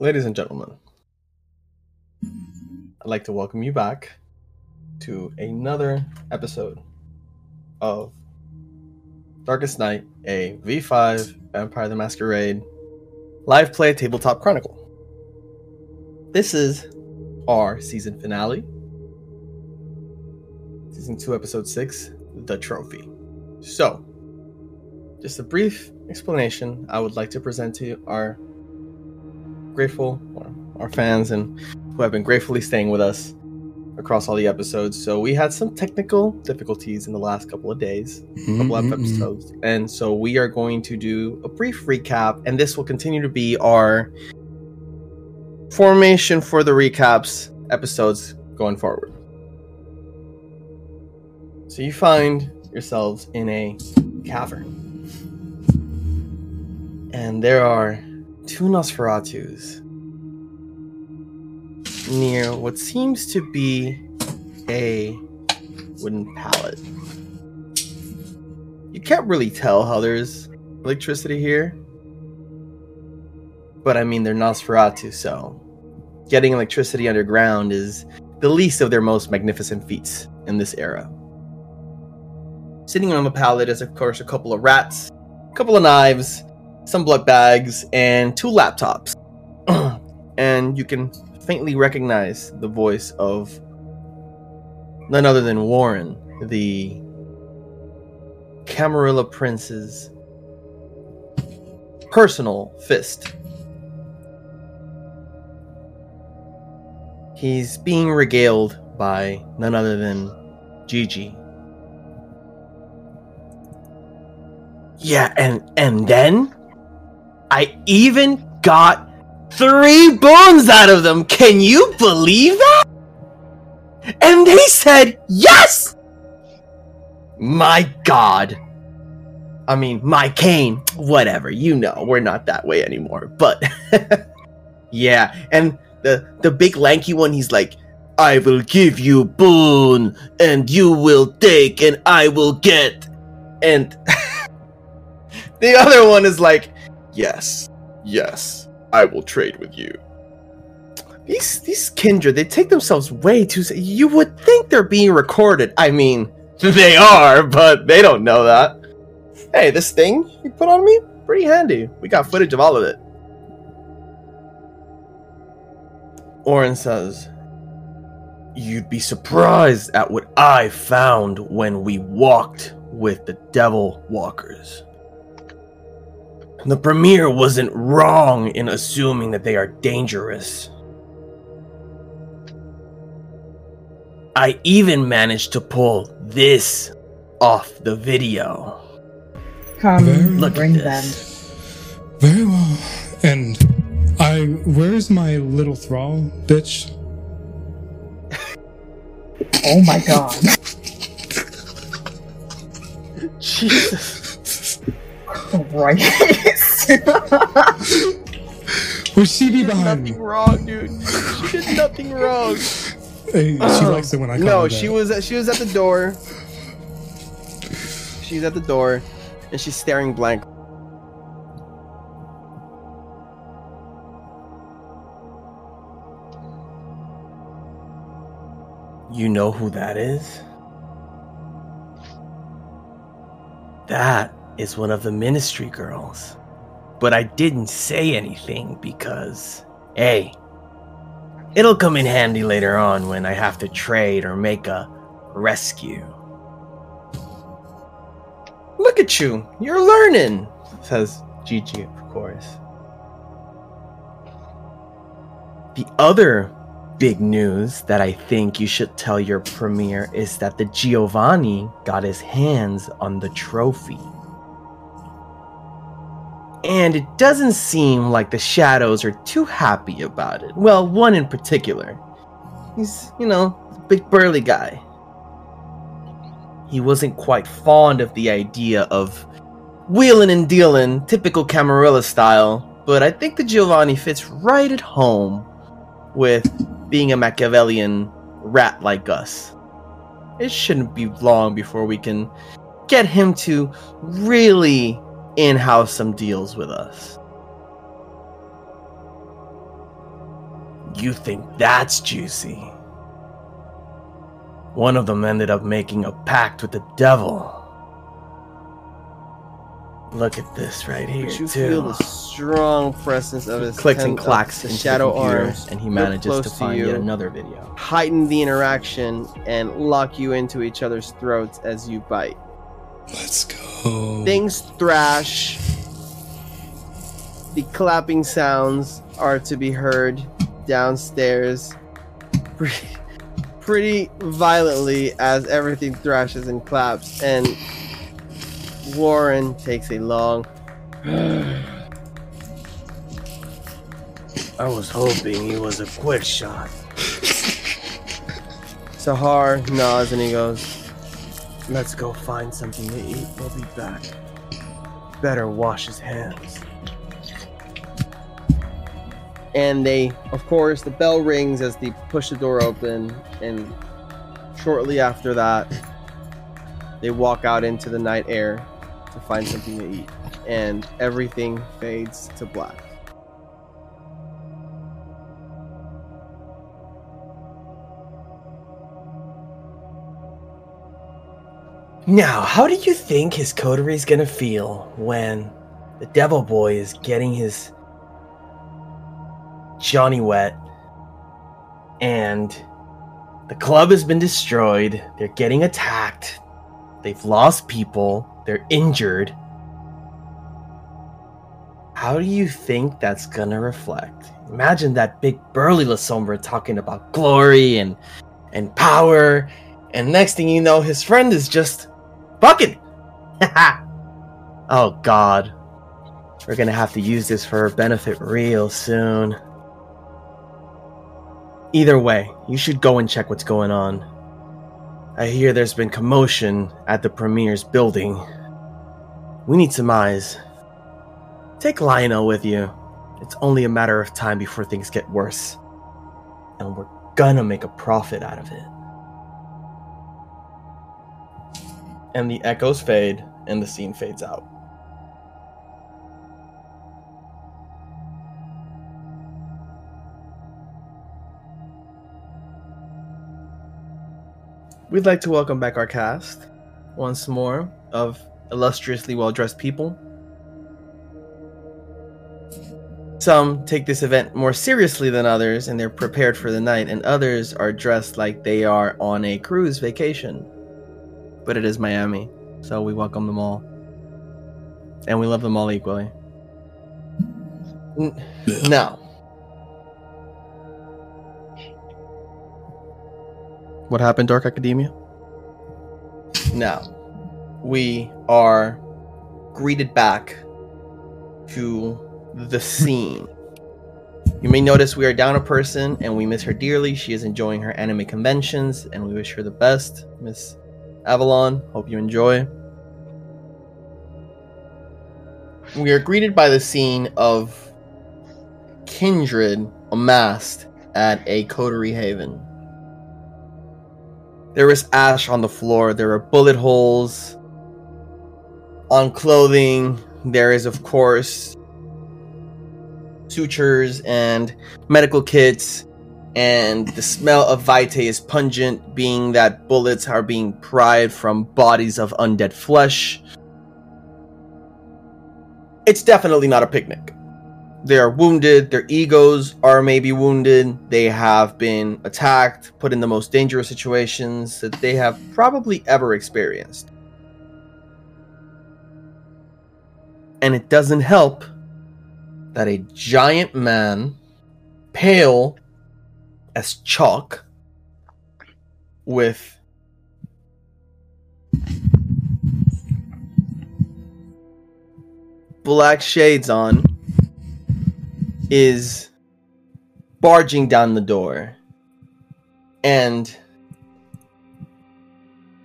Ladies and gentlemen, I'd like to welcome you back to another episode of Darkest Night, a V5 Vampire the Masquerade live play tabletop chronicle. This is our season finale, season 2, episode 6, The Trophy. So, just a brief explanation I would like to present to you our grateful, our fans, and who have been gratefully staying with us across all the episodes. So we had some technical difficulties in the last couple of days, couple of mm-hmm. episodes, and so we are going to do a brief recap, and this will continue to be our formation for the recaps episodes going forward. So you find yourselves in a cavern. And there are two Nosferatus near what seems to be a wooden pallet. You can't really tell how there's electricity here. But I mean, they're Nosferatu, so getting electricity underground is the least of their most magnificent feats in this era. Sitting on the pallet is, of course, a couple of rats, a couple of knives, some blood bags, and two laptops. and you can faintly recognize the voice of none other than Warren, the Camarilla Prince's personal fist. He's being regaled by none other than Gigi. Yeah, and and then I even got three boons out of them. Can you believe that? And they said yes! My god. I mean, my cane. Whatever, you know, we're not that way anymore. But yeah, and the the big lanky one, he's like, I will give you boon, and you will take, and I will get. And the other one is like, Yes, yes, I will trade with you. These these kindred, they take themselves way too. You would think they're being recorded. I mean, they are, but they don't know that. Hey, this thing you put on me, pretty handy. We got footage of all of it. Oren says, You'd be surprised at what I found when we walked with the Devil Walkers. The Premier wasn't wrong in assuming that they are dangerous. I even managed to pull this off the video. Come, Very- Look bring at them. this. Very well. And I, where's my little thrall, bitch? Oh my god. Jesus. Christ. Would she be Did behind me? nothing wrong, dude. She did nothing wrong. Hey, she oh. likes it when I call no, her she that. was at, she was at the door. She's at the door, and she's staring blank. You know who that is? That is one of the ministry girls. But I didn't say anything because, hey, It'll come in handy later on when I have to trade or make a rescue. Look at you. You're learning, says Gigi, of course. The other big news that I think you should tell your premier is that the Giovanni got his hands on the trophy. And it doesn't seem like the shadows are too happy about it. Well, one in particular. He's, you know, a big burly guy. He wasn't quite fond of the idea of wheeling and dealing, typical Camarilla style, but I think the Giovanni fits right at home with being a Machiavellian rat like us. It shouldn't be long before we can get him to really in house some deals with us. You think that's juicy? One of them ended up making a pact with the devil. Look at this right here, But you too. feel the strong presence of his clicks and clacks the into shadow the computer, arms, and he manages to find you, yet another video. heighten the interaction and lock you into each other's throats as you bite. Let's go. Things thrash. The clapping sounds are to be heard downstairs pretty, pretty violently as everything thrashes and claps. And Warren takes a long. I was hoping he was a quick shot. Sahar nods and he goes, Let's go find something to eat. We'll be back. Better wash his hands. and they, of course, the bell rings as they push the door open, and shortly after that, they walk out into the night air to find something to eat, and everything fades to black. Now, how do you think his coterie is gonna feel when the Devil Boy is getting his Johnny wet and the club has been destroyed? They're getting attacked. They've lost people. They're injured. How do you think that's gonna reflect? Imagine that big burly La Sombra talking about glory and and power, and next thing you know, his friend is just fucking. oh God, we're gonna have to use this for our benefit real soon. Either way, you should go and check what's going on. I hear there's been commotion at the Premier's building. We need some eyes. Take Lionel with you. It's only a matter of time before things get worse. And we're gonna make a profit out of it. And the echoes fade, and the scene fades out. We'd like to welcome back our cast once more of illustriously well dressed people. Some take this event more seriously than others and they're prepared for the night, and others are dressed like they are on a cruise vacation. But it is Miami, so we welcome them all. And we love them all equally. N- Now, what happened, Dark Academia? Now, we are greeted back to the scene. You may notice we are down a person and we miss her dearly. She is enjoying her anime conventions and we wish her the best. Miss Avalon, hope you enjoy. We are greeted by the scene of kindred amassed at a coterie haven. There is ash on the floor, there are bullet holes on clothing. There is, of course, sutures and medical kits, and the smell of Vitae is pungent, being that bullets are being pried from bodies of undead flesh. It's definitely not a picnic. They are wounded, their egos are maybe wounded, they have been attacked, put in the most dangerous situations that they have probably ever experienced. And it doesn't help that a giant man, pale as chalk, with black shades on, is barging down the door. And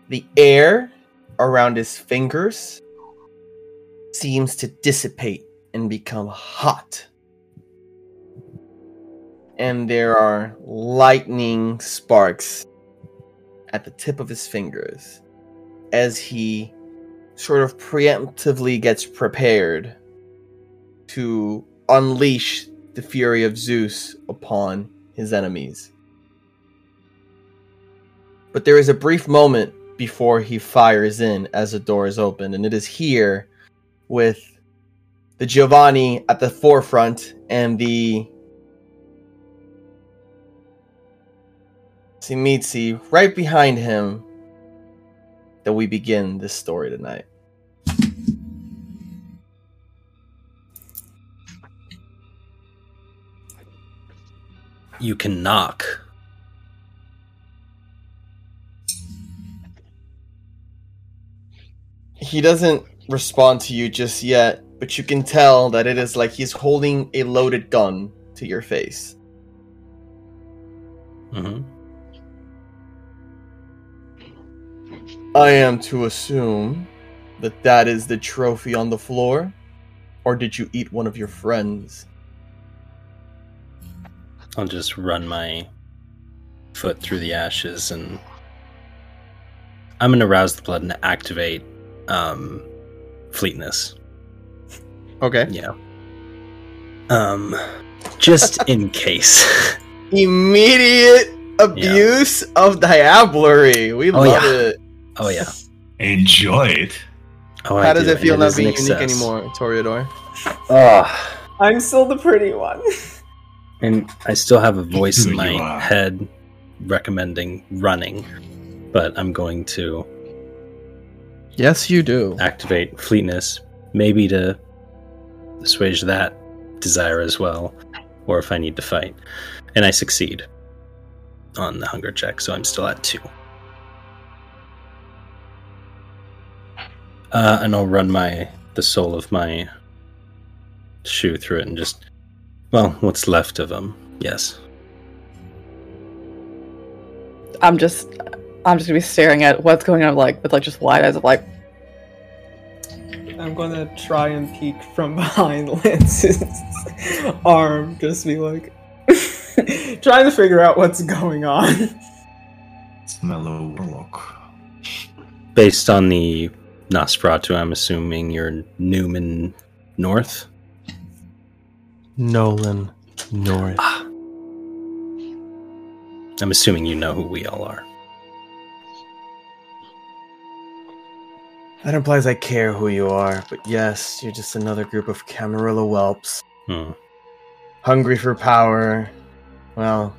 the air around his fingers seems to dissipate and become hot. And there are lightning sparks at the tip of his fingers as he sort of preemptively gets prepared to unleash the fury of Zeus upon his enemies. But there is a brief moment before he fires in as the door is opened, and it is here with the Giovanni at the forefront and the Tzimisce right behind him that we begin this story tonight. You can knock. He doesn't respond to you just yet, but you can tell that it is like he's holding a loaded gun to your face. hmm I am to assume that that is the trophy on the floor, or did you eat one of your friends? I'll just run my foot through the ashes and I'm gonna rouse the blood and activate um fleetness. Okay. Yeah. Um just in case. Immediate abuse of diablerie. We Oh, love yeah. it. Oh yeah. Enjoy it. Oh, How I does do, it and feel not being unique anymore, Toreador? Oh, I'm still the pretty one. and I still have a voice in my head recommending running, but I'm going to Yes, you do. activate fleetness, maybe to assuage that desire as well, or if I need to fight. And I succeed on the hunger check, so I'm still at two. Uh, and I'll run my the sole of my shoe through it and just well, what's left of them? Yes. I'm just, I'm just gonna be staring at what's going on, like with like just wide eyes of like, I'm gonna try and peek from behind Lance's arm, just be like, trying to figure out what's going on. Smell a warlock. Based on the Nosferatu, I'm assuming you're Newman North. Nolan North. I'm assuming you know who we all are. That implies I care who you are, but yes, you're just another group of Camarilla whelps, Hmm. hungry for power. Well,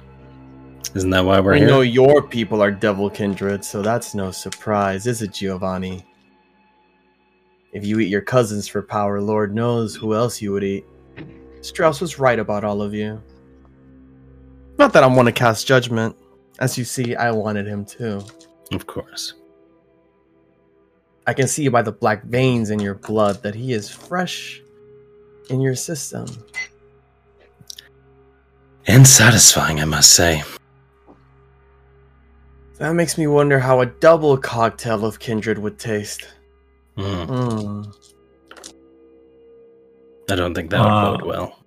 Isn't that why we're we here? know your people are devil kindred, so that's no surprise, is it, Giovanni? If you eat your cousins for power, Lord knows who else you would eat. Strauss was right about all of you. Not that I want to cast judgment. As you see, I wanted him too. Of course. I can see by the black veins in your blood that he is fresh in your system. And satisfying, I must say. That makes me wonder how a double cocktail of kindred would taste. Hmm. Hmm. I don't think that would Uh, bode well.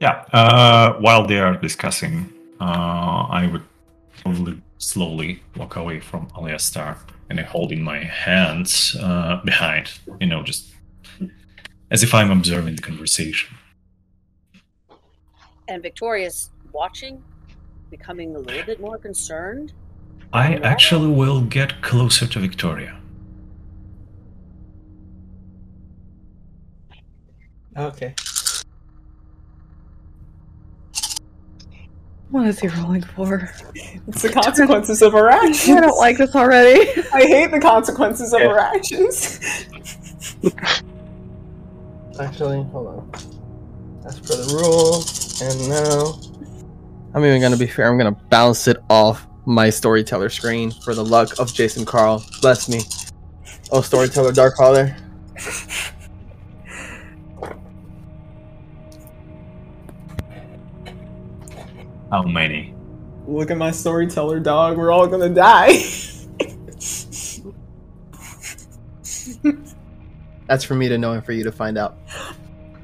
Yeah. Uh, while they are discussing, uh, I would probably slowly walk away from Aleistar and I hold in my hands uh, behind, you know, just as if I'm observing the conversation. And Victoria's watching, becoming a little bit more concerned. I actually will get closer to Victoria. Okay. what is he rolling for? It's the consequences of our actions. I don't like this already. I hate the consequences of our actions. Actually, hold on. That's for the rule, and now I'm even gonna be fair. I'm gonna bounce it off my storyteller screen for the luck of Jason Carl. Bless me. Oh, storyteller, Dark Father. How many? Look at my storyteller dog. We're all gonna die. That's for me to know and for you to find out.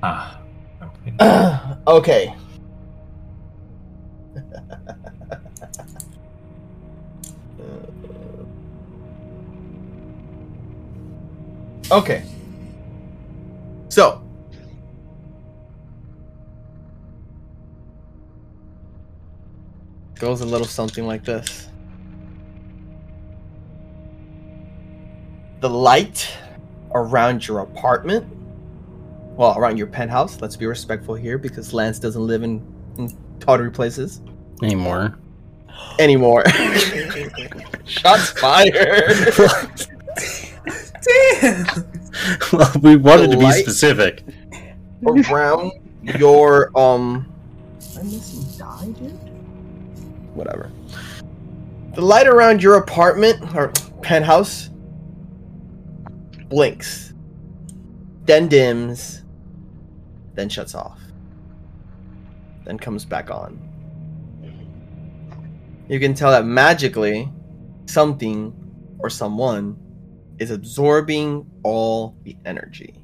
Ah. Okay. okay. okay. Goes a little something like this. The light around your apartment, well, around your penthouse. Let's be respectful here because Lance doesn't live in, in tawdry places Anymore. anymore. Shots fired. Damn. well, we wanted to be specific. around your um. Am I missing die, dude? Whatever. The light around your apartment or penthouse blinks, then dims, then shuts off, then comes back on. You can tell that magically something or someone is absorbing all the energy.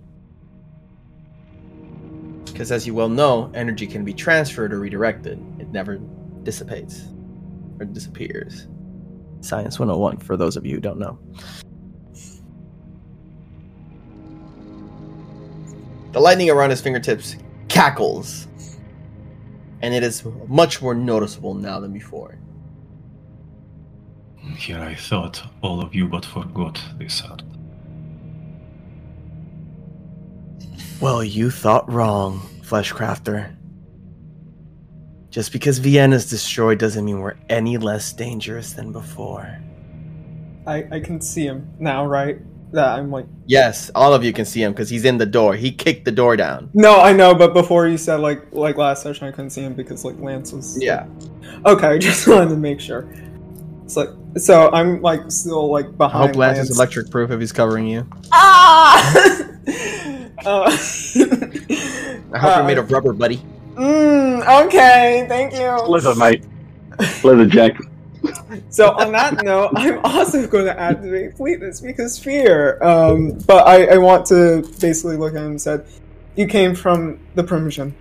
Because as you well know, energy can be transferred or redirected. It never dissipates or disappears. Science 101 for those of you who don't know. The lightning around his fingertips cackles, and it is much more noticeable now than before. Here I thought all of you but forgot this art. Well, you thought wrong, Fleshcrafter. Just because Vienna's destroyed doesn't mean we're any less dangerous than before. I, I can see him now, right? That I'm like, Yes, all of you can see him because he's in the door. He kicked the door down. no, I know, but before you said like like last session, I couldn't see him because like Lance was. Yeah. Okay, I just wanted to make sure. It's like so I'm like still like behind. I behind. hope Lance is electric proof if he's covering you. Ah! uh, I hope Uh, you're made of rubber, buddy. Mm, okay, thank you. Leather, mate. Leather jacket. So on that note, I'm also going to activate Fleetness because fear. Um, but I, I want to basically look at him and said, "You came from the Primogen.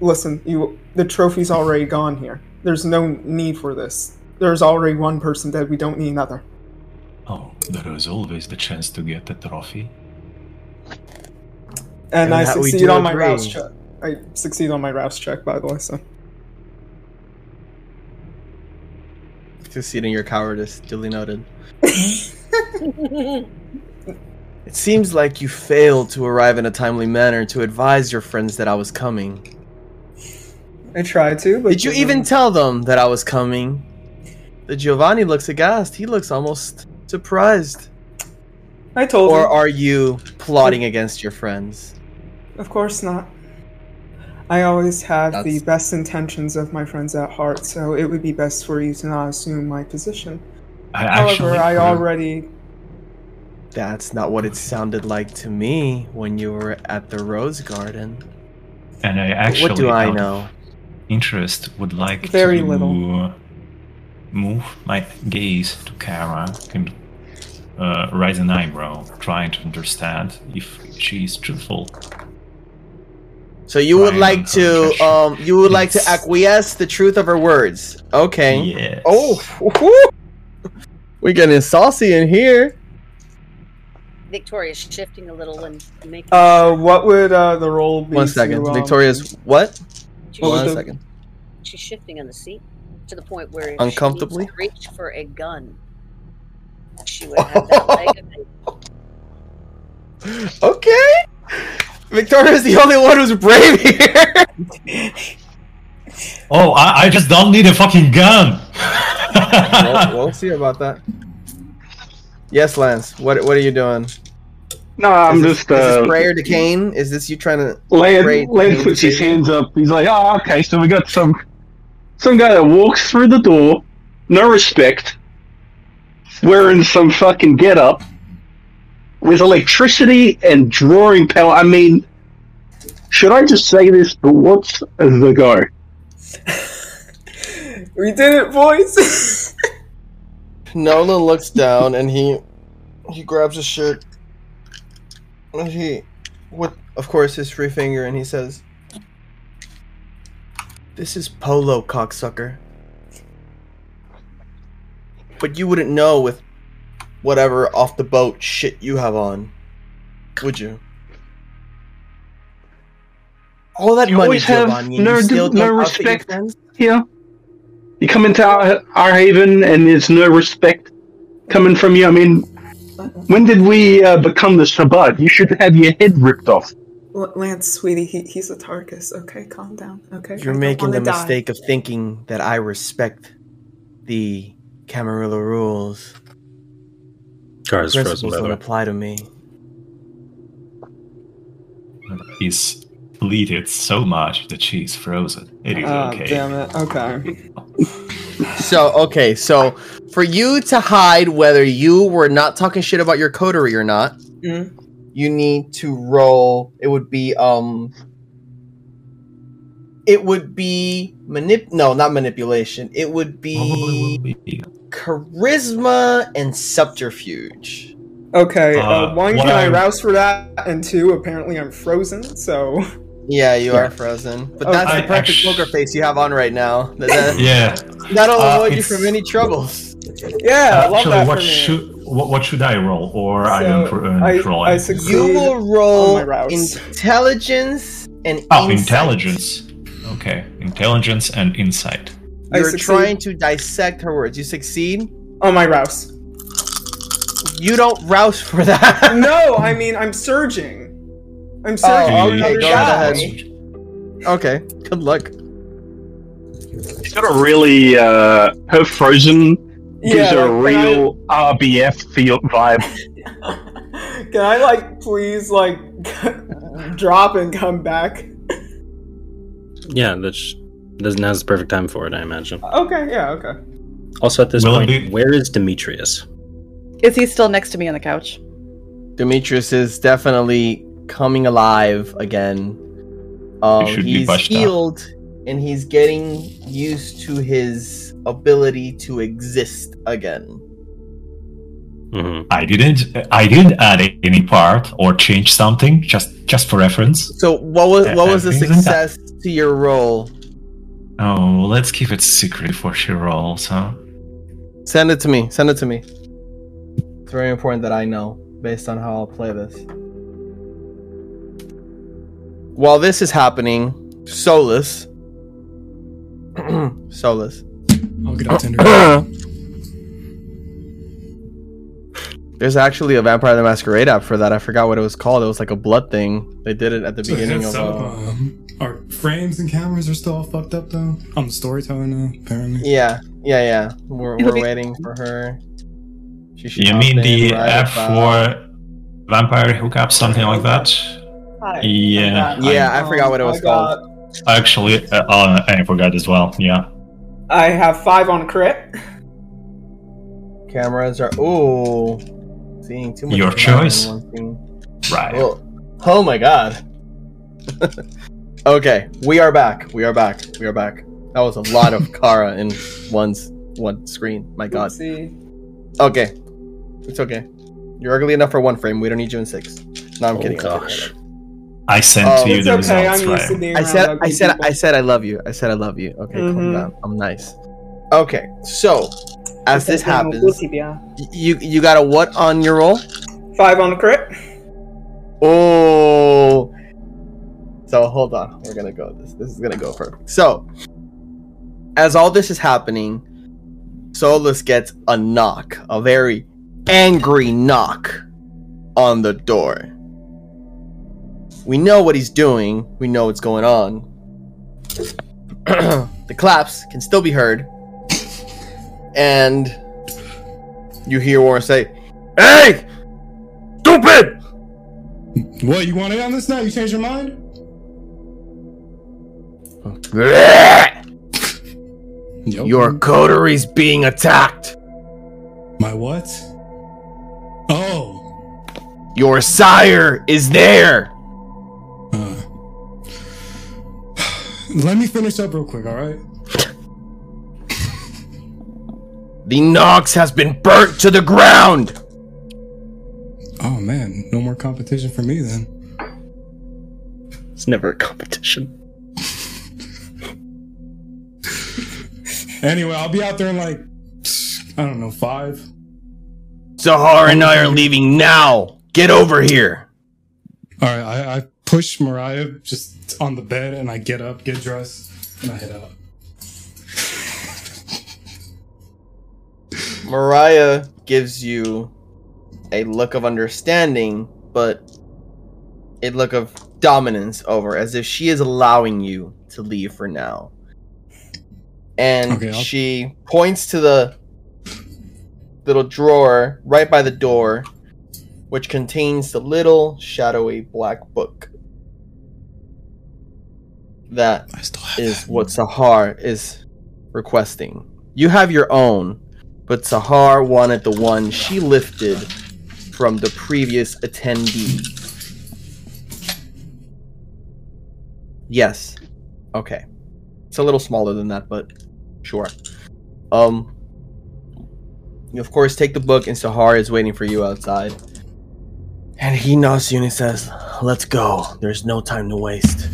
Listen, you the trophy's already gone here. There's no need for this. There's already one person dead. We don't need another." Oh, there is always the chance to get the trophy. And And I that we succeed do on my agree. rouse check. I succeed on my rouse check, by the way. So Succeeding your cowardice, duly noted. It seems like you failed to arrive in a timely manner to advise your friends that I was coming. I tried to. But Did you even um, tell them that I was coming? The Giovanni looks aghast. He looks almost surprised. I told Or you. are you plotting against your friends? Of course not. I always have the best intentions of my friends at heart, so it would be best for you to not assume my position. I However, actually I already. That's not what it sounded like to me when you were at the Rose Garden. and I actually what do I know? interest would like Very to little. move my gaze to Kara and uh, raise an eyebrow, trying to understand if she is truthful. So you would like to um you would like to acquiesce the truth of her words. Okay. Yes. Oh, woo-hoo. we getting saucy in here. Victoria's shifting a little and making. Uh, what would uh, the role be? One second. to, um, Victoria's what? she's, what was One the- second. she's shifting on the seat to the point where if Uncomfortably? she needs reach for a gun, she would have that leg available. Okay. Victoria's the only one who's brave here. Oh, I, I just don't need a fucking gun. we'll, we'll see about that. Yes, Lance. What what are you doing? No, I'm is this, just is uh, this prayer to Cain? Is this you trying to? Lance, Lance puts his hands up. He's like, "Oh, okay." So we got some some guy that walks through the door, no respect, wearing some fucking get up, with electricity and drawing power. I mean, should I just say this? But what's the go? We did it, boys! Nolan looks down and he he grabs his shirt and he with of course his free finger and he says This is polo cocksucker. But you wouldn't know with whatever off the boat shit you have on. Would you? All that You money, always have Giovanni, and no- you still no don't outfit your respect. friends? Yeah, You come into our, our haven and there's no respect coming from you. I mean, when did we uh, become the Sabbat? You should have your head ripped off. Lance, sweetie, he, he's a Tarkus. Okay, calm down. Okay, You're don't making the die. mistake of thinking that I respect the Camarilla rules. Car's frozen, Principles by the don't way. apply to me. He's bleeded so much that she's frozen. It is Ah, okay. damn it. Okay. So okay, so for you to hide whether you were not talking shit about your coterie or not, Mm. you need to roll. It would be um. It would be manip. No, not manipulation. It would be charisma and subterfuge. Okay, uh, Uh, one, can I I'm- rouse for that? And two, apparently I'm frozen, so. Yeah, you Yeah. are frozen. But Oh, that's I the perfect actu- poker face you have on right now. That, that, Yeah. that'll Uh, avoid you from any troubles. Yeah, I love Actually, that what for me. should what, what should I roll, or I So, don't uh, I- roll? I anything? succeed. You will roll intelligence and Oh, insight. intelligence. Okay, intelligence and insight. You're trying to dissect her words. You succeed. Oh my rouse. You don't rouse for that. no, I mean, I'm surging. I'm surging Oh, okay, go shot. ahead. Okay. Good luck. She's got a really, uh, her frozen gives Yeah, her a like, can I- real RBF feel vibe. Can I like please like drop and come back? Yeah, that's, that's now's the perfect time for it, I imagine. Okay, yeah, okay. Also, at this Will point, be- where is Demetrius? Is he still next to me on the couch? Demetrius is definitely coming alive again. Um, He he's bushed up. healed and he's getting used to his ability to exist again. hmm I didn't. I didn't add any part or change something. Just just for reference. So what was what was the Everything's intact. success to your roll? Oh, let's keep it secret for she rolls, huh? Send it to me. Send it to me. It's very important that I know based on how I'll play this. While this is happening, Solus. Solus. I'll get out Tinder. There's actually a Vampire the Masquerade app for that. I forgot what it was called. It was like a blood thing. They did it at the beginning of. up, Uh, um, our frames and cameras are still all fucked up though. I'm the storyteller now, apparently. yeah, yeah, yeah. We're, we're be- waiting for her. She should You mean the right app about- for vampire hookup, something like that? Hi. Yeah. Yeah, I forgot what it was I got- called. Actually, uh, uh, I forgot as well. Yeah. I have five on crit. Cameras are. Ooh. Seeing too much. Your choice. Right. Oh, oh my god. okay, we are back. We are back. We are back. That was a lot of Kara in one's one screen. My god. See, Okay, it's okay. You're ugly enough for one frame. We don't need you in six. No, I'm Oh, kidding. gosh. I sent Oh, to you the okay. results, I'm used to right? being I said, I said, people. I said, I love you. I said, I love you. Okay, calm Mhm. down. I'm nice. Okay, so as this Because I'm a happens, pussy, yeah. y- you you got a what on your roll? Five on the crit. Oh. So hold on. We're gonna go. This this is gonna go perfect. So, as all this is happening, Solus gets a knock, a very angry knock on the door. We know what he's doing. We know what's going on. the claps can still be heard, and you hear Warren say, "Hey, stupid!" What, you want in on this now? You changed your mind? Yo. Your coteries being attacked. My what? Oh. Your sire is there. Uh. Let me finish up real quick, alright? The Nox has been burnt to the ground. Oh man, no more competition for me then. It's never a competition. Anyway, I'll be out there in like, I don't know, five. Sahar and I are leaving now. Get over here. Alright, I, I push Mariah just on the bed and I get up, get dressed, and I head out. Mariah gives you a look of understanding, but a look of dominance over, as if she is allowing you to leave for now. And Okay, she points to the little drawer right by the door, which contains the little shadowy black book. That I still have is what Sahar is requesting. You have your own, but Sahar wanted the one she lifted from the previous attendee. Yes. Okay. It's a little smaller than that, but sure. Um you of course take the book and Sahar is waiting for you outside. And he nods to you and he says, Let's go. There's no time to waste.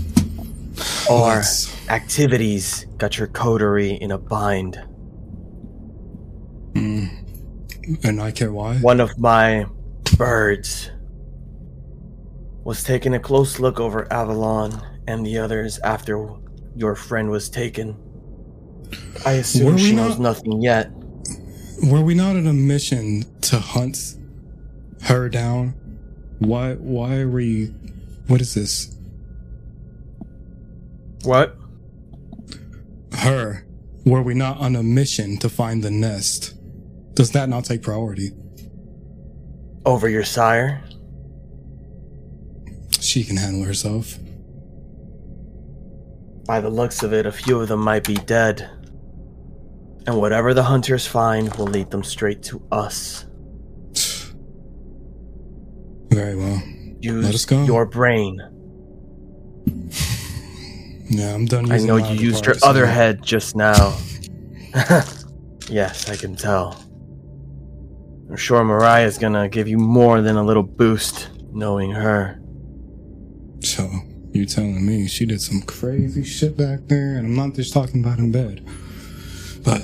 Or Let's- activities got your coterie in a bind. Mm. And I care why? One of my birds was taking a close look over Avalon and the others after your friend was taken. I assume Were we she knows not- nothing yet. Were we not on a mission to hunt her down? Why? Why are we? What is this? What? Her? Were we not on a mission to find the nest? Does that not take priority? Over your sire? She can handle herself. By the looks of it, a few of them might be dead. And whatever the hunters find will lead them straight to us. Very well. Use Let us go. your brain. Yeah, I'm done. I know you used your other head just now. yes, I can tell. I'm sure Mariah's gonna give you more than a little boost knowing her. So you telling me she did some crazy shit back there, and I'm not just talking about in bed. But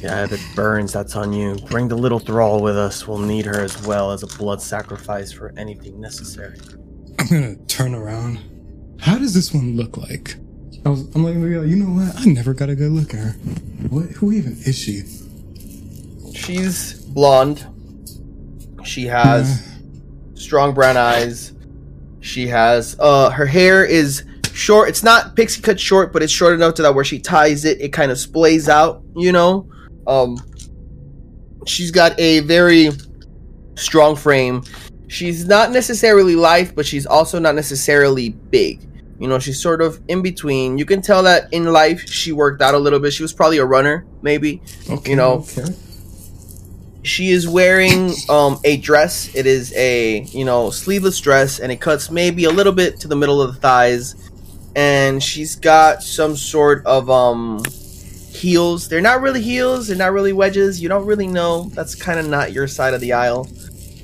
Yeah, if it burns, that's on you. Bring the little thrall with us. We'll need her as well as a blood sacrifice for anything necessary. I'm gonna turn around. How does this one look like? I was, I'm like, you know what? I never got a good look at her. What? Who even is she? She's blonde. She has strong brown eyes. She has uh her hair is short. It's not pixie cut short, but it's short enough to that where she ties it, it kind of splays out, you know? Um she's got a very strong frame. She's not necessarily lithe, but she's also not necessarily big. You know, she's sort of in between. You can tell that in life she worked out a little bit. She was probably a runner, maybe Okay, you know, Okay. she is wearing um a dress it is a you know sleeveless dress and it cuts maybe a little bit to the middle of the thighs and she's got some sort of um heels. They're not really heels. They're not really wedges. You don't really know. That's kind of not your side of the aisle.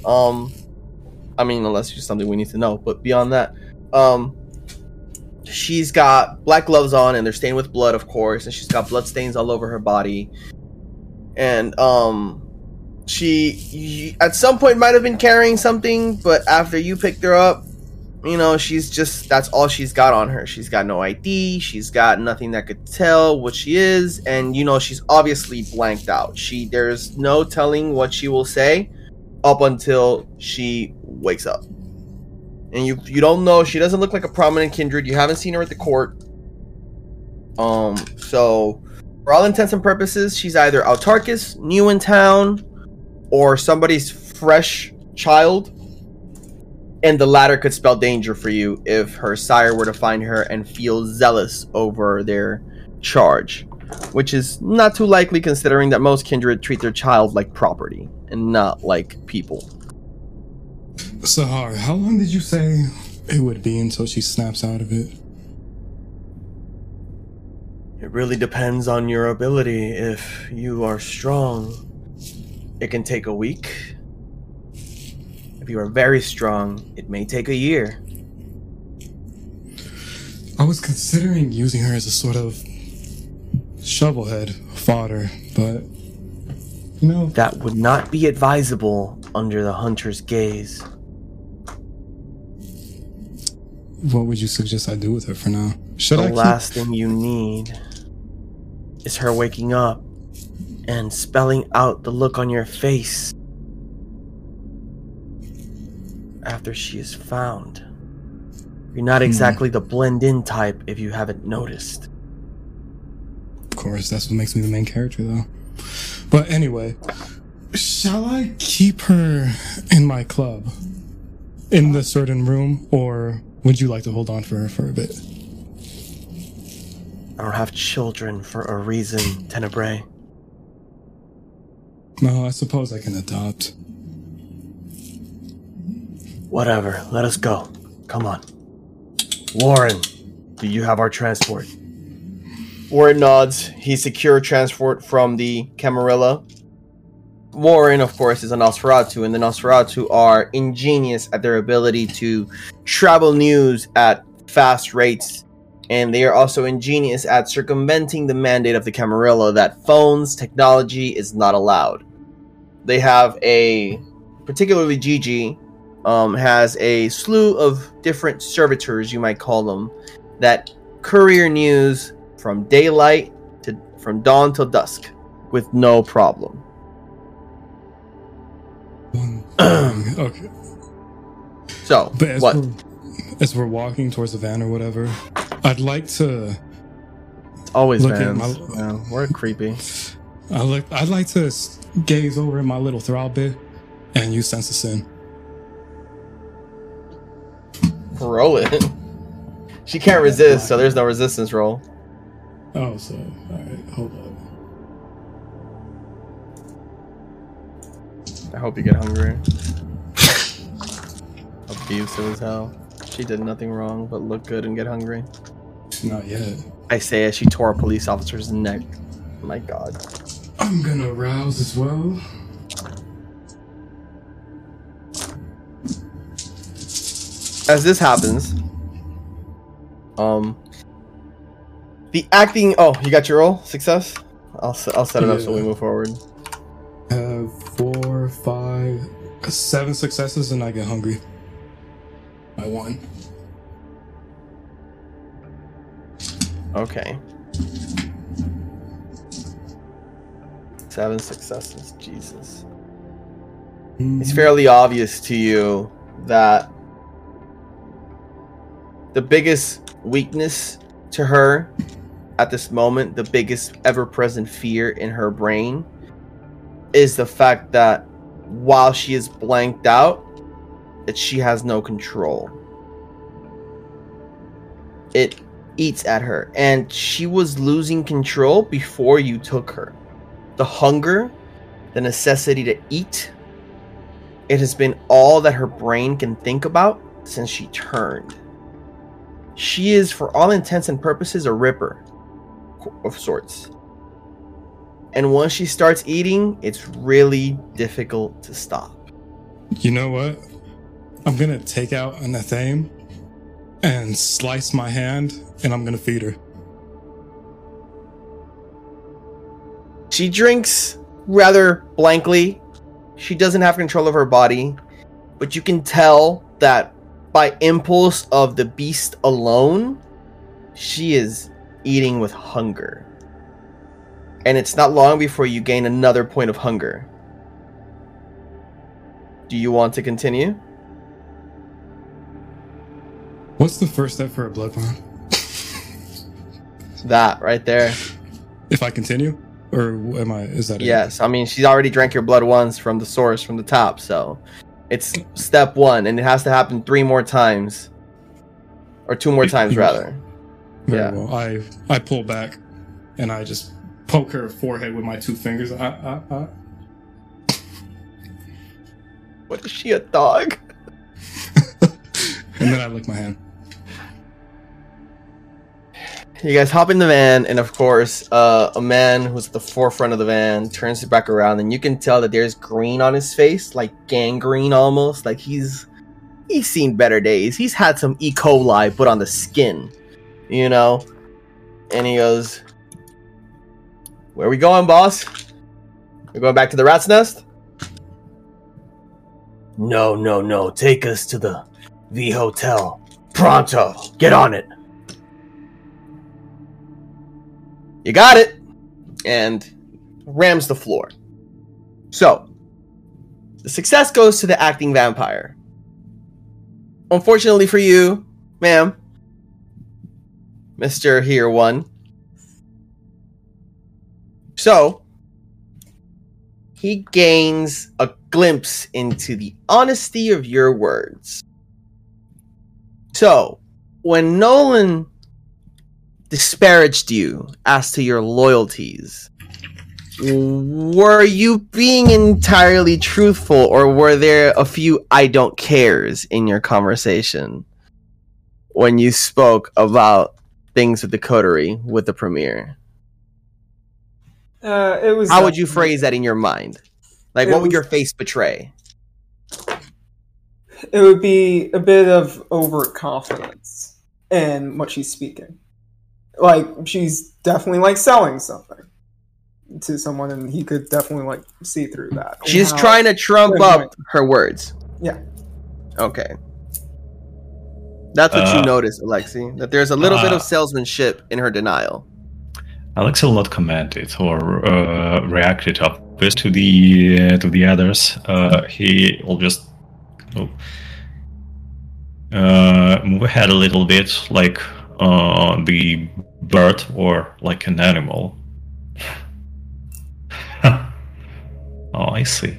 Um i mean unless it's something we need to know but beyond that um she's got black gloves on and they're stained with blood of course and she's got blood stains all over her body. And um she y- at some point might have been carrying something but after you picked her up you know she's just that's all she's got on her. She's got no id she's got nothing that could tell what she is and you know she's obviously blanked out. She there's no telling what she will say up until she wakes up. And you you don't know. She doesn't look like a prominent kindred. You haven't seen her at the court. Um so for all intents and purposes she's either autarkis new in town or somebody's fresh child and the latter could spell danger for you if her sire were to find her and feel zealous over their charge which is not too likely considering that most kindred treat their child like property and not like people Sahar, how long did you say it would be until she snaps out of it? It really depends on your ability. If you are strong, it can take a week. If you are very strong, it may take a year. I was considering using her as a sort of shovelhead fodder, but you know, That would not be advisable under the hunter's gaze. what would you suggest I do with her for now? Should the I keep- last thing you need is her waking up and spelling out the look on your face after she is found. You're not hmm. exactly the blend in type if you haven't noticed. Of course, that's what makes me the main character, though. But anyway, shall I keep her in my club? In the certain room? Or would you like to hold on for her for a bit? I don't have children for a reason, Tenebrae. No, I suppose I can adopt. Whatever, let us go. Come on. Warren, do you have our transport? Warren nods. He secured transport from the Camarilla. Warren, of course, is a Nosferatu, and the Nosferatu are ingenious at their ability to travel news at fast rates, and they are also ingenious at circumventing the mandate of the Camarilla that phones technology is not allowed. They have a, particularly Gigi, um, has a slew of different servitors, you might call them, that courier news from daylight to from dawn till dusk with no problem. okay. So, But as what? we're, as we're walking towards the van or whatever, I'd like to. It's always look at vans. my- Yeah, we're creepy. I like. I'd like to gaze over at my little throb bit and use sense of sin. Roll it. She can't resist, so there's no resistance roll. Oh, so all right, hold up. I hope you get hungry. Abusive as hell. She did nothing wrong but look good and get hungry. Not yet. I say as she tore a police officer's neck. My god. I'm gonna rouse as well. As this happens, um, the acting. Oh, you got your roll success. I'll I'll set it up so we move forward. Have four, five, uh, seven successes, and I get hungry. I won. Okay. Seven successes. Jesus. It's mm-hmm. fairly obvious to you that the biggest weakness to her at this moment, the biggest ever present fear in her brain, is the fact that while she is blanked out, that she has no control. It eats at her, and she was losing control before you took her. The hunger, the necessity to eat, it has been all that her brain can think about since she turned. She is, for all intents and purposes, a ripper of sorts. And once she starts eating, it's really difficult to stop. You know what? I'm gonna take out an Athame and slice my hand, and I'm gonna feed her. She drinks rather blankly. She doesn't have control of her body, but you can tell that by impulse of the beast alone, she is eating with hunger. And it's not long before you gain another point of hunger. Do you want to continue? What's the first step for a blood bond? That right there. If I continue, or am I? Is that it? Yes, I mean she's already drank your blood once from the source from the top, so it's step one, and it has to happen three more times, or two more times rather. Very Yeah. well. I I pull back, and I just poke her forehead with my two fingers. Uh, uh, uh. What is she a dog? And then I lick my hand. You guys hop in the van, and of course, uh, a man who's at the forefront of the van turns it back around, and you can tell that there's green on his face, like gangrene almost. Like he's he's seen better days. He's had some E. coli put on the skin, you know. And he goes, "Where we going, boss? We're going back to the rat's nest." No, no, no. Take us to the V Hotel. Pronto. Get on it. You got it. And rams the floor. So, the success goes to the acting vampire. Unfortunately for you, ma'am, Mr. Here One. So, he gains a glimpse into the honesty of your words. So, when Nolan disparaged you as to your loyalties, were you being entirely truthful or were there a few I don't cares in your conversation when you spoke about things with the coterie with the premiere? Uh, it was. How would you phrase that in your mind? Like, what would was- your face betray? It would be a bit of overconfidence in what she's speaking. Like she's definitely like selling something to someone, and he could definitely like see through that. She's how- trying to trump Yeah, up her words. Yeah. Okay. That's what you Uh, notice, Alexei. That there's a little bit uh, of salesmanship in her denial. Alex will not comment it or uh, react it up to the uh, to the others. Uh, he will just oh, uh, move ahead a little bit, like uh, the bird or like an animal. oh, I see.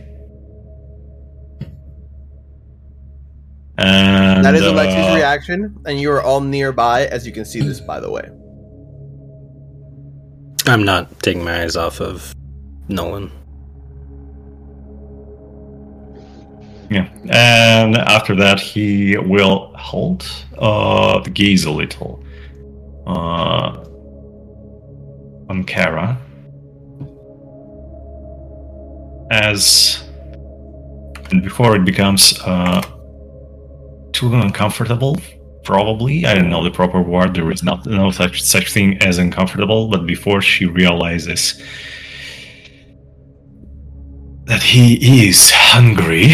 And that is Alexei's uh, reaction, and you are all nearby, as you can see this, by the way. I'm not taking my eyes off of Nolan. Yeah, and after that he will hold uh, the gaze a little uh, on Kara as and before it becomes uh, too uncomfortable. Probably, I don't know the proper word. There is not no such such thing as uncomfortable. But before she realizes that he is hungry,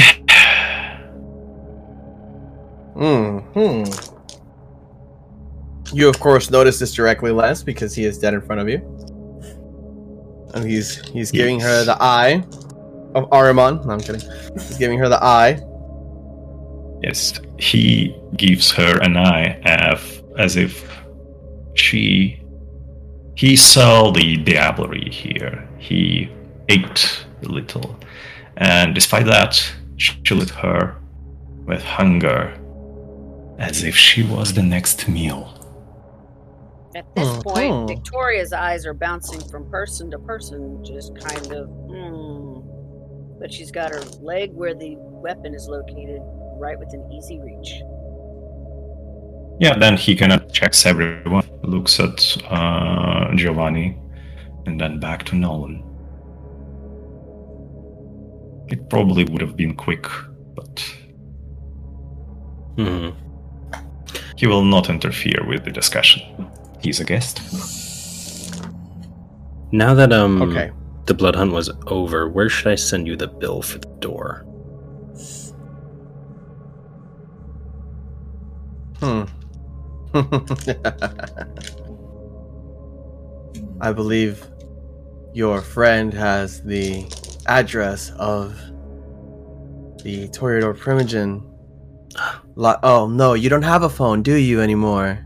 Hmm. You, of course, notice this directly, Les, because he is dead in front of you. And he's he's giving her the eye of Ahriman. No, I'm kidding. He's giving her the eye. Yes, he gives her an eye as, as if she. He saw the diablerie here. He ate a little. And despite that, she lit her with hunger as if she was the next meal. At this Mhm. point, Victoria's eyes are bouncing from person to person, just kind of, hmm. But she's got her leg where the weapon is located, right within easy reach. Yeah, then he kind of checks everyone, looks at uh, Giovanni, and then back to Nolan. It probably would have been quick, but Hmm. he will not interfere with the discussion. He's a guest. Now that um Okay. the blood hunt was over, where should I send you the bill for the door? Hmm. I believe your friend has the address of the Toreador Primogen. Li- oh no, you don't have a phone, do you anymore?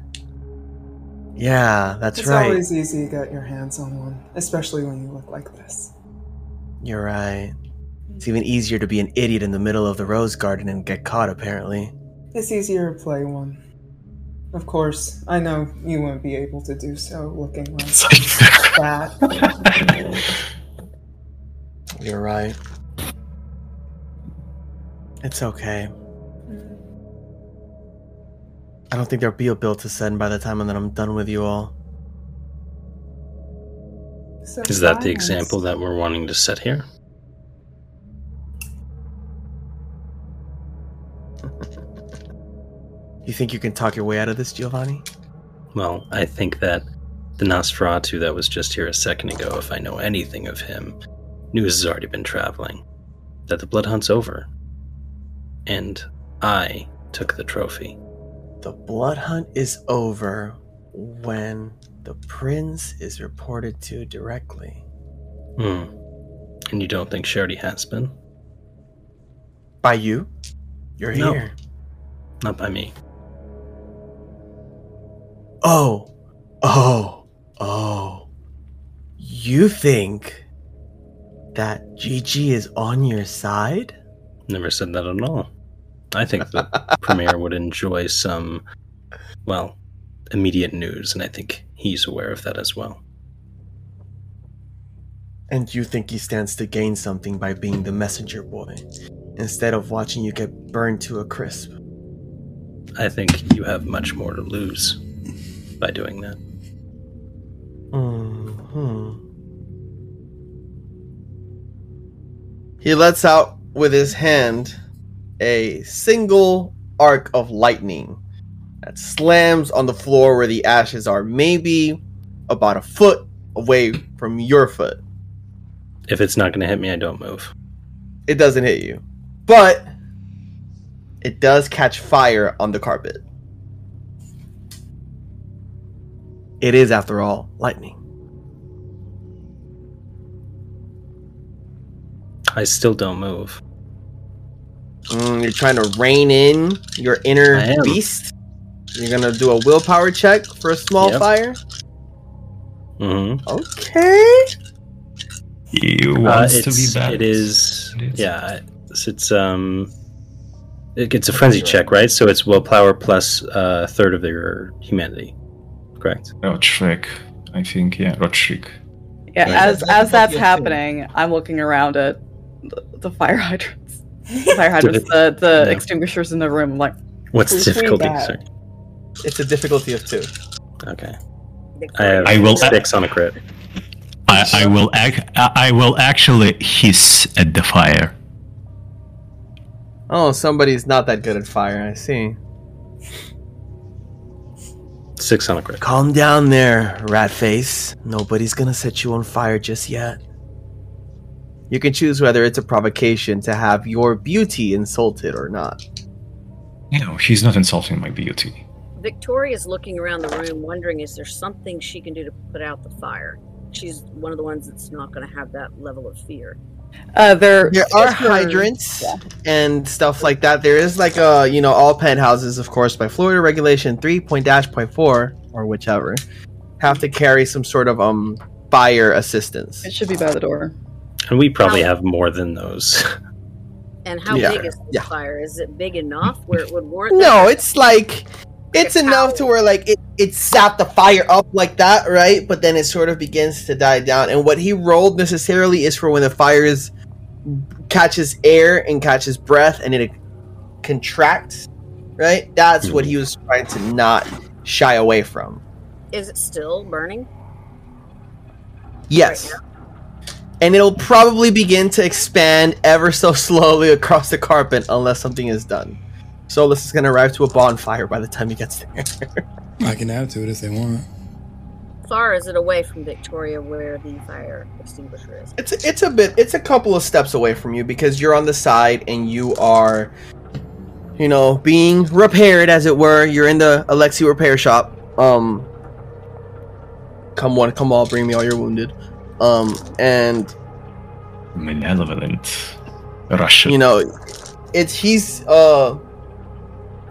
Yeah, that's it's right. It's always easy to get your hands on one, especially when you look like this. You're right. It's even easier to be an idiot in the middle of the rose garden and get caught, apparently. It's easier to play one. Of course, I know you wouldn't be able to do so looking like that. You're right. It's okay. I don't think there'll be a bill to send by the time that I'm done with you all. So Is that the example that we're wanting to set here? You think you can talk your way out of this, Giovanni? Well, I think that the Nosferatu that was just here a second ago, if I know anything of him, news has already been traveling. That the blood hunt's over. And I took the trophy. The blood hunt is over when the prince is reported to directly. Hmm. And you don't think Shardy has been? By you? You're No. here. Not by me. Oh, oh, oh. You think that Gigi is on your side? Never said that at all. I think the Premier would enjoy some, well, immediate news, and I think he's aware of that as well. And you think he stands to gain something by being the messenger boy, instead of watching you get burned to a crisp? I think you have much more to lose by doing that. Hmm. He lets out with his hand a single arc of lightning that slams on the floor where the ashes are, maybe about a foot away from your foot. If it's not going to hit me, I don't move. It doesn't hit you, but it does catch fire on the carpet. It is, after all, lightning. I still don't move. Mm, you're trying to rein in your inner beast. You're gonna do a willpower check for a small Yep. fire. hmm Okay. You Uh, wants it's, to be bad. It is. It is. Yeah. It's, it's um. It, it's a frenzy check, right? So it's willpower plus uh, a third of your humanity. Correct. Roderick, I think. Yeah, Roderick. Yeah, Yeah, as as that's happening, I'm looking around at the, the fire hydrants. The fire hydrants, the, the Yeah. extinguishers in the room. Like, What's the difficulty? that? Sorry. It's a difficulty of two. Okay. I have I will- six on a crit. I, I will ac- I I will actually hiss at the fire. Oh, somebody's not that good at fire. I see. Six on a crit. Calm down there, rat face. Nobody's gonna set you on fire just yet. You can choose whether it's a provocation to have your beauty insulted or not. You know, he's not insulting my beauty. Victoria's looking around the room, wondering is there something she can do to put out the fire. She's one of the ones that's not going to have that level of fear. uh, they're There are just for- hydrants and stuff like that. There is like a you know all penthouses, of course, by Florida regulation three point dash point four or whichever, have to carry some sort of um fire assistance. It should be by the door. And we probably How- have more than those. And how Yeah, big is this yeah. fire? Is it big enough where it would warrant? No, that? it's like it's Like enough power. to where like it it sat the fire up like that, right? But then it sort of begins to die down. And what he rolled necessarily is for when the fire is catches air and catches breath and it contracts, right? That's what hmm. he was trying to not shy away from. Is it still burning? Yes. Right and it'll probably begin to expand ever so slowly across the carpet unless something is done. Solus is going to arrive to a bonfire by the time he gets there. I can add to it if they want. Far is it away from Victoria where the fire extinguisher is? It's it's a bit it's a couple of steps away from you because you're on the side and you are you know being repaired as it were. You're in the Alexei repair shop. Um come one, come all, bring me all your wounded. Um and Malevolent Russian. you know it's he's uh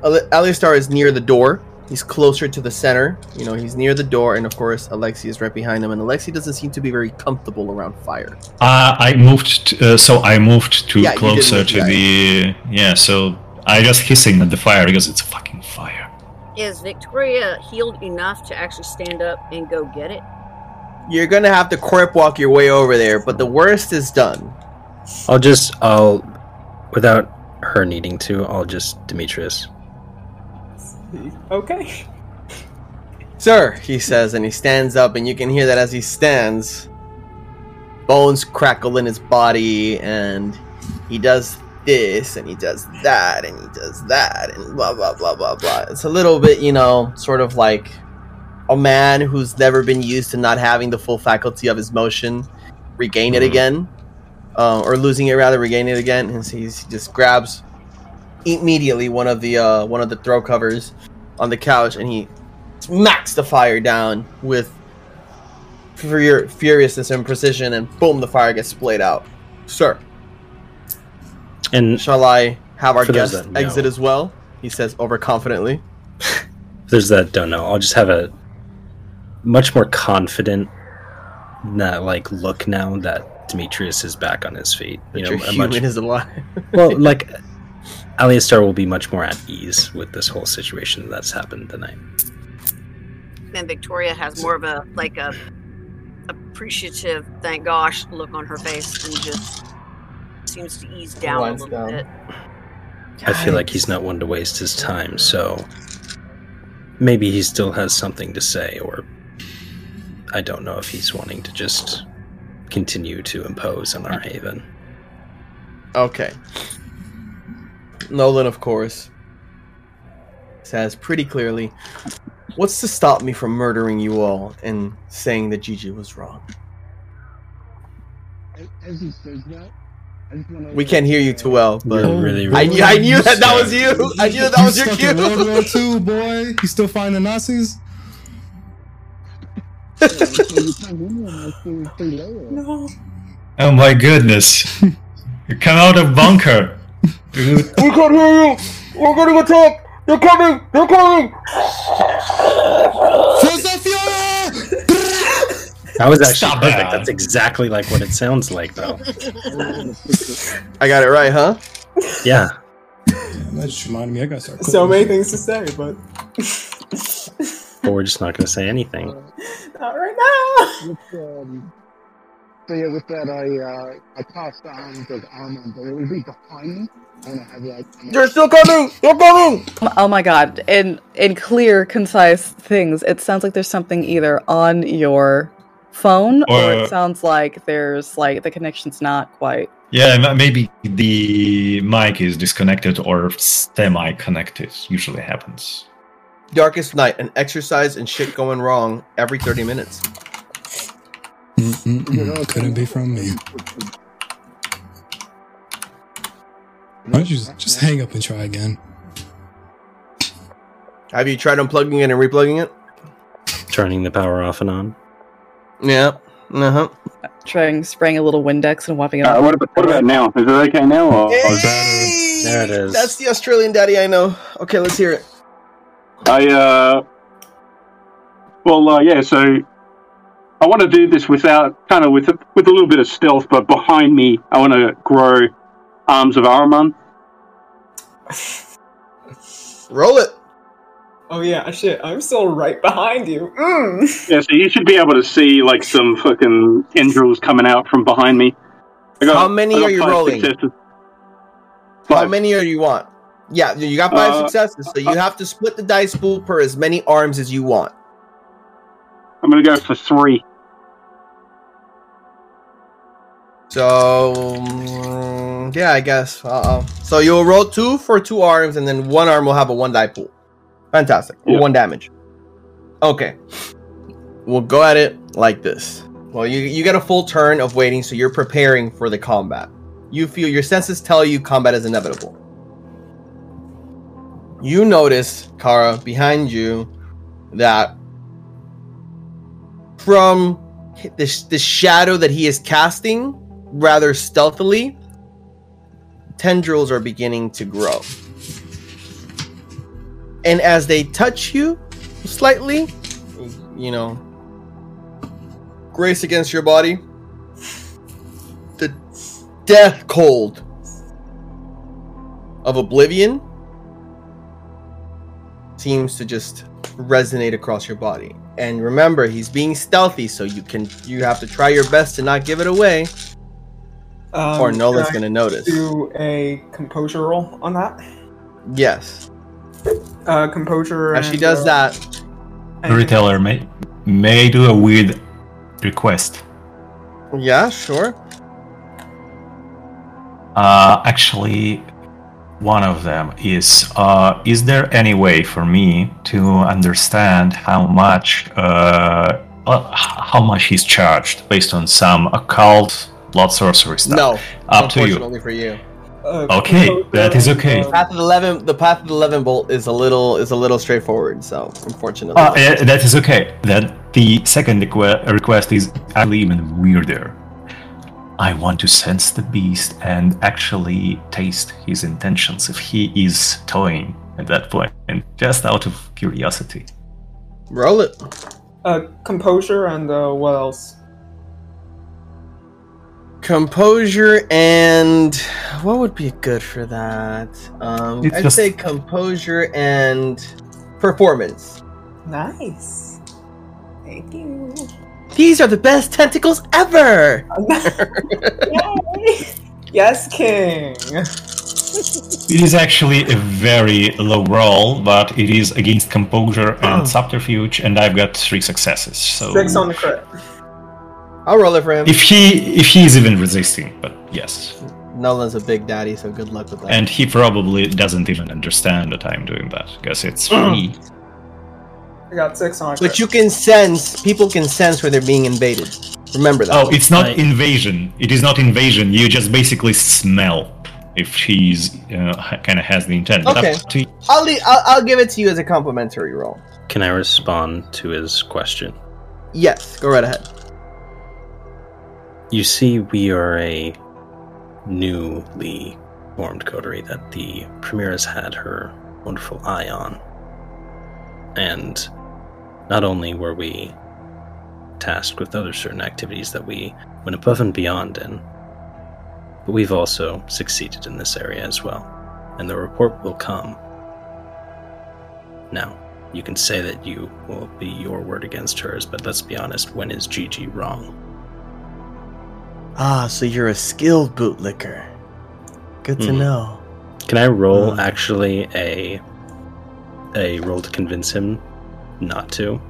Ale- Aleistar is near the door. He's closer to the center. You know, he's near the door, and of course, Alexei is right behind him. And Alexei doesn't seem to be very comfortable around fire. Uh, I moved, t- uh, so I moved to Yeah, closer to the. Yeah, so I just hissing at the fire because it's a fucking fire. Is Victoria healed enough to actually stand up and go get it? You're gonna have to corp walk your way over there, but the worst is done. I'll just, I'll, without her needing to, I'll just Demetrius. Okay. Sir, he says, and he stands up, and you can hear that as he stands, bones crackle in his body, and he does this, and he does that, and he does that, and blah, blah, blah, blah, blah. It's a little bit, you know, sort of like a man who's never been used to not having the full faculty of his motion regain it Mhm. again, uh, or losing it rather, regain it again, and so he just grabs immediately one of the uh, one of the throw covers on the couch, and he smacks the fire down with fur- furiousness and precision, and boom, the fire gets splayed out. Sir, And shall I have our guest exit as well? He says overconfidently. There's that don't know, I'll just have a much more confident, not like look now that Demetrius is back on his feet. That You know, your human much, is alive. well, like Aleistar will be much more at ease with this whole situation that's happened tonight. And Victoria has more of a like a appreciative, thank gosh look on her face and just seems to ease down a little down. bit. I feel like he's not one to waste his time, so maybe he still has something to say, or I don't know if he's wanting to just continue to impose on our haven. Okay. Nolan, of course, says pretty clearly, What's to stop me from murdering you all and saying that Gigi was wrong? As he says that, I just wanna We can't hear you too well, but You're really, I, knew- I knew that that was you. I knew that, that You was your stuck in World cue. War II, boy. You still find the Nazis? No. Oh my goodness. you come out of bunker. We can't hear you. We're going getting attacked. They're coming. They're coming. That was actually Stop perfect. that. That's exactly like what it sounds like, though. I got it right, huh? Yeah. That just reminded me. I gotta start. So many things to say, but But we're just not going to say anything. not right now. With, um, so yeah, with that, I uh, I tossed the arms of armor, but it would be behind me. I want like They're still coming. They're coming. Oh my god! In in clear, concise things, it sounds like there's something either on your phone, or Or- it sounds like there's like the connection's not quite. Yeah, maybe the mic is disconnected or semi connected. Usually happens. Darkest night, an exercise and shit going wrong every 30 minutes. Mm-mm-mm. Couldn't be from me. Why don't you just, just hang up and try again? Have you tried unplugging it and replugging it? Turning the power off and on. Yeah. Uh huh. Trying spraying a little Windex and wiping it Uh, what, about, what about now? Is it okay now? Or, or Hey! There it is. That's the Australian daddy I know. Okay, let's hear it. I uh, well, uh, yeah. So I want to do this without kind of with a, with a little bit of stealth, but behind me, I want to grow arms of Ahriman. Roll it. Oh yeah, shit. I'm still right behind you. Mm. Yeah, so you should be able to see like some fucking tendrils coming out from behind me. I How many are you five rolling? successes. How Five. many are you want? Yeah, you got five Uh, successes, so you have to split the dice pool per as many arms as you want. I'm gonna go for three. So mm, yeah, I guess. Uh, so you'll roll two for two arms, and then one arm will have a one die pool. Fantastic. Yeah. One damage. Okay. We'll go at it like this. Well, you you get a full turn of waiting, so you're preparing for the combat. You feel your senses tell you combat is inevitable. You notice, Kara, behind you, that from the, the shadow that he is casting rather stealthily, tendrils are beginning to grow. And as they touch you slightly, you know, grace against your body, the death cold of oblivion seems to just resonate across your body. And remember, he's being stealthy, so you can you have to try your best to not give it away, Um, or Nolan's can I gonna notice. Do a composure roll on that. Yes. Uh, composure. As she and, does uh, that, and- Retailer, may may I do a weird request? yeah, sure. Uh, actually, one of them is: uh, Is there any way for me to understand how much uh, uh, how much he's charged based on some occult blood sorcery stuff? No, up to you. unfortunately for you. Uh, Okay, composure that is and, okay. uh, Path of the eleven, the path of the eleven bolt is a little is a little straightforward. So unfortunately, Uh, eh, that is okay. Then the second requ- request is actually even weirder. I want to sense the beast and actually taste his intentions if he is toying at that point, and just out of curiosity. roll it. uh, composure and uh, what else? Composure and what would be good for that? Um, I'd just- say composure and performance. Nice. Thank you. These are the best tentacles ever. Yes, King. It is actually a very low roll, but it is against composure and hmm. subterfuge, and I've got three successes. So Six on the crit. I'll roll it for him. if he if he is even resisting, but yes, Nolan's a big daddy, so good luck with that. and he probably doesn't even understand that I'm doing that because it's free. I got six on but you can sense people can sense where they're being invaded. Remember that. Oh, it's not I- invasion. It is not invasion. You just basically smell if she's uh, kind of has the intent. Okay. up to I'll, le- I'll I'll give it to you as a complimentary roll. Can I respond to his question? Yes, go right ahead. You see, we are a newly formed coterie that the Premier has had her wonderful eye on. And not only were we tasked with other certain activities that we went above and beyond in, but we've also succeeded in this area as well. And the report will come. Now, you can say that you will be your word against hers, but let's be honest, when is Gigi wrong? Ah, so you're a skilled bootlicker. Good to Mhm. know. Can I roll Hmm. actually a a roll to convince him not to?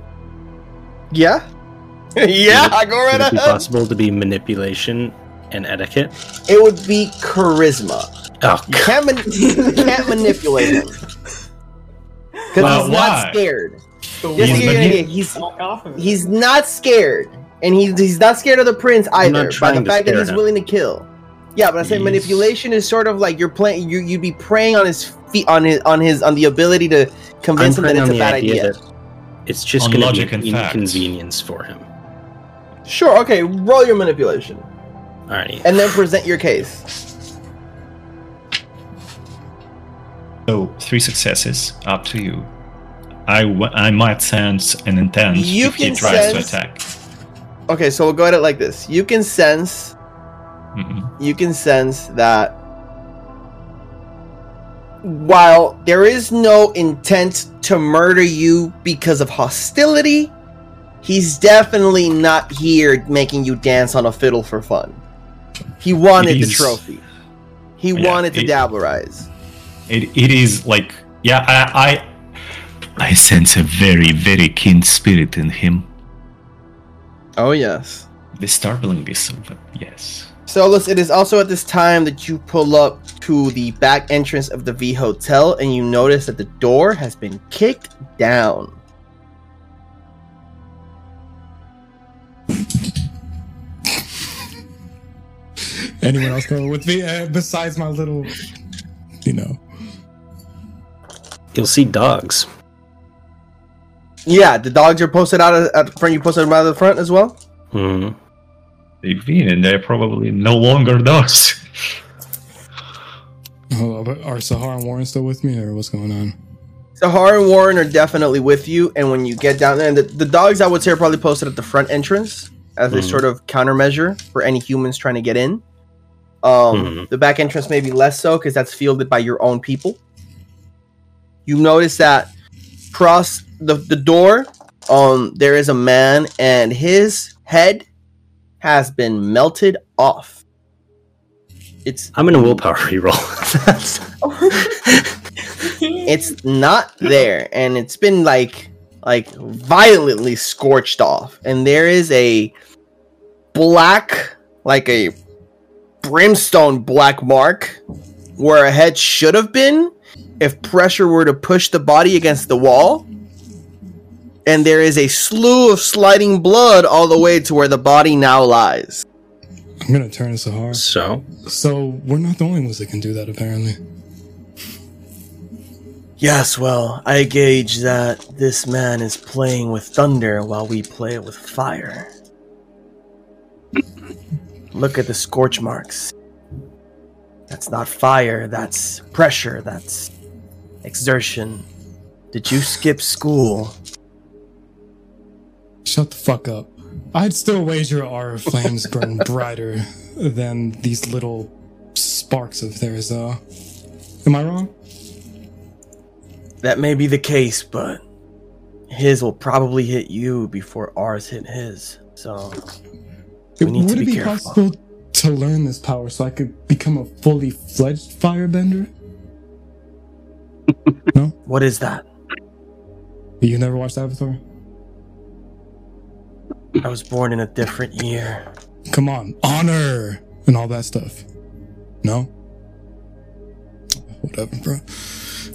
Yeah. yeah, Would I go right Would it be ahead. possible to be manipulation and etiquette? It would be charisma. Oh, You can't, man- you can't manipulate him because Well, he's why? not scared. Just to He's give you an mani- idea, he's Walk off of it. he's not scared, and he's he's not scared of the prince either. By the to fact that scare he's him. willing to kill. Yeah, but I say He's- manipulation is sort of like you're playing. You you'd be preying on his feet, on his on his on the ability to I'm convince him that preying it's on a the bad idea, idea. that it's just going to be and an facts. inconvenience for him. Sure. Okay. Roll your manipulation, Alrighty. and then present your case. so three successes. Up to you. I, w- I might sense an intent You if he can tries to sense- attack. Okay, so we'll go at it like this. You can sense Mhm. you can sense that while there is no intent to murder you because of hostility, he's definitely not here making you dance on a fiddle for fun. He wanted the trophy. He Yeah, wanted to it- diablerize. It, it is like yeah I, I I sense a very very keen spirit in him. Oh yes. Disturbingly so, but yes. Solus, it is also at this time that you pull up to the back entrance of the V Hotel and you notice that the door has been kicked down. Anyone else going with me? Uh, besides my little, you know. You'll see dogs. Yeah, the dogs are posted out at the front. You posted them out of the front as well. hmm They've been and they're probably no longer dogs. Hold on, are Sahar and Warren still with me, or what's going on? Sahar and Warren are definitely with you, and when you get down there, and the, the dogs I would say are probably posted at the front entrance as a Mhm. sort of countermeasure for any humans trying to get in. Um, Mhm. The back entrance may be less so because that's fielded by your own people. You notice that across the, the door, um, there is a man, and his head has been melted off. It's I'm in a willpower reroll. That's- it's not there and it's been like like violently scorched off and there is a black like a brimstone black mark where a head should have been if pressure were to push the body against the wall and there is a slew of sliding blood all the way to where the body now lies I'm gonna turn to Sahar. So, So we're not the only ones that can do that, apparently. Yes, well, I gauge that this man is playing with thunder while we play with fire. Look at the scorch marks. That's not fire, that's pressure, that's exertion. Did you skip school? Shut the fuck up. I'd still wager our flames burn brighter than these little sparks of theirs, though. Am I wrong? That may be the case, but his will probably hit you before ours hit his. So we need Would to it be be careful. possible to learn this power so I could become a fully fledged firebender? no? What is that? You never watched Avatar? I was born in a different year. Come on, honor and all that stuff. No? Whatever, bro.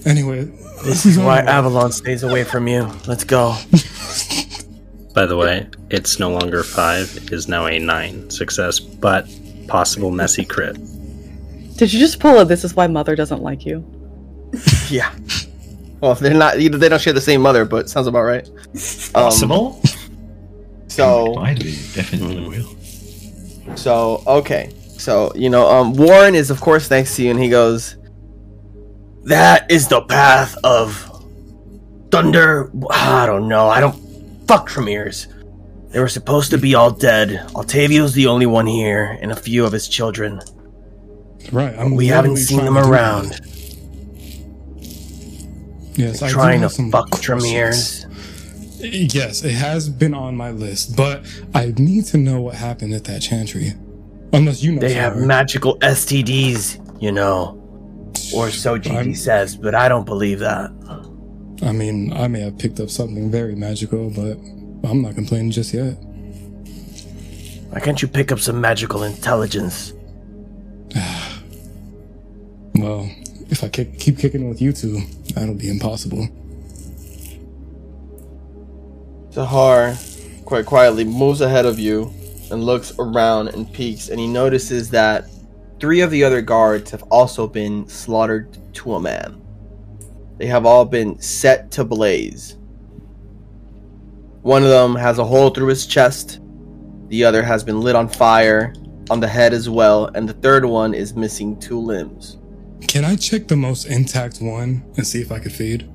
Anyway, This is why Avalon stays away from you. Let's go. by the way, it's no longer five; it is now a nine success, but possible messy crit. Did you just pull a this is why mother doesn't like you? Yeah. Well, they're not. They don't share the same mother, but sounds about right. Um, Possible? So Might be. Definitely will. So okay, so you know, um, Warren is of course next to you, and he goes, That is the path of thunder. I don't know. I don't fuck Tremere. They were supposed to be all dead. Octavio's the only one here, and a few of his children. Right, I'm we haven't seen them to do around. that. Yes, I do trying to have some fuck questions. Yes, it has been on my list, but I need to know what happened at that chantry. Unless you know. They have magical STDs, you know. Or so Gigi says, but I don't believe that. I mean, I may have picked up something very magical, but I'm not complaining just yet. Why can't you pick up some magical intelligence? Well, if I keep kicking with you two, that'll be impossible. Sahar, quite quietly, moves ahead of you and looks around and peeks, and he notices that three of the other guards have also been slaughtered to a man. They have all been set to blaze. One of them has a hole through his chest. The other has been lit on fire on the head as well, and the third one is missing two limbs. Can I check the most intact one and see if I could feed?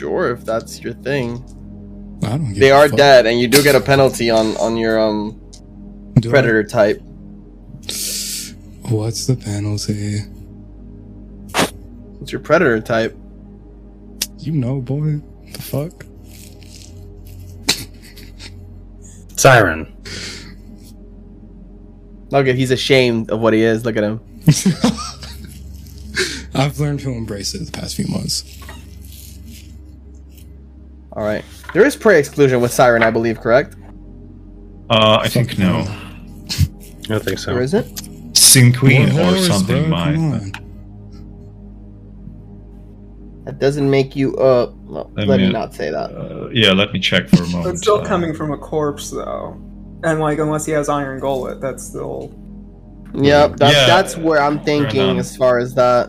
Sure, if that's your thing. I don't. Give They a are fuck. dead, and you do get a penalty on on your um Do I? predator type. What's the penalty? What's your predator type? You know, boy. The fuck? Siren. Look at he's ashamed of what he is. Look at him. I've learned to embrace it the past few months. All right. There is prey exclusion with Siren, I believe, correct? Uh, I think no. I don't think so. There isn't? Cinqueen More or something bro, might. come on. That doesn't make you uh well, Let let, me- me not say that. Uh, yeah, let me check for a moment. It's still Uh, coming from a corpse, though. And, like, unless he has Iron Gullet, that's still. Yep, that's Yeah, that's where I'm thinking as far as that.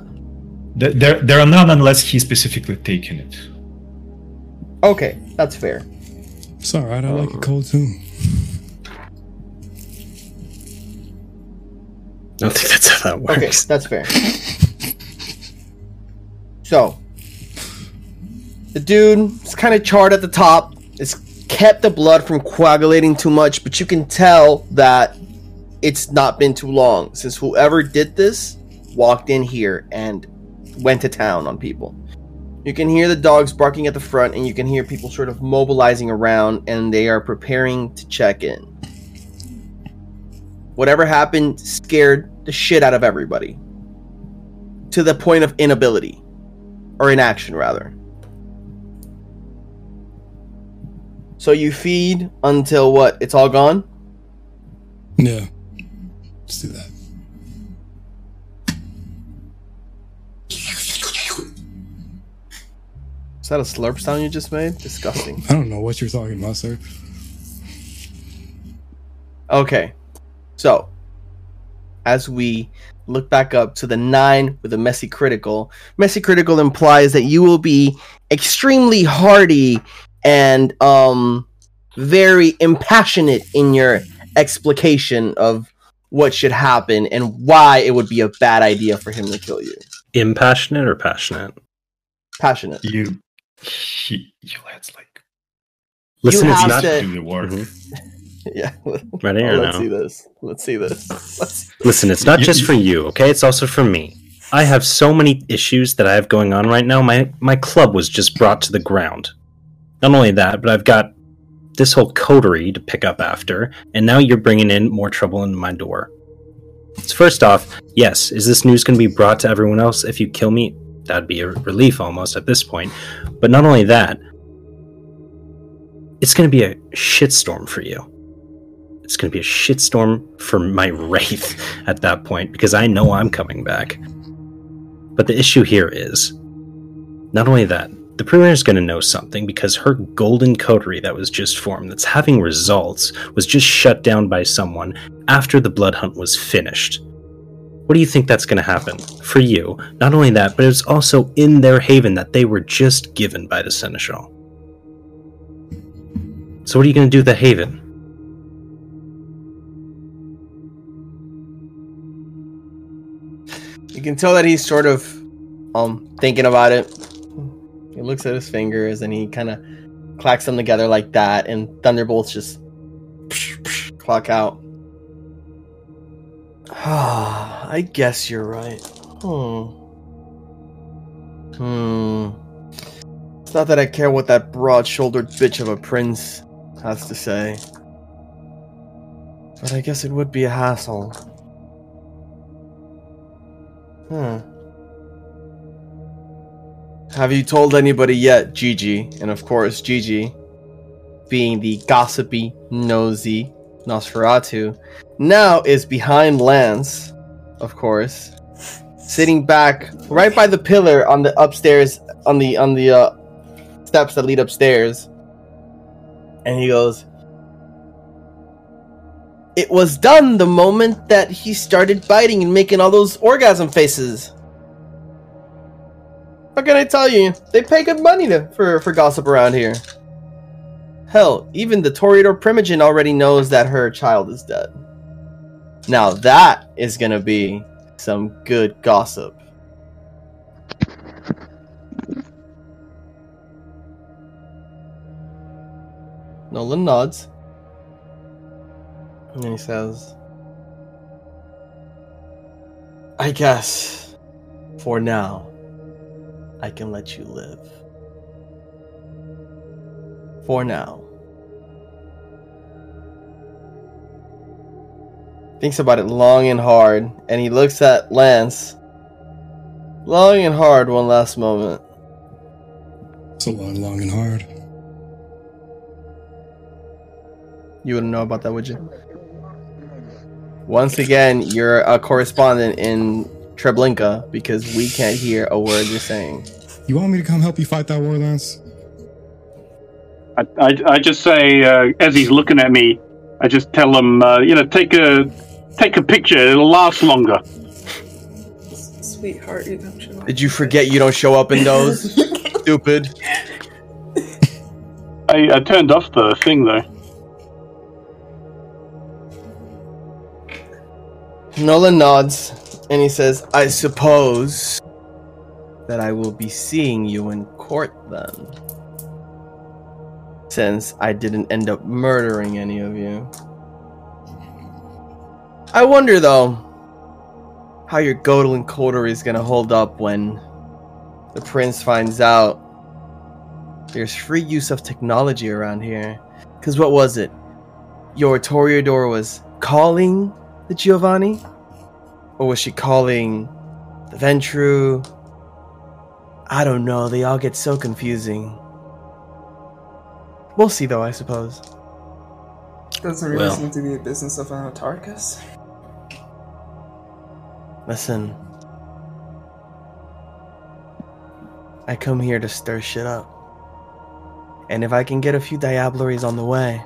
th- There, there are none unless he specifically taken it. Okay, that's fair. It's alright, I like it cold too. I don't think that's how that works. Okay, that's fair. So, the dude is kind of charred at the top. It's kept the blood from coagulating too much, but you can tell that it's not been too long since whoever did this walked in here and went to town on people. You can hear the dogs barking at the front, and you can hear people sort of mobilizing around, and they are preparing to check in. Whatever happened scared the shit out of everybody to the point of inability or inaction, rather. So you feed until what? It's all gone? Yeah. Let's do that. That a slurp sound you just made? Disgusting. I don't know what you're talking about, sir. Okay, so as we look back up to the nine with a messy critical, messy critical implies that you will be extremely hardy and um very impassionate in your explication of what should happen and why it would be a bad idea for him to kill you. Impassionate or passionate? Passionate. You, he, you let's like Listen, You it's have not. to- do the work. Mhm. Yeah. Ready or Oh, let's no? see this. Let's see this. Let's Listen, it's not You- just you- for you, okay? It's also for me. I have so many issues that I have going on right now. My my club was just brought to the ground. Not only that, but I've got this whole coterie to pick up after, and now you're bringing in more trouble into my door. So first off, yes, is this news going to be brought to everyone else if you kill me? That'd be a relief almost at this point. But not only that, it's going to be a shitstorm for you it's going to be a shitstorm for my wraith at that point because I know I'm coming back. But the issue here is not only that, the premier is going to know something because her golden coterie that was just formed, that's having results, was just shut down by someone after the blood hunt was finished. What do you think that's going to happen for you? Not only that, but it's also in their haven that they were just given by the seneschal. So what are you going to do with the haven? You can tell that he's sort of um thinking about it. He looks at his fingers and he kind of clacks them together like that, and thunderbolts just clock out. I guess you're right. Hmm. Hmm. It's not that I care what that broad-shouldered bitch of a prince has to say, but I guess it would be a hassle. Hmm. Have you told anybody yet, Gigi? And of course, Gigi, being the gossipy, nosy Nosferatu, now is behind Lance, of course, sitting back right by the pillar on the upstairs, on the on the uh, steps that lead upstairs, and he goes. It was done the moment that he started biting and making all those orgasm faces. What can I tell you? They pay good money to, for, for gossip around here. Hell, even the Toreador Primogen already knows that her child is dead. Now that is gonna be some good gossip. Nolan nods. And he says, I guess, for now, I can let you live. For now. Thinks about it long and hard, and he looks at Lance long and hard one last moment. It's a long, long and hard. You wouldn't know about that, would you? Once again, you're a correspondent in Treblinka because we can't hear a word you're saying. You want me to come help you fight that war, Lance? I, I, I just say uh, as he's looking at me, I just tell him, uh, you know, take a take a picture. It'll last longer. Sweetheart, you don't show up. Did you forget you don't show up in those? Stupid. I, I turned off the thing though. Nolan nods and he says, I suppose that I will be seeing you in court then. Since I didn't end up murdering any of you. I wonder though how your Godel coterie is gonna hold up when the prince finds out there's free use of technology around here. Cause what was it? Your Toreador was calling the Giovanni? Or was she calling the Ventrue? I don't know, they all get so confusing. We'll see though, I suppose. Doesn't really Well. seem to be a business of an autarkis. Listen. I come here to stir shit up. And if I can get a few diableries on the way,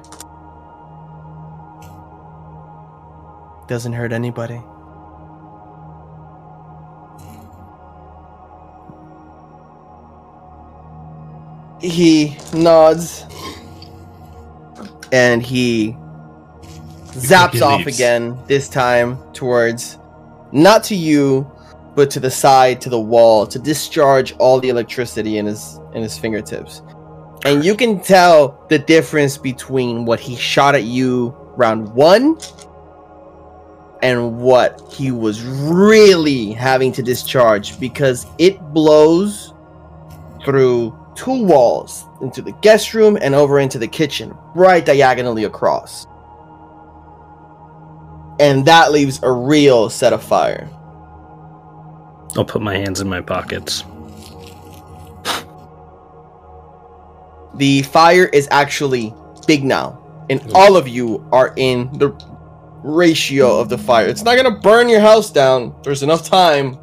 doesn't hurt anybody. He nods and he zaps He off again, this time towards not to you, but to the side, to the wall, to discharge all the electricity in his in his fingertips. And you can tell the difference between what he shot at you round one and what he was really having to discharge because it blows through two walls into the guest room and over into the kitchen, right diagonally across. And that leaves a real set of fire. I'll put my hands in my pockets. The fire is actually big now, and all of you are in the ratio of the fire. It's not gonna burn your house down. There's enough time,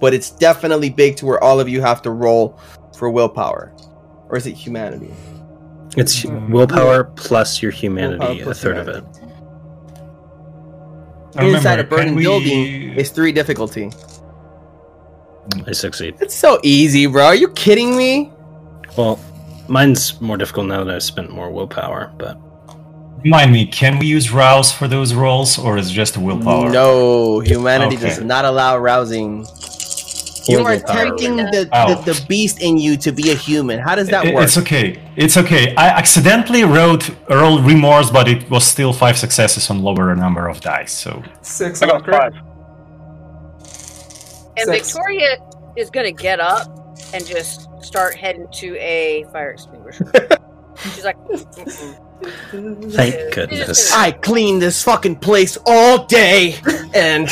but it's definitely big to where all of you have to roll for willpower, or is it humanity? It's mm-hmm. willpower plus your humanity, Willpower a plus third of it. humanity. Inside a burning we- building is three difficulty. I succeed. It's so easy, bro. Are you kidding me? Well, mine's more difficult now that I've spent more willpower, but Remind me, can we use rouse for those rolls, or is it just willpower? No, humanity Okay. does not allow rousing. You are willpower. tempting the, Oh. the, the beast in you to be a human. How does that I- work? It's okay. It's okay. I accidentally wrote rolled remorse, but it was still five successes on lower number of dice. So Six I got five. And Six. Victoria is going to get up and just start heading to a fire extinguisher. She's like, "Mm-mm." thank goodness. I clean this fucking place all day, and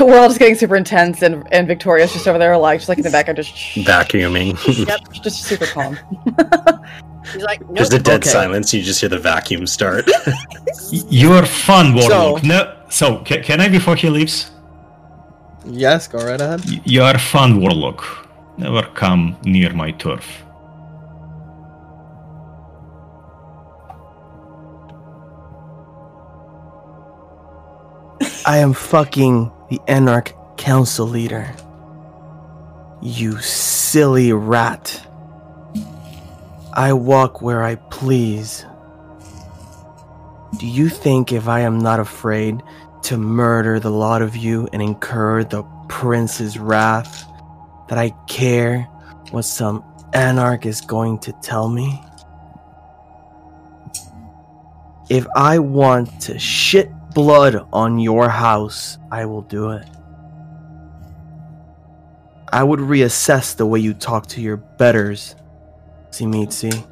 We're all just getting super intense, and, and Victoria's just over there, like, just like in the back, and just Vacuuming. Yep. just super calm. She's like, nope. There's a dead Okay. silence. You just hear the vacuum start. Y- you're fun, Warlock. So- no, so ca- can I before he leaves? yes, go right ahead. Y- You are fun, Warlock. Never come near my turf. I am fucking the Anarch Council leader. You silly rat. I walk where I please. Do you think if I am not afraid to murder the lot of you and incur the prince's wrath, that I care what some anarch is going to tell me? If I want to shit blood on your house, I will do it. I would reassess the way you talk to your betters, Tzimisce.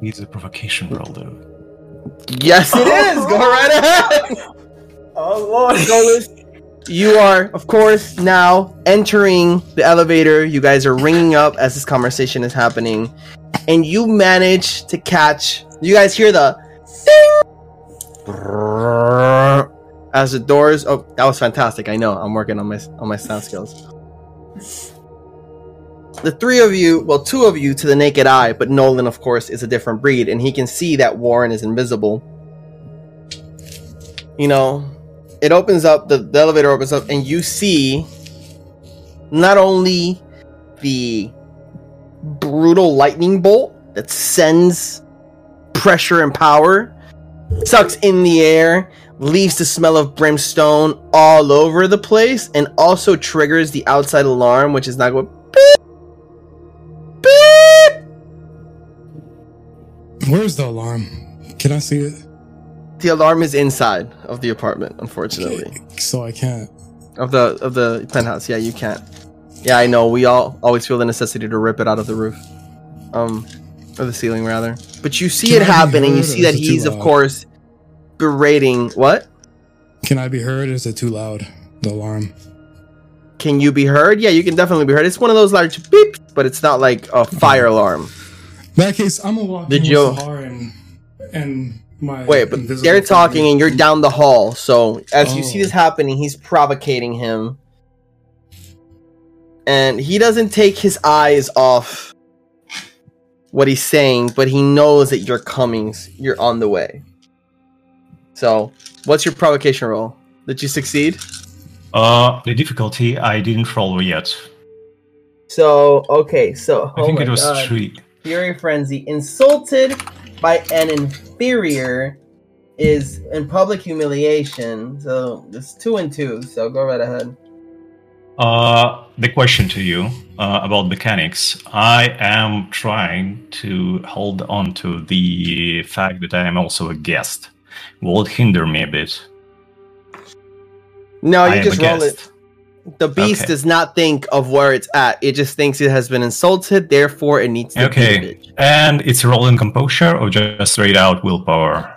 Needs a provocation roll, though. Yes, it is. Go right ahead. Oh lord. You are, of course, now entering the elevator. You guys are ringing up as this conversation is happening, and you manage to catch. You guys hear the ding as the doors. Oh, that was fantastic. I know. I'm working on my on my sound skills. The three of you, well, two of you to the naked eye, but Nolan, of course, is a different breed, and he can see that Warren is invisible. You know, it opens up the, the elevator opens up and you see not only the brutal lightning bolt that sends pressure and power sucks in the air leaves the smell of brimstone all over the place and also triggers the outside alarm which is now going beep beep Where's the alarm? Can I see it? The alarm is inside of the apartment unfortunately So I can't. of the of the penthouse. Yeah, you can't. Yeah, I know. We all always feel the necessity to rip it out of the roof, um, or the ceiling rather. But you see Can it I happen, and you see or that is it too he's of course berating. What? Can I be heard? Or is it too loud? The alarm. Can you be heard? Yeah, you can definitely be heard. It's one of those large beeps, but it's not like a fire alarm. In that case, I'm gonna walk Did in you- with Sahar and and my Wait, but they're talking, family. and you're down the hall. So as you see Oh. this happening, he's provocating him. and he doesn't take his eyes off what he's saying, but he knows that you're coming. You're on the way. So, what's your provocation roll? Did you succeed? Uh, the difficulty I didn't roll yet. So, okay, so I oh think my it was God. three. Fury Frenzy. Insulted by an inferior is in public humiliation. So it's two and two. So go right ahead. Uh, the question to you uh, about mechanics. I am trying to hold on to the fact that I am also a guest. Will it hinder me a bit? No, you am just roll guest. it. The beast Okay. does not think of where it's at. It just thinks it has been insulted. Therefore, it needs to be. Okay. beat it. And it's rolling composure or just straight out willpower?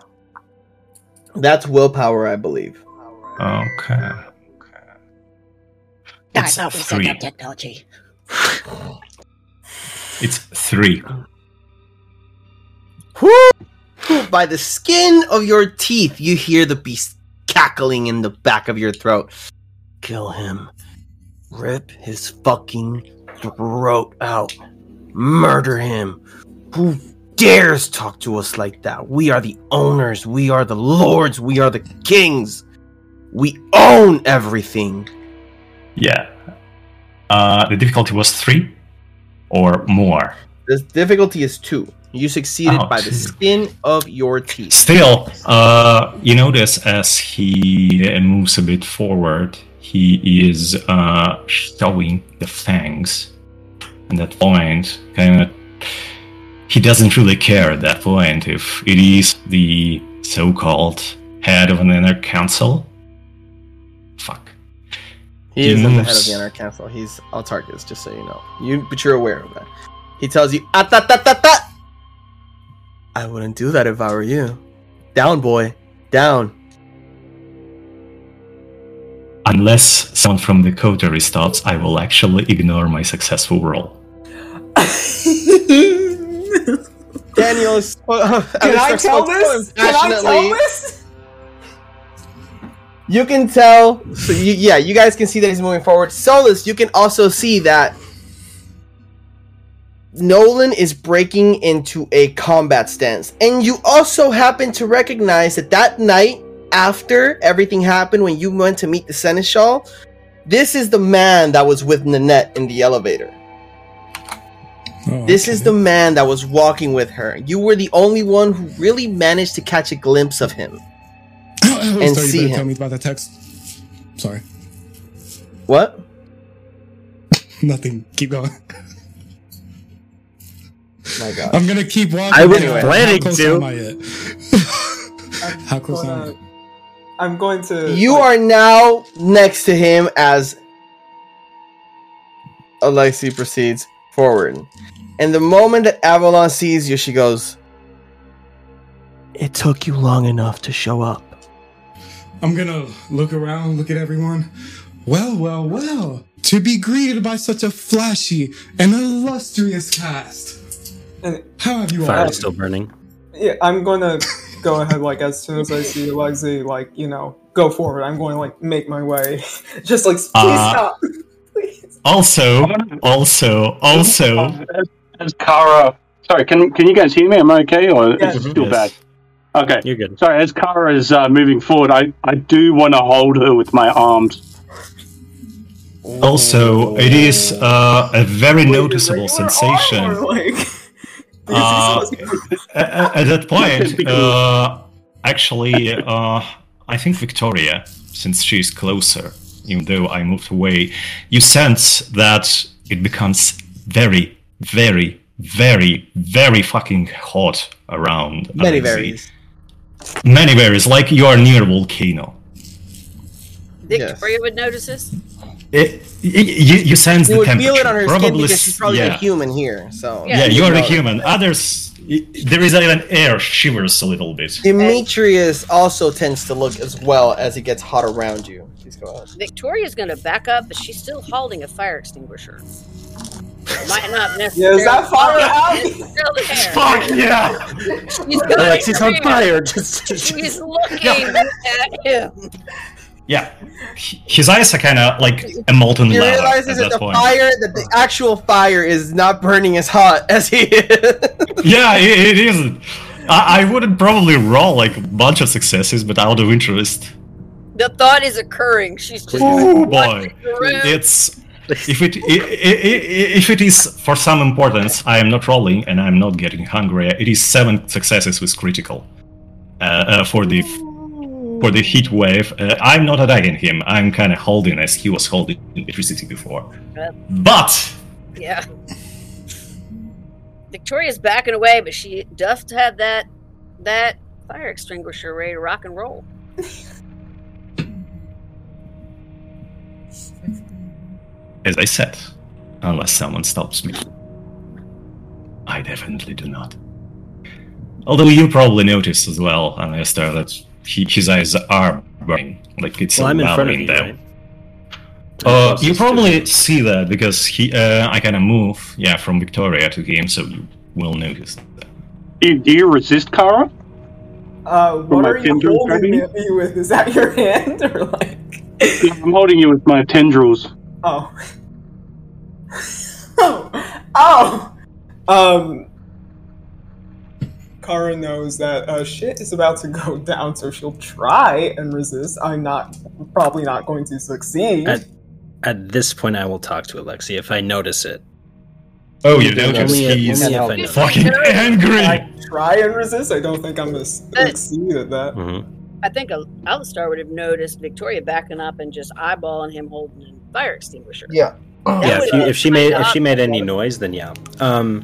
That's willpower, I believe. Okay. I It's thought we set three. up technology. It's three. Whoo! By the skin of your teeth, you hear the beast cackling in the back of your throat. Kill him. Rip his fucking throat out. Murder him. Who dares talk to us like that? We are the owners. We are the lords. We are the kings. We own everything. Yeah. Uh, the difficulty was three or more. The difficulty is two. You succeeded Oh, by the skin of your teeth. Still, uh, you notice as he moves a bit forward, he is uh, showing the fangs. And that point, kind of, he doesn't really care at that point if it is the so-called head of an inner council. Fuck. He He isn't the head of the Anarch Council. He's autarkis, just so you know. You, but you're aware of that. He tells you, ah, ta, ta, ta, ta. I wouldn't do that if I were you. Down, boy. Down. Unless someone from the coterie stops, I will actually ignore my successful roll. Daniel is. Can I tell this? Can I tell this? You can tell. So you, yeah, you guys can see that he's moving forward. Solus, you can also see that Nolan is breaking into a combat stance, and you also happen to recognize that that night after everything happened, when you went to meet the seneschal, this is the man that was with Nanette in the elevator. Oh, This is the man that was walking with her. You were the only one who really managed to catch a glimpse of him. and and Sorry, you see better him. tell me about the text. Sorry, What? nothing. Keep going. My God. I'm gonna keep walking. I was How planning close to. am I yet? How close am I? Gonna- I'm going to. You are now next to him as Alexei proceeds forward. And the moment that Avalon sees you, she goes, It took you long enough to show up. I'm gonna look around, look at everyone. Well, well, well. To be greeted by such a flashy and illustrious cast. And- How have you all? Fire is still burning. Yeah, I'm going to go ahead. Like as soon as I see Alexei, like you know, go forward. I'm going to like make my way. Just like please Uh, stop. please. Also, also, also, As, as Kara, sorry, can can you guys hear me? Am I okay, or Yes. is it still Yes. bad? Okay. You're good. Sorry, as Kara is uh, moving forward, I, I do want to hold her with my arms. also, it is uh, a very Wait, is Uh, at, at that point, uh, actually, uh, I think Victoria, since she's closer, even though I moved away, you sense that it becomes very, very, very, very fucking hot around. Many Alexei. varies. Many varies, like you are near a volcano. Victoria would notice this. It, y- you, you sense You the would temperature. feel it on her skin Probably because she's probably yeah. a human here. So Yeah, Yeah. you are a human. Others, there is even air shivers a little bit. Demetrius also tends to look as well as it gets hot around you. Please go ahead. Victoria's going to back up, but she's still holding a fire extinguisher. Might not Yeah, necessarily. is that fire out? It's still there. Fuck yeah! She's going Alexei's on fire. Just, She's looking at him. Yeah, his eyes are kind of like a molten He lava at realizes that that the point. fire, that the actual fire, is not burning as hot as he is. Yeah, it, it is. I, I wouldn't probably roll like a bunch of successes, but out of interest. The thought is occurring. She's just Oh boy, it's if it i- i- i- if it is for some importance, I am not rolling and I'm not getting hungry. It is seven successes with critical uh, uh, for the for the heat wave. Uh, I'm not attacking him. I'm kind of holding as he was holding electricity before. But Yeah. Victoria's backing away, but she does have that that fire extinguisher ready to rock and roll. as I said, unless someone stops me, I definitely do not. Although you probably noticed as well, Esther, that he, his eyes are burning, like it's Well, I'm in front of you, them. right? Uh, you to probably see that because he, uh, I kind of move, yeah, from Victoria to him, so you will notice that. Do you, do you resist, Kara? Uh, what are you holding me with? Is that your hand or like? I'm holding you with my tendrils. Oh. oh. Oh. Um. Kara knows that uh, shit is about to go down, so she'll try and resist. I'm not probably not going to succeed. At, at this point, I will talk to Alexei if I notice it. Oh, you Only notice if- he's only if I notice. fucking angry! I try and resist. I don't think I'm gonna succeed at that. Mm-hmm. I think Al- Aleistar would have noticed Victoria backing up and just eyeballing him holding a fire extinguisher. Yeah. That yeah, if, you, if she made if she made any noise, then yeah. Um,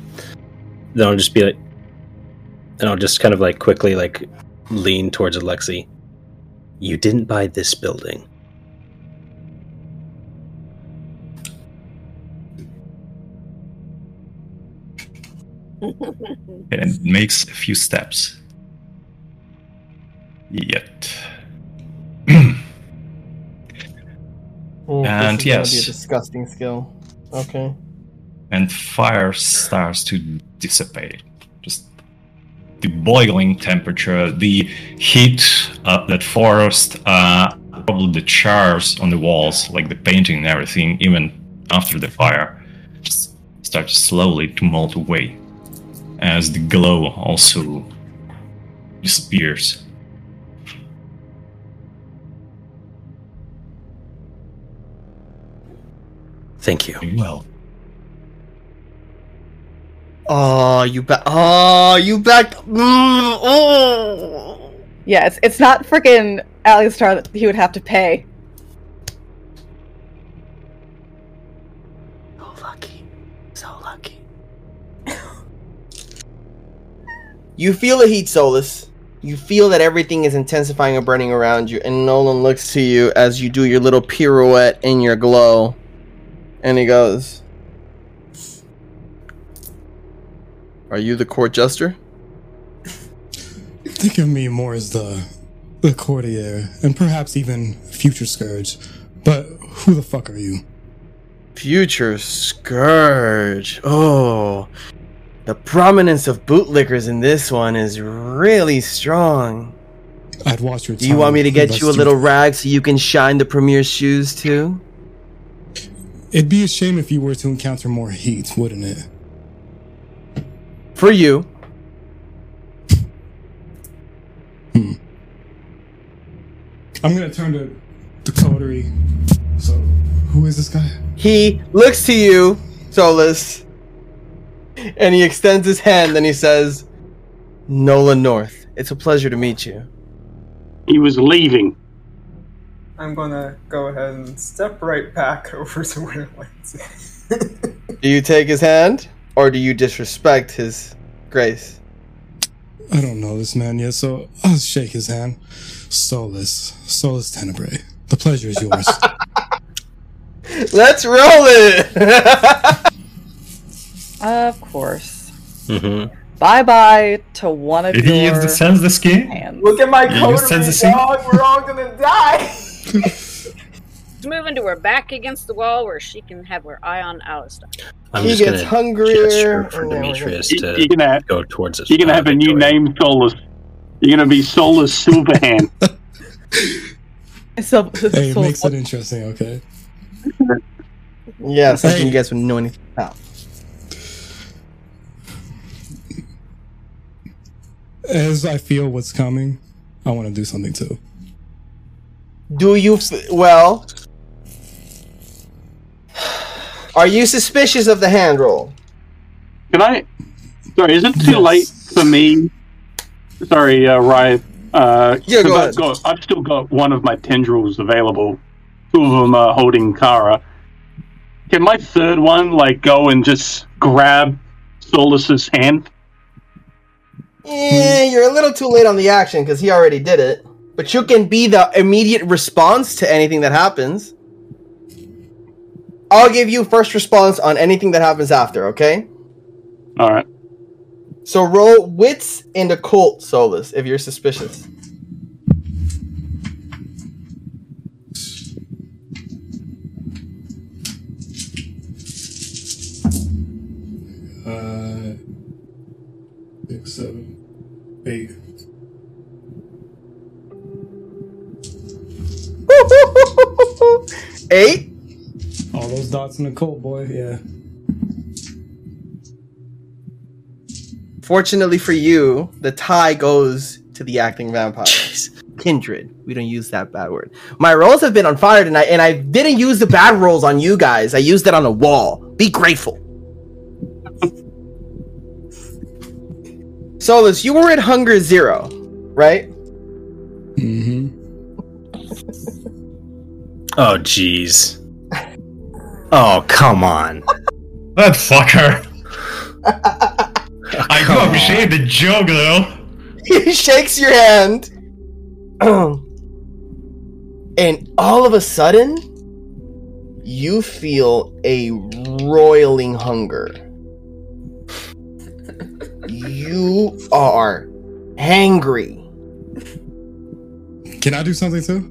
then I'll just be like, and I'll just kind of like quickly like lean towards Alexei. You didn't buy this building. and makes a few steps. Yet. Oh, And this is yes. be a disgusting skill. Okay. and fire starts to dissipate. The boiling temperature, the heat uh, that forest, uh, probably the chars on the walls, like the painting and everything, even after the fire, starts slowly to melt away as the glow also disappears. Thank you. Well, Oh, you back. Oh, you backed. Mm, oh. Yeah, it's it's not freaking Aleistar that he would have to pay. So lucky. So lucky. you feel the heat, Solus. You feel that everything is intensifying and burning around you, and Nolan looks to you as you do your little pirouette in your glow. And he goes, Are you the court jester? Think of me more as the the courtier, and perhaps even future scourge. But who the fuck are you? Future Scourge. Oh. The prominence of bootlickers in this one is really strong. I'd watch your. Do you want me to get you a little rag so you can shine the premier's shoes too? It'd be a shame if you were to encounter more heat, wouldn't it? For you. Hmm. I'm gonna turn to the coterie. So, who is this guy? He looks to you, Solus, and he extends his hand and he says, Nolan North, it's a pleasure to meet you. He was leaving. I'm gonna go ahead and step right back over to where Lindsay. Do you take his hand, or do you disrespect his grace? I don't know this man yet, so I'll shake his hand. Solus, Solus Tenebrae. The pleasure is yours. Let's roll it! Of course. Mm-hmm. Bye bye to one of Did he your use the sense the ski? hands. Look at my Yeah, you sense coterie, the scene? dog. We're all gonna die. She's moving to her back against the wall where she can have her eye on Aleistar. I'm he just gets hungrier. for and there we go. Demetrius You- to You're gonna go towards us. you're gonna have a new name, Solus. You're gonna be Solus Silverhand. So, Hey, it makes it interesting, okay? Yeah, something Hey. you guys would know anything about. As I feel what's coming, I want to do something too. Do you f- well? Are you suspicious of the hand roll? Can I? Sorry, is it too Yes. late for me? Sorry, uh, Ryam. Uh, Yeah, go. I've, got, I've still got one of my tendrils available. Two of them are holding Kara. Can my third one like go and just grab Solus's hand? Eh, you're a little too late on the action because he already did it. But you can be the immediate response to anything that happens. I'll give you first response on anything that happens after, okay? All right. So roll wits and occult Solus if you're suspicious. Uh, six, seven, eight. Eight. All those dots in the coat, boy. Yeah. Fortunately for you, the tie goes to the acting vampire. Kindred. We don't use that bad word. My rolls have been on fire tonight, and I didn't use the bad rolls on you guys. I used it on the wall. Be grateful. Solus, you were at hunger zero, right? Mm-hmm. Oh, jeez. Oh, come on. That fucker. I do appreciate the joke though. he shakes your hand. and all of a sudden, you feel a roiling hunger. you are angry. Can I do something too?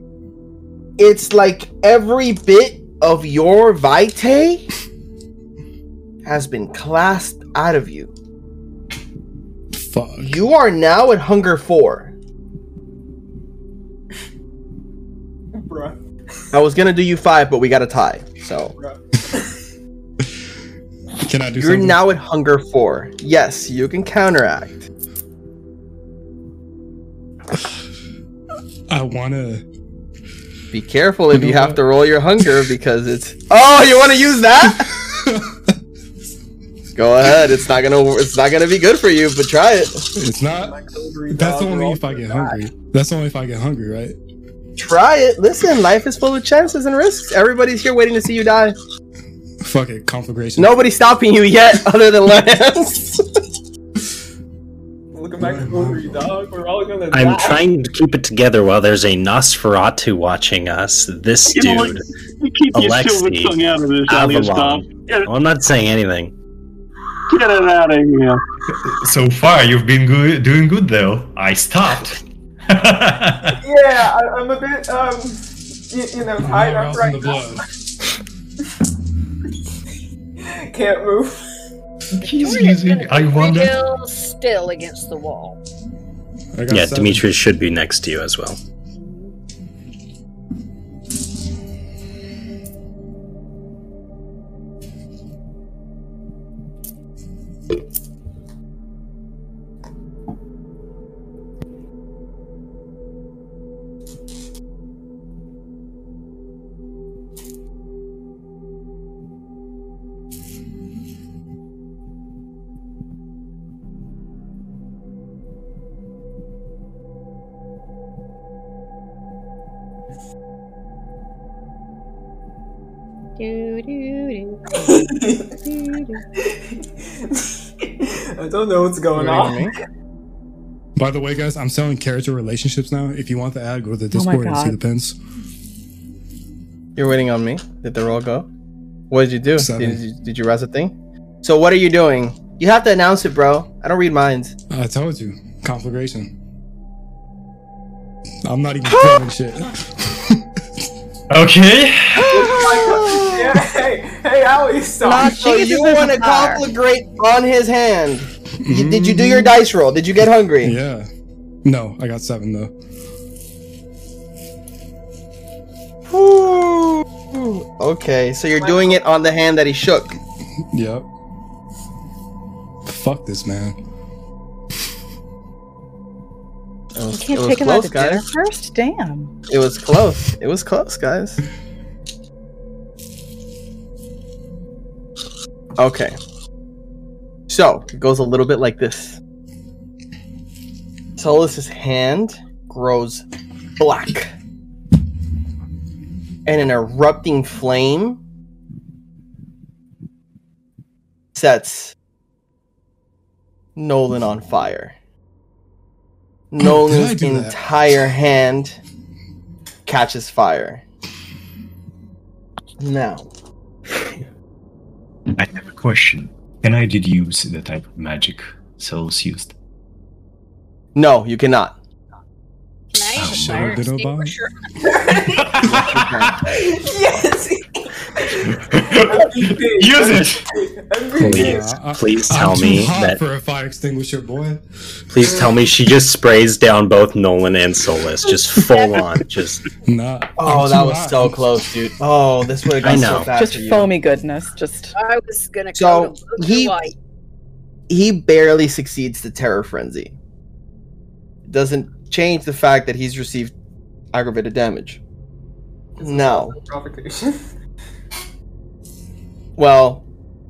It's like every bit of your vitae has been clasped out of you. Fuck. You are now at hunger four. Bruh. I was gonna do you five, but we got a tie. So Can I do you're something? now at hunger four. Yes, you can counteract. I wanna. Be careful if You you have to roll your hunger because it's. Oh, you want to use that? Go ahead. It's not gonna. It's not gonna be good for you, but try it. It's not. That's only if I get hungry. That's only if I get hungry, right? Try it. Listen, life is full of chances and risks. Everybody's here waiting to see you die. Fuck it, conflagration. Nobody's stopping you yet, other than Lance. Looking back hungry, dog. We're all gonna I'm die. trying to keep it together while there's a Nosferatu watching us. This You know what? dude, You keep your silver Alexei, tongue out of this, Alias. Avalon. Well, I'm not saying anything. get it out of here. So far, you've been good, doing good though. I stopped. Yeah, I, I'm a bit, um, you, you know, tied up Arousing right the now. Can't move. He's Victoria's using. I wonder. still against the wall. I got Yeah, seven. Demetrius should be next to you as well. I don't know what's going Waiting on on. By the way, guys, I'm selling character relationships now. If you want the ad, go to the Oh Discord and see the pins. You're waiting on me. Did the roll go? What did you do? Seven. Did you, did you rise a thing? So what are you doing? You have to announce it, bro. I don't read minds. I told you, conflagration. I'm not even throwing shit. Okay. Oh yeah, hey, hey, Ali, stop. Not So Jesus you want to a conflagrate on his hand? You- did you do your dice roll? Did you get hungry? Yeah. No, I got seven though. Ooh. Okay, so you're doing it on the hand that he shook. Yep. Fuck this man. It You can't it was take him out close, to dinner guys. first? Damn. It was close. It was close, guys. Okay. So it goes a little bit like this. Solus's hand grows black. And an erupting flame sets Nolan on fire. Oh, Nolan's do that? entire hand catches fire. Now, I have a question. Can I deduce the type of magic Solus used? no, you cannot. Can I use Sure, fire did Obama? extinguisher? yes. Use it! Please, I- please I'm tell too me hot that. for a fire extinguisher, boy. Please tell me she just sprays down both Nolan and Solus, just full on, just Nah. Oh, that was hot. so close, dude. Oh, this would have I gone know. so fast Just for you. foamy goodness. Just I was gonna So, go to he- white. He barely succeeds the terror frenzy. Doesn't change the fact that he's received aggravated damage. No. Provocation. Well,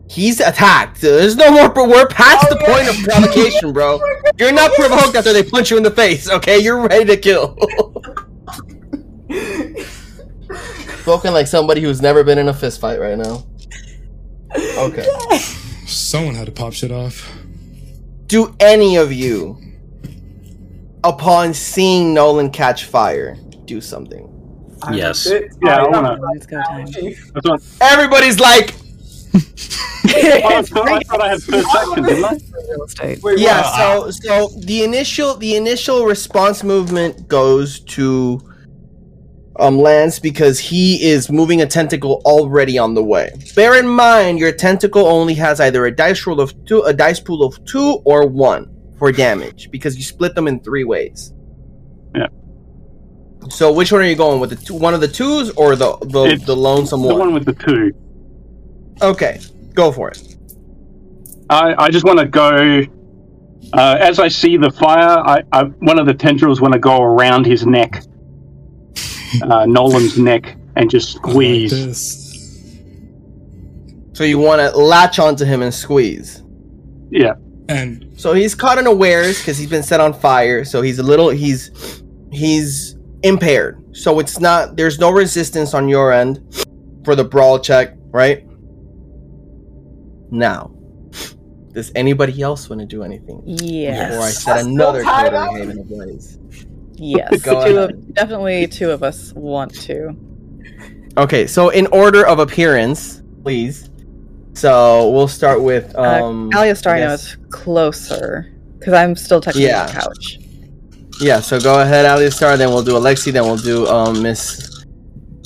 he's attacked. There's no more. We're past Oh, the yeah. point of provocation, bro. You're not provoked after they punch you in the face. Okay, you're ready to kill. Spoken like somebody who's never been in a fist fight right now. Okay. Someone had to pop shit off. Do any of you, upon seeing Nolan catch fire, do something? Yes. Yeah, I wanna. let's go time. That's what, Everybody's like, I thought I thought I had first action, didn't I? Real estate. Wait, yeah. what? So, so the initial, the initial response movement goes to um Lance because he is moving a tentacle already on the way. Bear in mind, your tentacle only has either a dice roll of two, a dice pool of two, or one for damage because you split them in three ways. Yeah. So which one are you going with? The two, one of the twos or the the, It's the lonesome The one? one with the two. Okay, go for it. I, I just want to go. Uh, as I see the fire, I, I one of the tendrils want to go around his neck, uh, Nolan's neck, and just I like squeeze. So you want to latch onto him and squeeze. Yeah, And So he's caught unawares because he's been set on fire. So he's a little he's he's impaired. So it's not there's no resistance on your end for the brawl check, right? Now, does anybody else want to do anything Yes. before I set another Coding Haven ablaze? Yes. Go two of, definitely two of us want to. Okay, so in order of appearance, please. So we'll start with um uh, Aleistar I know yes. is closer because I'm still touching Yeah. the couch. Yeah, so go ahead, Aleistar, then we'll do Alexei, then we'll do um Miss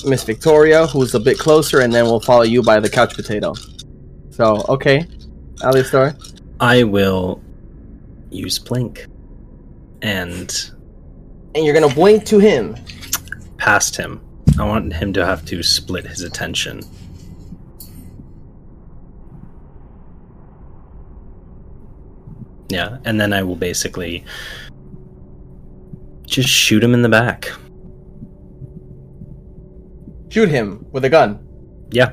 Miss Victoria, who's a bit closer, and then we'll follow you by the couch potato. So, okay. Aleistar. I will use blink and And you're gonna blink to him. past him. I want him to have to split his attention. Yeah, and then I will basically just shoot him in the back. Shoot him with a gun. Yeah,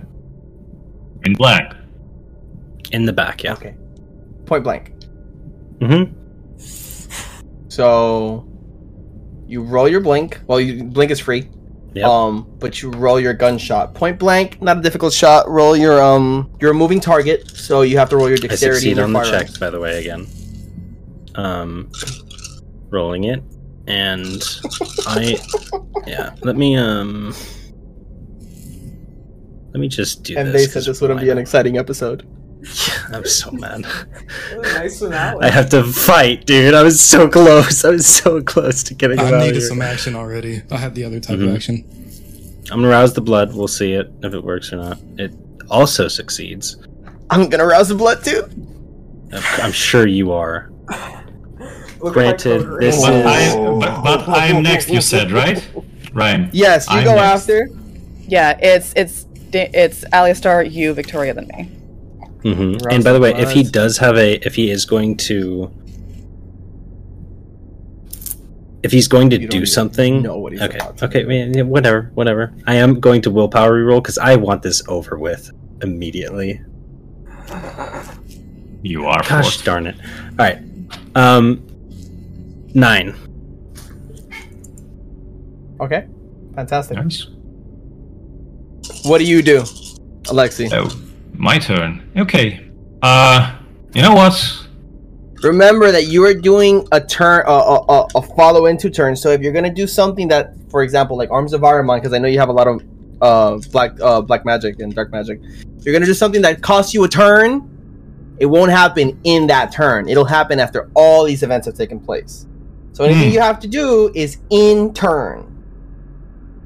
In black. In the back. Yeah. Okay. Point blank. Mm-hmm. So you roll your blink. Well you blink is free. Yep. Um, but you roll your gunshot. Point blank, not a difficult shot. Roll your um you're a moving target, so you have to roll your I dexterity succeed and your on the check, by the way, again. Um, rolling it, and I, yeah. Let me um, let me just do And this. they said this wouldn't be an exciting episode. I'm so mad. nice finale. I have to fight, dude. I was so close. I was so close to getting him I out needed here. some action already. I had the other type Mhm. of action. I'm gonna rouse the blood. We'll see it if it works or not. It also succeeds. I'm gonna rouse the blood too. I'm sure you are. Granted, like this But is- I, but, but I am next, you said, right? Ryam. Yes, you I'm go next. after. Yeah, it's it's it's Aleistar, you, Victoria, than me. Hmm And by the the way, if he does have a, if he is going to, if he's going to You don't do even something, know what he's okay, about to okay, do. man, whatever, whatever. I am going to willpower reroll because I want this over with immediately. You are Gosh forced. darn it! All right, um, nine. Okay, fantastic. Nice. What do you do, Alexei? So, my turn. Okay. Uh, you know what? Remember that you are doing a turn, a, a, follow into turn. So if you're gonna do something that, for example, like Arms of Ahriman, because I know you have a lot of uh, black uh, black magic and dark magic. If you're gonna do something that costs you a turn, it won't happen in that turn. It'll happen after all these events have taken place. So anything Hmm. you have to do is in turn.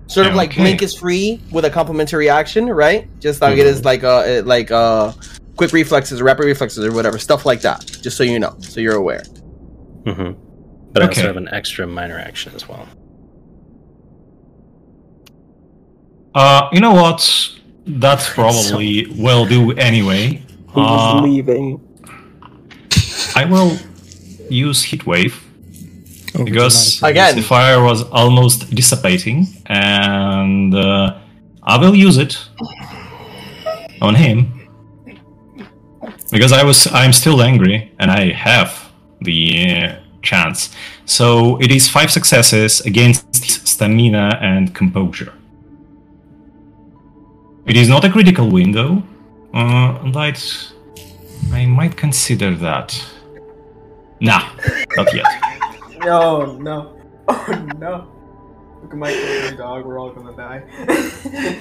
Sort of like Blink is free with a complementary action, right? Just like it is like uh like uh quick reflexes or rapid reflexes or whatever stuff like that. Just so you know, so you're aware. Mm-hmm. But I Okay. also have an extra minor action as well. Uh, you know what? That's probably will do anyway. Uh, leaving. I will use heat wave Because dramatic. Again. the fire was almost dissipating, and uh, I will use it on him because I was I'm still angry and I have the uh, chance. So it is five successes against stamina and composure. It is not a critical window, uh, but I might consider that. Nah, not yet. No, no. Oh no. Look at my ugly dog, we're all gonna die.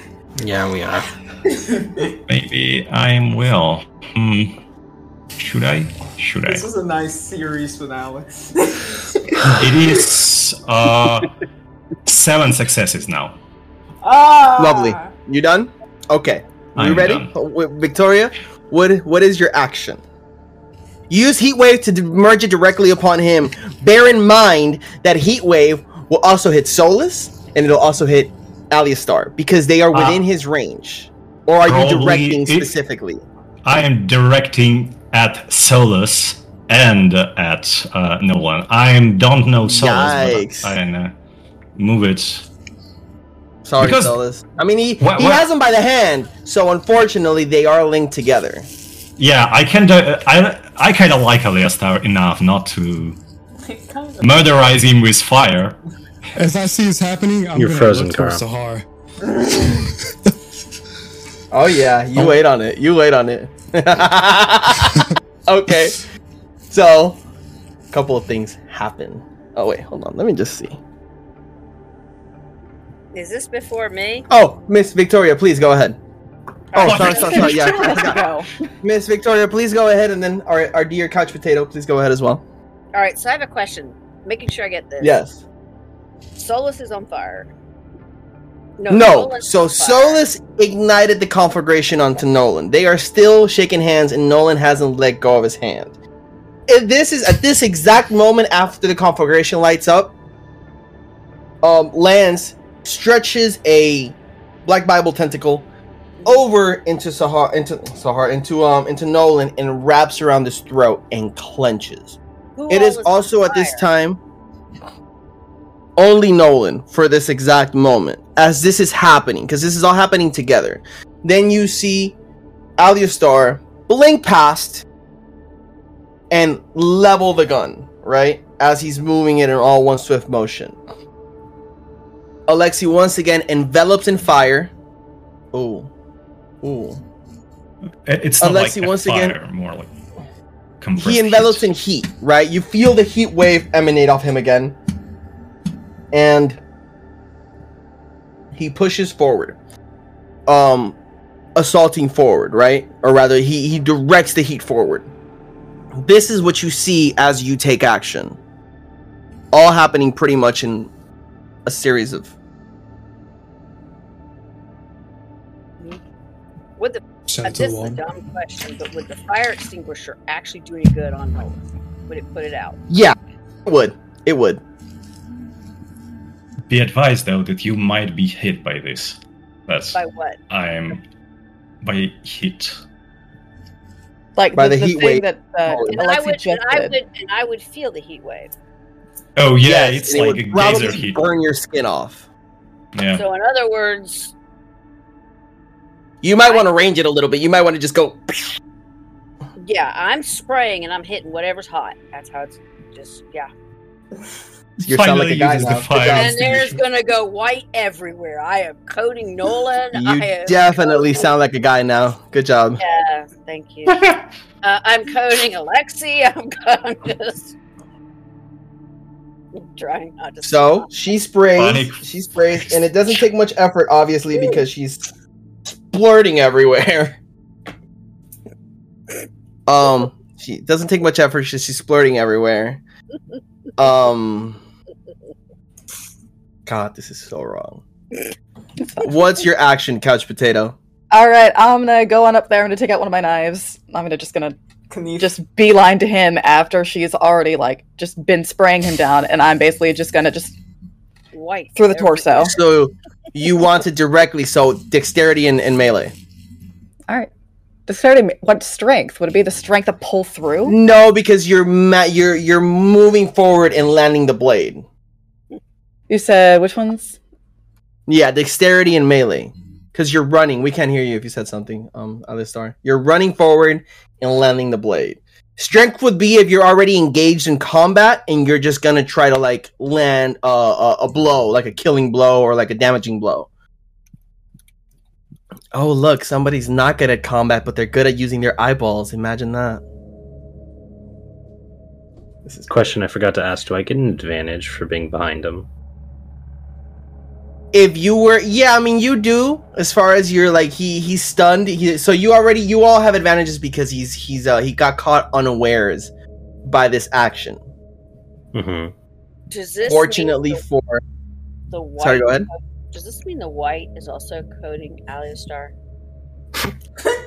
Yeah, we are. Maybe I'm will. Hmm. Should I? Should I? this is a nice series finale. It is uh seven successes now. ah! Lovely. You done? Okay. Are you I'm ready? done. Victoria, what what is your action? Use heat wave to merge it directly upon him. Bear in mind that heat wave will also hit Solus and it'll also hit Aleistar because they are within Ah. his range. Or are you directing it- specifically? I am directing at Solus and at uh, One. I don't know Solus, Yikes. but I can uh, move it. Sorry, Because- Solus. I mean, he, he has them by the hand, so unfortunately they are linked together. Yeah, I can. Do, I I kind of like Aleistar enough not to murderize him with fire. As I see this happening, I'm You're gonna frozen, look Carl. Sahar. Oh yeah, you Oh. wait on it. You wait on it. okay. So, a couple of things happen. Oh wait, hold on. Let me just see. Is this before me? Oh, Miss Victoria, please go ahead. Oh, What? sorry, sorry, sorry. Yeah, I forgot. Miss Victoria, please go ahead, and then our, our dear couch potato, please go ahead as well. All right, so I have a question. Making sure I get this. Yes. Solus is on fire. No. Nolan's So on. Solus ignited the conflagration onto Nolan. They are still shaking hands, and Nolan hasn't let go of his hand. And this is at this exact moment after the conflagration lights up. Um, Lance stretches a Black Bible tentacle over into Sahar, into Sahar, into um, into Nolan, and wraps around his throat and clenches. Who It is also at this time only Nolan for this exact moment as this is happening because this is all happening together. Then you see Aleistar blink past and level the gun, right? As he's moving it in all one swift motion. Alexei once again envelops in fire. Ooh. Ooh. It- It's not Alexei, like a once fire, again- more like he envelops heat. in heat, right? You feel the heat wave emanate off him again. And he pushes forward. Um assaulting forward, right? Or rather he he directs the heat forward. This is what you see as you take action. All happening pretty much in a series of Would the Shout uh, this is a dumb question, but would the fire extinguisher actually do any good on Nolan? Would it put it out? Yeah, it would. It would. Be advised though that you might be hit by this. That's By what? I'm by heat. Like By the, the the heat thing wave. that uh, And I would, just and I would, and I would feel the heat wave. Oh yeah, Yes, it's and it like would a probably geyser heat. burn your skin off. Yeah. So in other words, You might want to range it a little bit. You might want to just go. yeah, I'm spraying and I'm hitting whatever's hot. That's how it's just yeah. You sound like a guy uses the now. Fire. And there's gonna go white everywhere. I am coding Nolan. I You am definitely sound like a guy now. Good job. Yeah, thank you. uh, I'm coding Alexei. I'm, I'm just trying not to. So she sprays. Funny. She sprays, and it doesn't take much effort, obviously, because she's splurting everywhere. Um, she doesn't take much effort. She's, she's splurting everywhere. Um, God, this is so wrong. What's your action, couch potato? All right, I'm gonna go on up there. I'm gonna take out one of my knives. I'm gonna just gonna Knife. just beeline to him after she's already like just been spraying him down, and I'm basically just gonna just white through the torso. So you want it directly, so dexterity and, and melee. All right. Dexterity. What strength would it be? The strength to pull through? No, because you're ma- you're you're moving forward and landing the blade. You said which ones? Yeah, dexterity and melee. Because you're running. We can't hear you if you said something, um, Aleistar. You're running forward and landing the blade. Strength would be if you're already engaged in combat and you're just gonna try to like land a, a, a blow, like a killing blow or like a damaging blow. Oh look, somebody's not good at combat, but they're good at using their eyeballs. Imagine that. This is a Question I forgot to ask: Do I get an advantage for being behind him? If you were yeah i mean you do as far as you're like he he's stunned he, so you already you all have advantages because he's he's uh he got caught unawares by this action Mm-hmm. Does this fortunately mean for the, the white? sorry go ahead Does this mean the white is also coding Aleistar?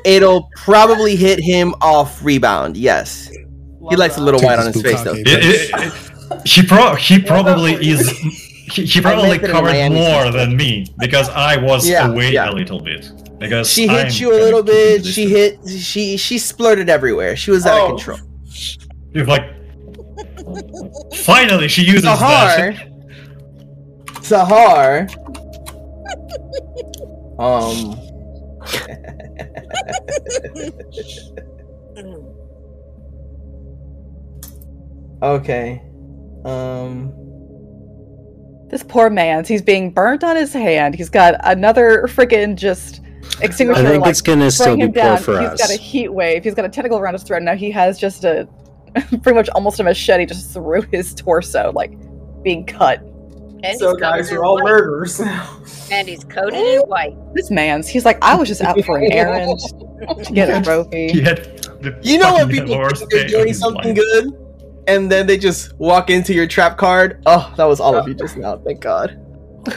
it'll probably hit him off rebound yes he likes a little white on his face though. It- it- it- he pro he probably is he, he probably meant it in covered more than me because I was Yeah, away yeah. a little bit. Because she I'm hit you a little bit she hit she she splurted everywhere she was out Oh. of control You're like finally she uses Sahar that. Sahar um Okay. Um. This poor man's. He's being burnt on his hand. He's got another freaking just extinguisher. I think like, it's gonna still be him poor down. for He's us. He's got a heat wave. He's got a tentacle around his throat. Now he has just a pretty much almost a machete just through his torso, like being cut. And so guys coated are all white. murderers now. And he's coated in white. This man's. He's like, I was just out for an errand to get a He trophy. You know when people think they're doing something life. good, and then they just walk into your trap card? Oh, that was all of you just now. Thank God.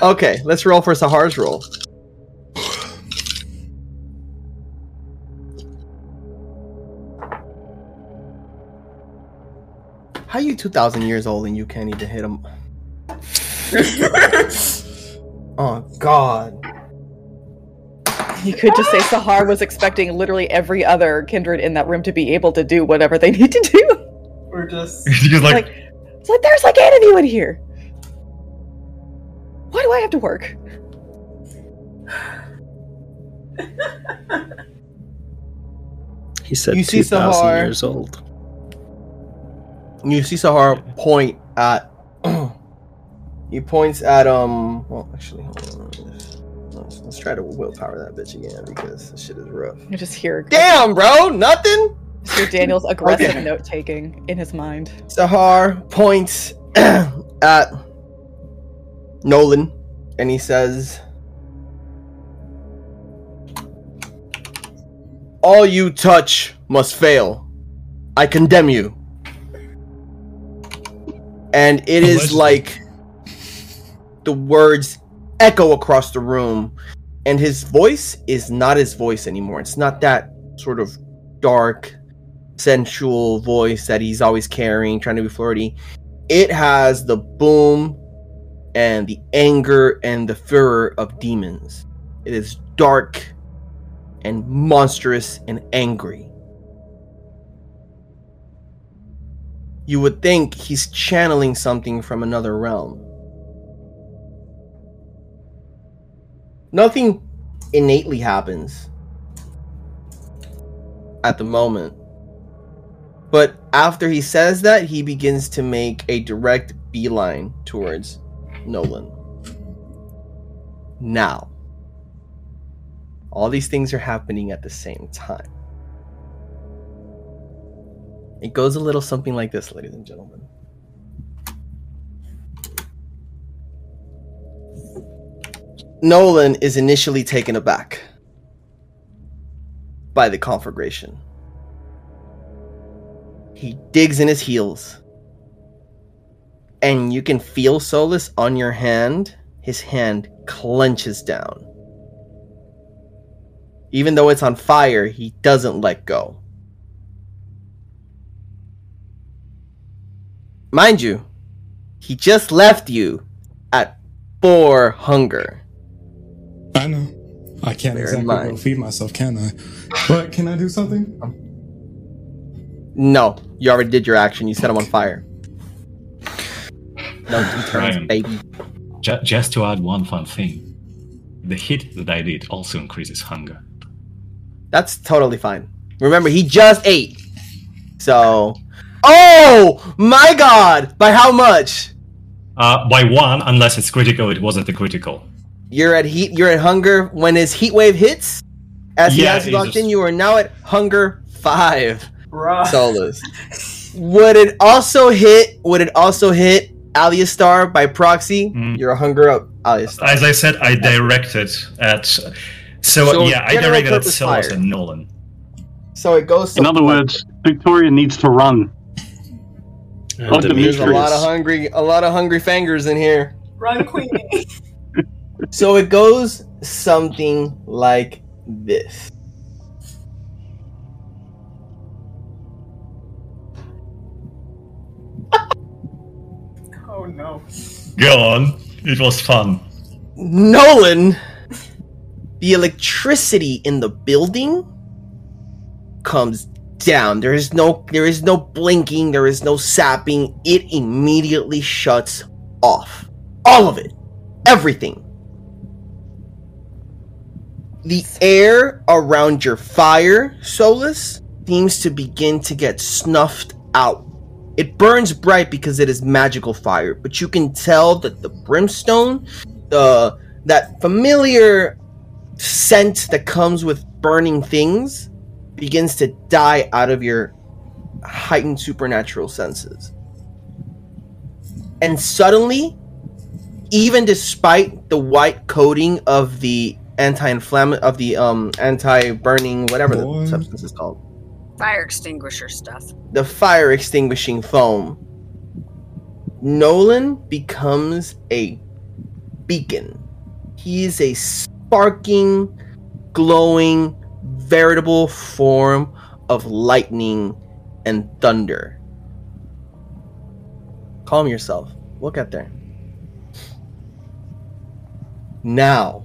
Okay, let's roll for Sahar's roll. How are you two thousand years old and you can't even hit him? oh God! You could just say Sahar was expecting literally every other kindred in that room to be able to do whatever they need to do. We're just He's like, Like, it's like there's like eight of you in here. Why do I have to work? He said You see two thousand Sahar. years old. You see Sahar point at. he points at um. Well, actually, hold on. Let's, let's try to willpower that bitch again because this shit is rough. You just hear Damn, bro, nothing. Mr. Daniel's aggressive Okay. note taking in his mind. Sahar points at Nolan and he says, All you touch must fail. I condemn you. And it is Allegedly. like the words echo across the room, and his voice is not his voice anymore. It's not that sort of dark, sensual voice that he's always carrying, trying to be flirty. It has the boom and the anger and the furor of demons. It is dark and monstrous and angry. You would think he's channeling something from another realm. Nothing innately happens at the moment. But after he says that, he begins to make a direct beeline towards Nolan. Now, all these things are happening at the same time. It goes a little something like this, ladies and gentlemen. Nolan is initially taken aback by the conflagration. He digs in his heels. And you can feel Solus on your hand. His hand clenches down. Even though it's on fire, he doesn't let go. Mind you, he just left you at four hunger. I know. I can't Bear exactly go feed myself, can I? But can I do something? Um, No, you already did your action. You set him on fire. No two turns, Ryam. baby. Ju- just to add one fun thing, the hit that I did also increases hunger. That's totally fine. Remember, he just ate. So. Oh my god! By how much? Uh, by one, unless it's critical, it wasn't a critical. You're at heat. You're at hunger when his heat wave hits. As he Yeah, has locked just- in, you are now at hunger five. Bruh. Solus. would it also hit? Would it also hit Aleistar by proxy? Mm. You're a hunger up, Aleistar. As I said, I directed at. So, So, yeah, I directed at purpose Solus and Nolan. So it goes. In other something words, Victoria needs to run. And Oh, There's a lot of hungry, a lot of hungry fingers in here. Run, Queenie. So it goes something like this. Go on. It was fun. Nolan, the electricity in the building comes down. There is no there is no blinking, there is no sapping. It immediately shuts off. All of it. Everything. The air around your fire, Solus, seems to begin to get snuffed out. It burns bright because it is magical fire, but you can tell that the brimstone, the that familiar scent that comes with burning things begins to die out of your heightened supernatural senses. And suddenly, even despite the white coating of the anti-inflammatory of the um anti-burning whatever Boy. the substance is called Fire extinguisher stuff. the fire extinguishing foam, Nolan becomes a beacon. He is a sparking, glowing, veritable form of lightning and thunder. Calm yourself. Look at there. Now,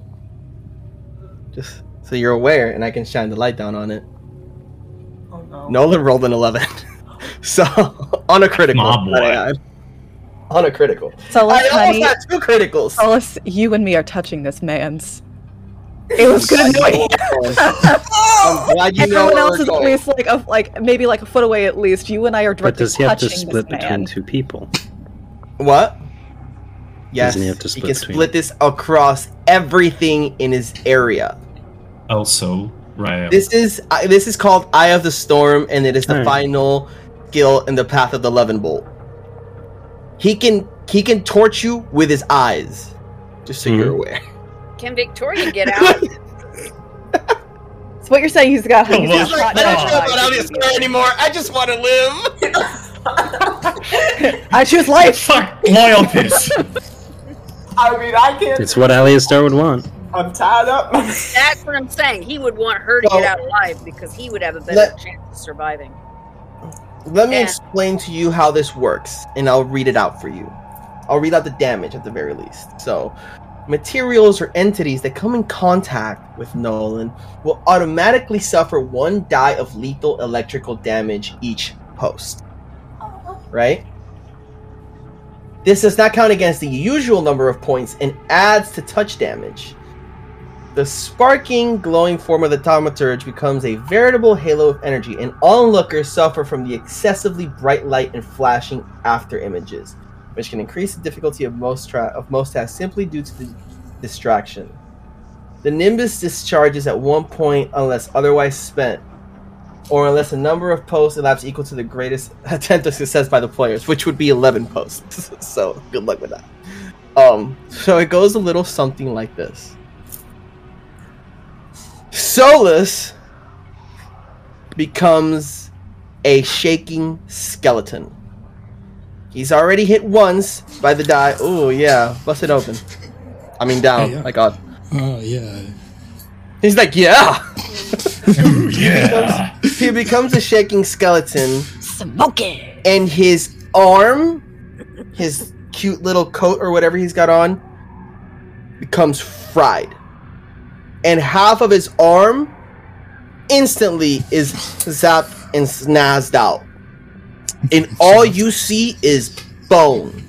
just so you're aware, and I can shine the light down on it. Oh no. Nolan rolled an 11. so, on a critical. My boy. might I. On a critical. Solus, I almost honey, had two criticals. Solus, you and me are touching this man's. It was gonna annoy oh, I'm glad you Everyone where else we're is at least like a, like maybe like a foot away at least. You and I are directly touching But does he have to split between man. two people? What? Yes, Doesn't he have to he split can between- split this across everything in his area. Also, Ryam. This is uh, this is called Eye of the Storm, and it is the Alright. final skill in the Path of the Levin Bolt. He can he can torch you with his eyes, just so you're Mhm. aware. Can Victoria get out? So what you're saying? He's got. He's well, got I don't dog care eyes. about Aleistar anymore. I just want to live. I choose life. Fuck loyalties. I mean, I can't. It's what Aleistar would want. I'm tied up. That's what I'm saying. He would want her to So- get out alive because he would have a better Let- chance of surviving. Let me Yeah. explain to you how this works, and I'll read it out for you. I'll read out the damage at the very least. So, materials or entities that come in contact with Nolan will automatically suffer one die of lethal electrical damage each post. Right? This does not count against the usual number of points and adds to touch damage. The sparking, glowing form of the thaumaturge becomes a veritable halo of energy, and onlookers suffer from the excessively bright light and flashing after images, which can increase the difficulty of most tra- of most tasks simply due to the distraction. The Nimbus discharges at one point unless otherwise spent, or unless a number of posts elapse equal to the greatest attempt of success by the players, which would be 11 posts. so good luck with that. Um, so it goes a little something like this. Solus becomes a shaking skeleton. He's already hit once by the die. Oh yeah, bust it open. I mean down. Hey, yeah. My God. Oh yeah. He's like, yeah. yeah. he becomes a shaking skeleton, Smoking. and his arm, his cute little coat or whatever he's got on, becomes fried, and half of his arm instantly is zapped and snazzed out, and all you see is bone,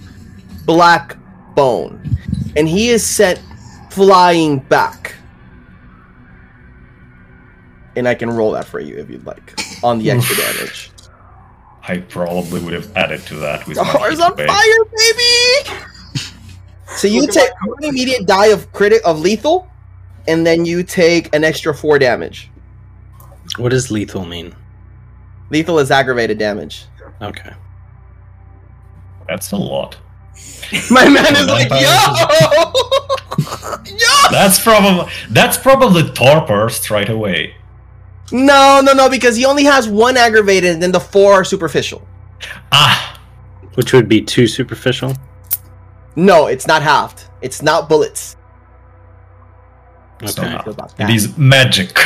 black bone, and he is sent flying back. And I can roll that for you if you'd like on the extra damage. I probably would have added to that with The my heart's on base. fire, baby! So you take one immediate die of critic of lethal, and then you take an extra four damage. What does lethal mean? Lethal is aggravated damage. Okay. That's a lot. My man is like, yo, yo. That's probably that's probably torpor straight away. No, no, no, because he only has one aggravated, and then the four are superficial. Ah, Which would be too superficial. No, it's not halved. It's not bullets. So Okay. now Feel about it that. is magic.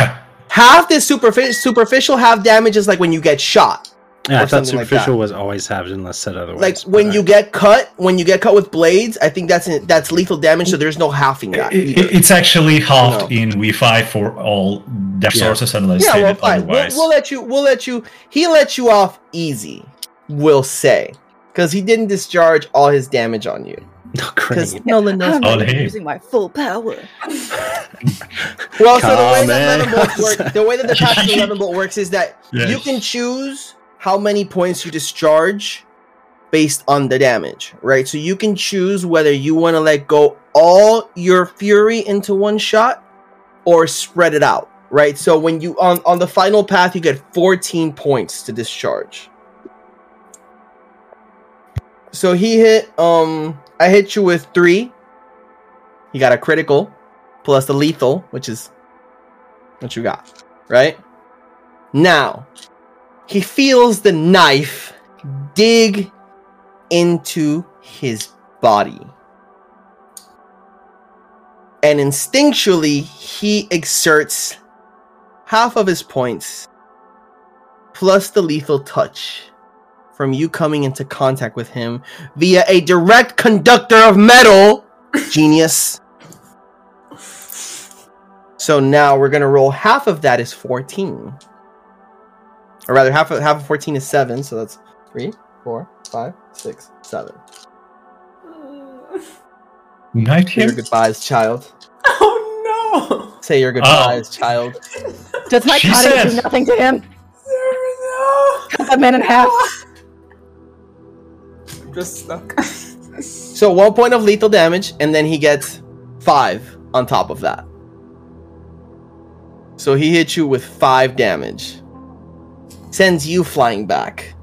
Half is superficial. Superficial half damage is like when you get shot. Yeah, I thought something like superficial was always halved unless said otherwise. Like when you get cut, when you get cut with blades, I think that's that's lethal damage. So there's no halving that. It- it- it's actually halved No. in V5 for all death Yeah. sources unless yeah, well, stated fine. We'll, we'll let you. We'll let you. He let you off easy. We'll say because he didn't discharge all his damage on you. Because great. Nolan knows. I'm not using my full power. Well, so the way that Comment. Levin bolts work, the way that the passive Levin bolt works is that Yes. you can choose how many points you discharge based on the damage, right? So you can choose whether you want to let go all your fury into one shot or spread it out, right? So when you on on the final path, you get fourteen points to discharge. So he hit. Um, I hit you with three. He got a critical plus the lethal, which is what you got, right? Now, he feels the knife dig into his body. And instinctually, he exerts half of his points plus the lethal touch from you coming into contact with him via a direct conductor of metal. Genius. So now we're gonna roll half of that is 14. Or rather, half of half of 14 is 7, so that's three, four, five, six, seven. Night Say your him? goodbyes, child. Oh no! Say your goodbyes, oh. child. Does my She cottage do nothing to him? No! Cut that man in half. I'm just stuck. So one point of lethal damage, and then he gets five on top of that. So he hits you with five damage. Sends you flying back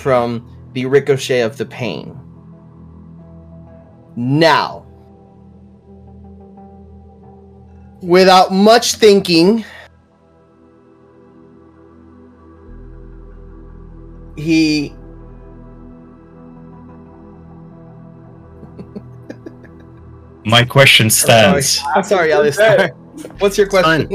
from the ricochet of the pain. Now, without much thinking, he My question Sorry. stands. I'm sorry, Aleistar. What's your question?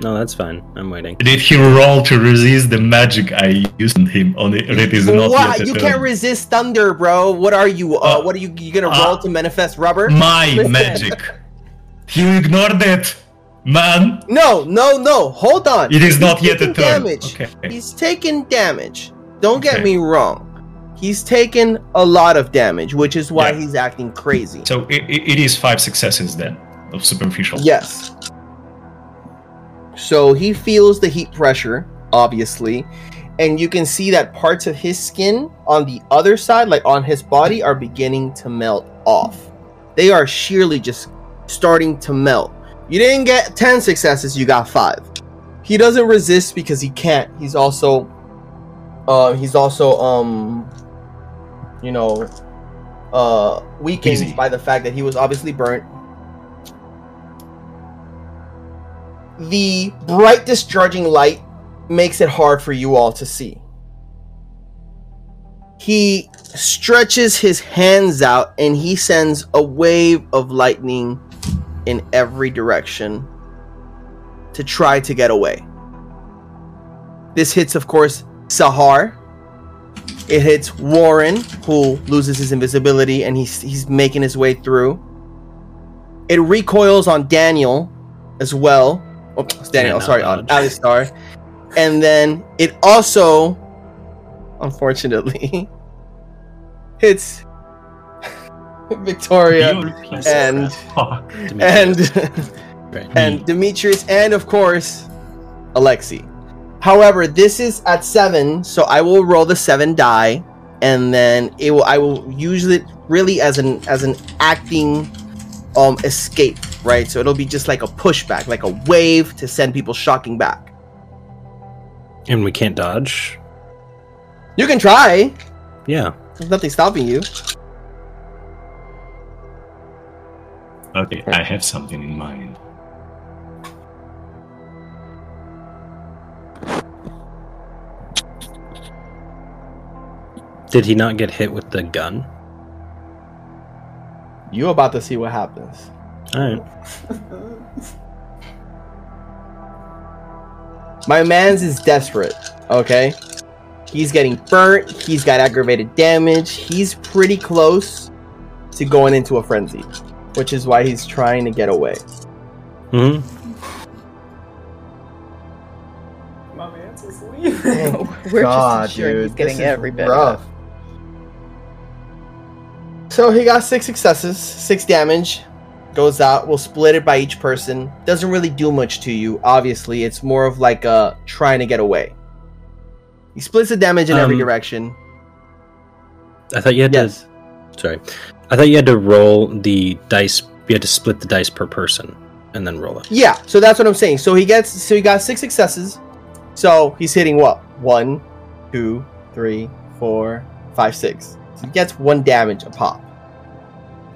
No, that's fine. I'm waiting. Did he roll to resist the magic I used on him? On it, it is not What? yet a You can't resist thunder, bro. What are you? Uh, Uh, what are you? You gonna uh, roll to manifest rubber? My Listen. magic. You ignored it, man. No, no, no. Hold on. It is He's not yet a turn. Damage. Okay. He's taking damage. Don't get Okay. me wrong. He's taken a lot of damage, which is why Yeah. he's acting crazy. So it, it is five successes then of superficial. Yes. So he feels the heat pressure, obviously, and you can see that parts of his skin on the other side, like on his body, are beginning to melt off. They are sheerly just starting to melt. You didn't get 10 successes, you got 5. He doesn't resist because he can't. He's also uh he's also um you know uh weakened Easy. by the fact that he was obviously burnt the bright discharging light makes it hard for you all to see. He stretches his hands out and he sends a wave of lightning in every direction to try to get away. This hits, of course, Sahar. It hits Warren, who loses his invisibility and he's, he's making his way through. It recoils on Daniel as well. Oh, Daniel, sorry, on. Aleistar. And then it also, unfortunately, hits Victoria You piece of and. Demetrius. and and Demetrius and of course Alexei. However, this is at seven, so I will roll the seven die, and then it will I will use it really as an as an acting um escape, right? So it'll be just like a pushback, like a wave to send people shocking back. and we can't dodge. You can try. Yeah. There's nothing stopping you. Okay, I have something in mind. Did he not get hit with the gun? You about to see what happens. All right. My man's is desperate, okay? He's getting burnt, he's got aggravated damage, he's pretty close to going into a frenzy, which is why he's trying to get away. hmm My man's is leaving. We're God, just ensuring he's dude, getting this is every bit. rough. So he got six successes, six damage. Goes out. We'll split it by each person. Doesn't really do much to you. Obviously, it's more of like a trying to get away. He splits the damage in every Um, direction. I thought you had Yes. to. Sorry, I thought you had to roll the dice. You had to split the dice per person and then roll it. Yeah, so that's what I'm saying. So he gets so he got six successes. So he's hitting what? One, two, three, four, five, six. So he gets one damage a pop.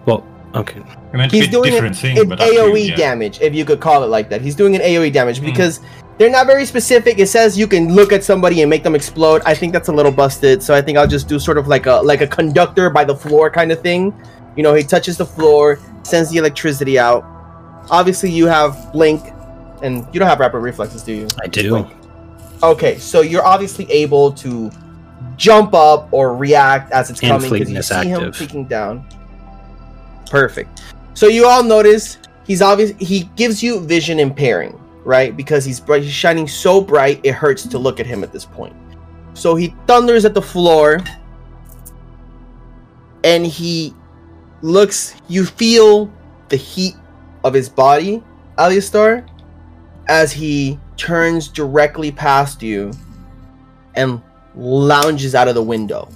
Well, okay. He's a doing different it thing, an but up to AOE yeah. damage, if you could call it like that. He's doing an AOE damage Hmm. because they're not very specific. It says you can look at somebody and make them explode. I think that's a little busted, so I think I'll just do sort of like a like a conductor by the floor kind of thing. You know, he touches the floor, sends the electricity out. Obviously, you have blink, and you don't have rapid reflexes, do you? I do. Blink. Okay, so you're obviously able to jump up or react as it's And coming because you see him peeking down. Perfect. So you all notice he's obvious. He gives you vision impairing, right? Because he's bright, he's shining so bright it hurts to look at him at this point. So he thunders at the floor, and he looks. You feel the heat of his body, Aleistar, as he turns directly past you and lounges out of the window.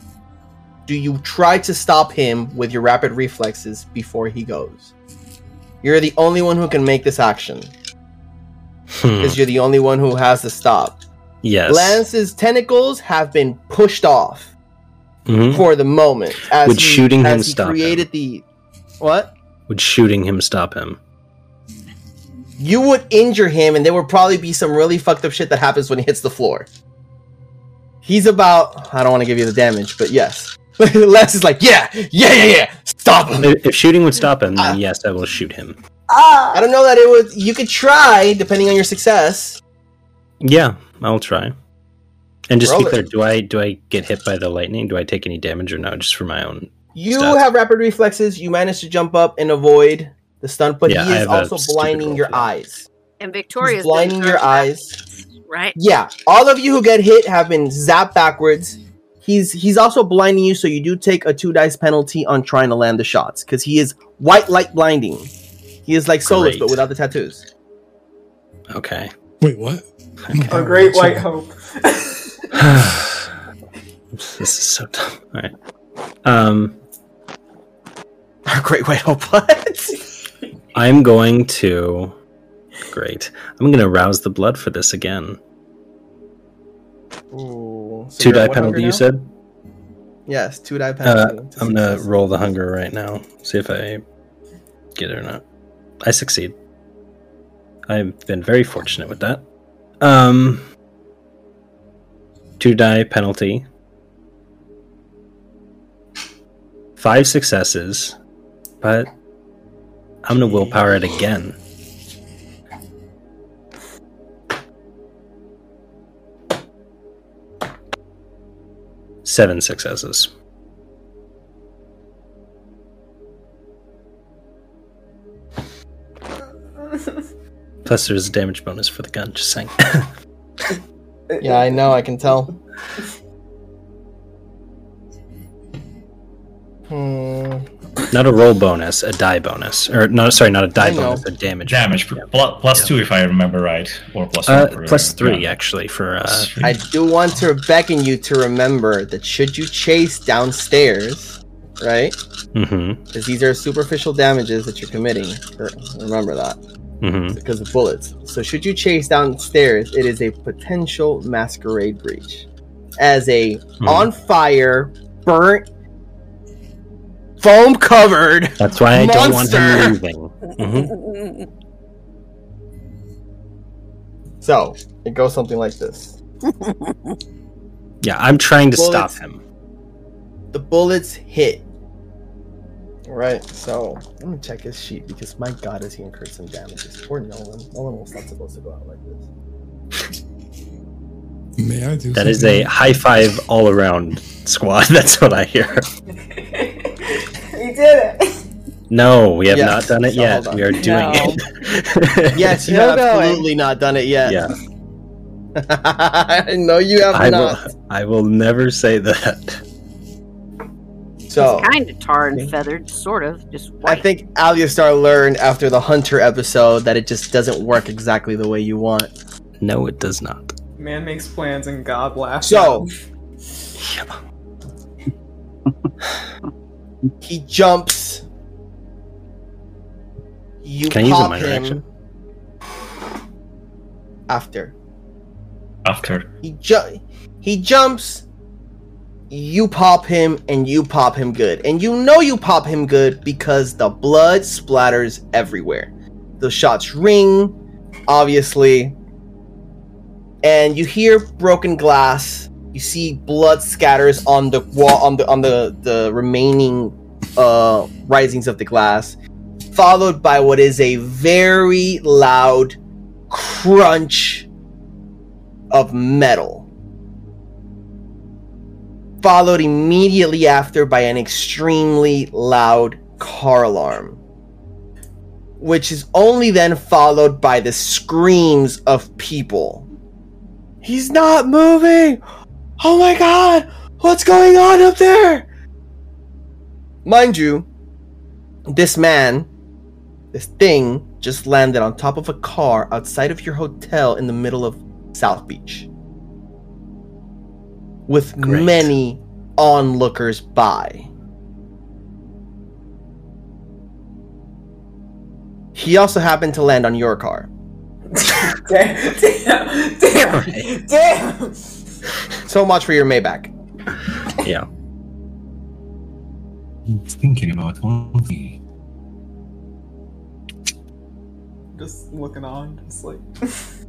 Do you try to stop him with your rapid reflexes before he goes? You're the only one who can make this action Hmm. because you're the only one who has to stop. Yes. Lance's tentacles have been pushed off Mhm. for the moment as Would he, shooting him as he stop him? created the what? Would shooting him stop him? You would injure him, and there would probably be some really fucked up shit that happens when he hits the floor. He's about. I don't want to give you the damage, but yes. Lance is like, yeah, yeah, yeah, yeah. Stop him. If if shooting would stop him, then yes, I will shoot him. Ah! I don't know that it would. You could try, depending on your success. Yeah, I'll try. And just to be clear, it. do I do I get hit by the lightning? Do I take any damage or no? Just for my own. You Stats. have rapid reflexes. You managed to jump up and avoid the stun, but Yeah, he is also blinding your eyes. And He's Victoria's blinding your charged back, eyes. Right? Yeah, all of you who get hit have been zapped backwards. He's he's also blinding you, so you do take a two dice penalty on trying to land the shots because he is white light blinding. He is like Solus, but without the tattoos. Okay. Wait, what? A great white hope. this is so dumb. All right. Um, Our great white hope. What? I'm going to. Great. I'm going to rouse the blood for this again. Ooh, so Two die penalty, you said? Yes, two die Uh, penalty. I'm going to roll the hunger right now. See if I get it or not. I succeed. I've been very fortunate with that. Um, two die penalty. Five successes, but I'm gonna willpower it again. Seven successes. Plus, there's a damage bonus for the gun. Just saying. Yeah, I know. I can tell. Hmm. Not a roll bonus, a die bonus, or no, sorry, not a die bonus, a damage. Damage bonus. pl- plus two, if I remember right, or plus Uh, one. for- plus three yeah. actually for uh, Plus three. I do want to beckon you to remember that should you chase downstairs, right? mm-hmm, Because these are superficial damages that you're committing. Remember that. mm-hmm. because of bullets. So should you chase downstairs, it is a potential masquerade breach. As a Hmm. on fire, burnt, foam covered. That's why I don't want him Monster. leaving. hmm So it goes something like this: Yeah, I'm trying to Bullets. stop him. the bullets hit. Right. So let me check his sheet because my God, has he incurred some damages? Poor Nolan. Nolan was not supposed to go out like this. May I do That is a high five all around squad. That's what I hear. you did it. No, we have Yes, not done it so yet. We are doing No. it. Yes, you Still have going. absolutely not done it yet. Yeah, no, you have I will. not. I will never say that. So Kind of tar and feathered, sort of. Just I white. think Aleistar learned after the Hunter episode that it just doesn't work exactly the way you want. No, it does not. Man makes plans and God laughs. So he jumps. You Can I use a pop minor him action? after. After. He ju- he jumps. You pop him and you pop him good. And you know you pop him good because the blood splatters everywhere. The shots ring, obviously. And you hear broken glass. You see blood scatters on the wall on the on the, the remaining uh risings of the glass. Followed by what is a very loud crunch of metal. Followed immediately after by an extremely loud car alarm. Which is only then followed by the screams of people. He's not moving! Oh my god! What's going on up there? Mind you, this man, this thing, just landed on top of a car outside of your hotel in the middle of South Beach. With Great. many onlookers by. He also happened to land on your car. Damn, damn, damn, damn. So much for your Maybach. Yeah. I'm thinking about one thing. Just looking on, just like.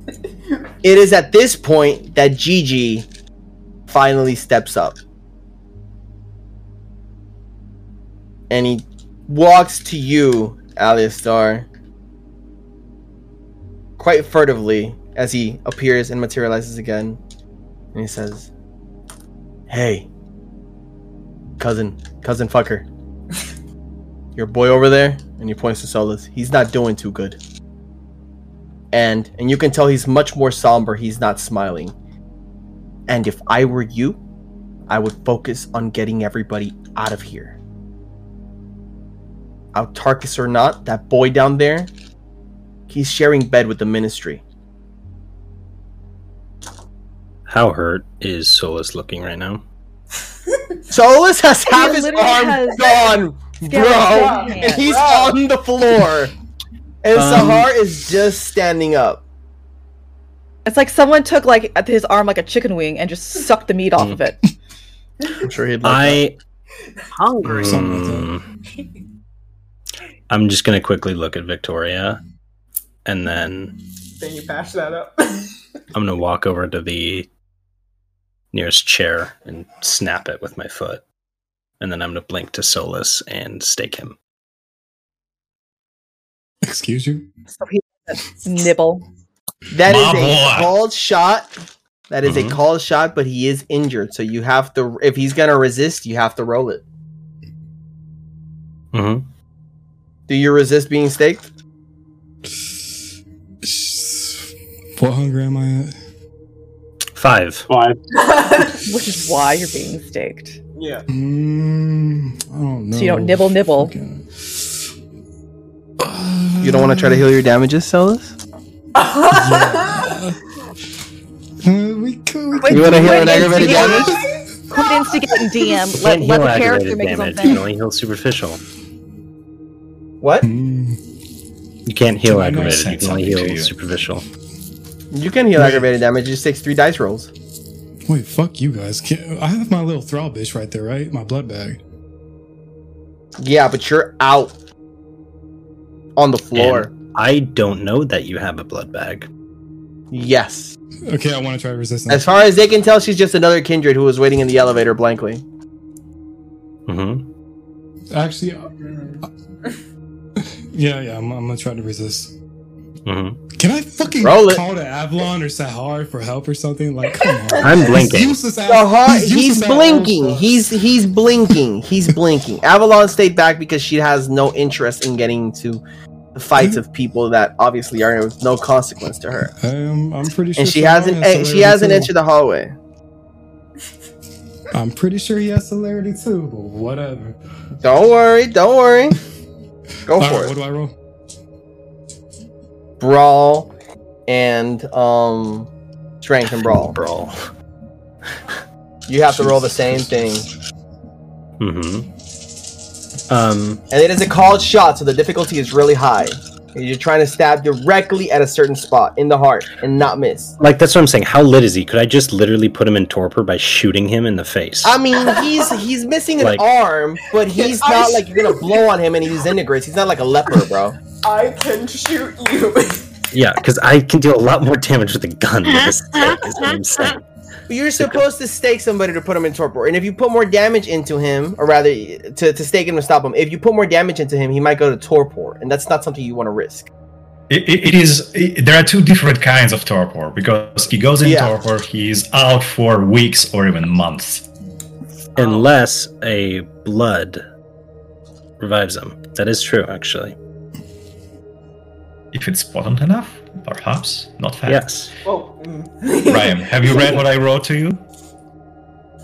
It is at this point that Gigi finally steps up. And he walks to you, Aleistar, quite furtively as he appears and materializes again. And he says, Hey, cousin, cousin fucker. Your boy over there, and he points to Solus, he's not doing too good. And and you can tell he's much more somber, he's not smiling. And if I were you, I would focus on getting everybody out of here. Autarkis or not, that boy down there, he's sharing bed with the ministry. How hurt is Solus looking right now? Solus has half He his arm has gone, bro, and hands. he's on the floor. And Um, Sahar is just standing up. It's like someone took like his arm like a chicken wing and just sucked the meat off of it. I'm sure he'd like I Hungry. Mm. I'm just gonna quickly look at Victoria, and then Then you patch that up. I'm gonna walk over to the nearest chair and snap it with my foot, and then I'm gonna blink to Solus and stake him. Excuse you? So he nibble. That is My a boy. called shot. That is Mhm. a called shot, but he is injured, so you have to. If he's gonna resist, you have to roll it. Mm-hmm. Do you resist being staked? What hunger am I at? Five. Five. Which is why you're being staked. yeah. Mm, I don't know. So you don't nibble nibble. Fucking- You don't want to try to heal your damages, Solus? Uh, we could. We Wait, You want to heal wait, an aggravated instigate- damage? Quit instigating DM. Can't Let, heal let the character aggravated make his own damage. You can only heal superficial. What? Mm, You can't heal I aggravated. send You can only something to heal you? superficial. You can heal Wait. aggravated damage. It just takes three dice rolls. wait, fuck you guys. Can- I have my little thrall bitch right there, right? My blood bag. Yeah, but you're out on the floor. I don't know that you have a blood bag. yes. Okay, I want to try resistance. As far as they can tell, she's just another kindred who was waiting in the elevator blankly. Mm-hmm. Actually, uh, yeah, yeah, I'm, I'm gonna try to resist. Mm-hmm. Can I fucking Roll it. call to Avalon or Sahar for help or something? Like, come on. I'm blinking. He's useless Sahar, he's he's, blinking. He's he's blinking. He's blinking. Avalon stayed back because she has no interest in getting to the fights of people that obviously are of no consequence to her. Um, I'm pretty sure. And she hasn't has she hasn't too. entered the hallway. I'm pretty sure he has celerity too, but whatever. Don't worry, don't worry. Go All for right, it. what do I roll? Brawl and um strength and brawl. Brawl. You have to roll the same thing. Mm-hmm. Um, And it is a called shot, so the difficulty is really high. And You're trying to stab directly at a certain spot in the heart and not miss. like that's what I'm saying. How lit is he? Could I just literally put him in torpor by shooting him in the face? I mean, he's he's missing an Like- arm, but he's not sh- like you're gonna blow on him and he disintegrates. He's not like a leper, bro. I can shoot you. yeah, because I can do a lot more damage with a gun with a stick. Is what I'm saying. But you're supposed to stake somebody to put him in torpor, and if you put more damage into him, or rather, to, to stake him to stop him, if you put more damage into him, he might go to torpor, and that's not something you want to risk. It, it, it is. It, there are two different kinds of torpor because he goes in Yeah. torpor, he's out for weeks or even months. Unless a blood revives him. That is true, actually. If it's potent enough, perhaps not fast. Yes. oh, mm. Ryam, have you read what I wrote to you?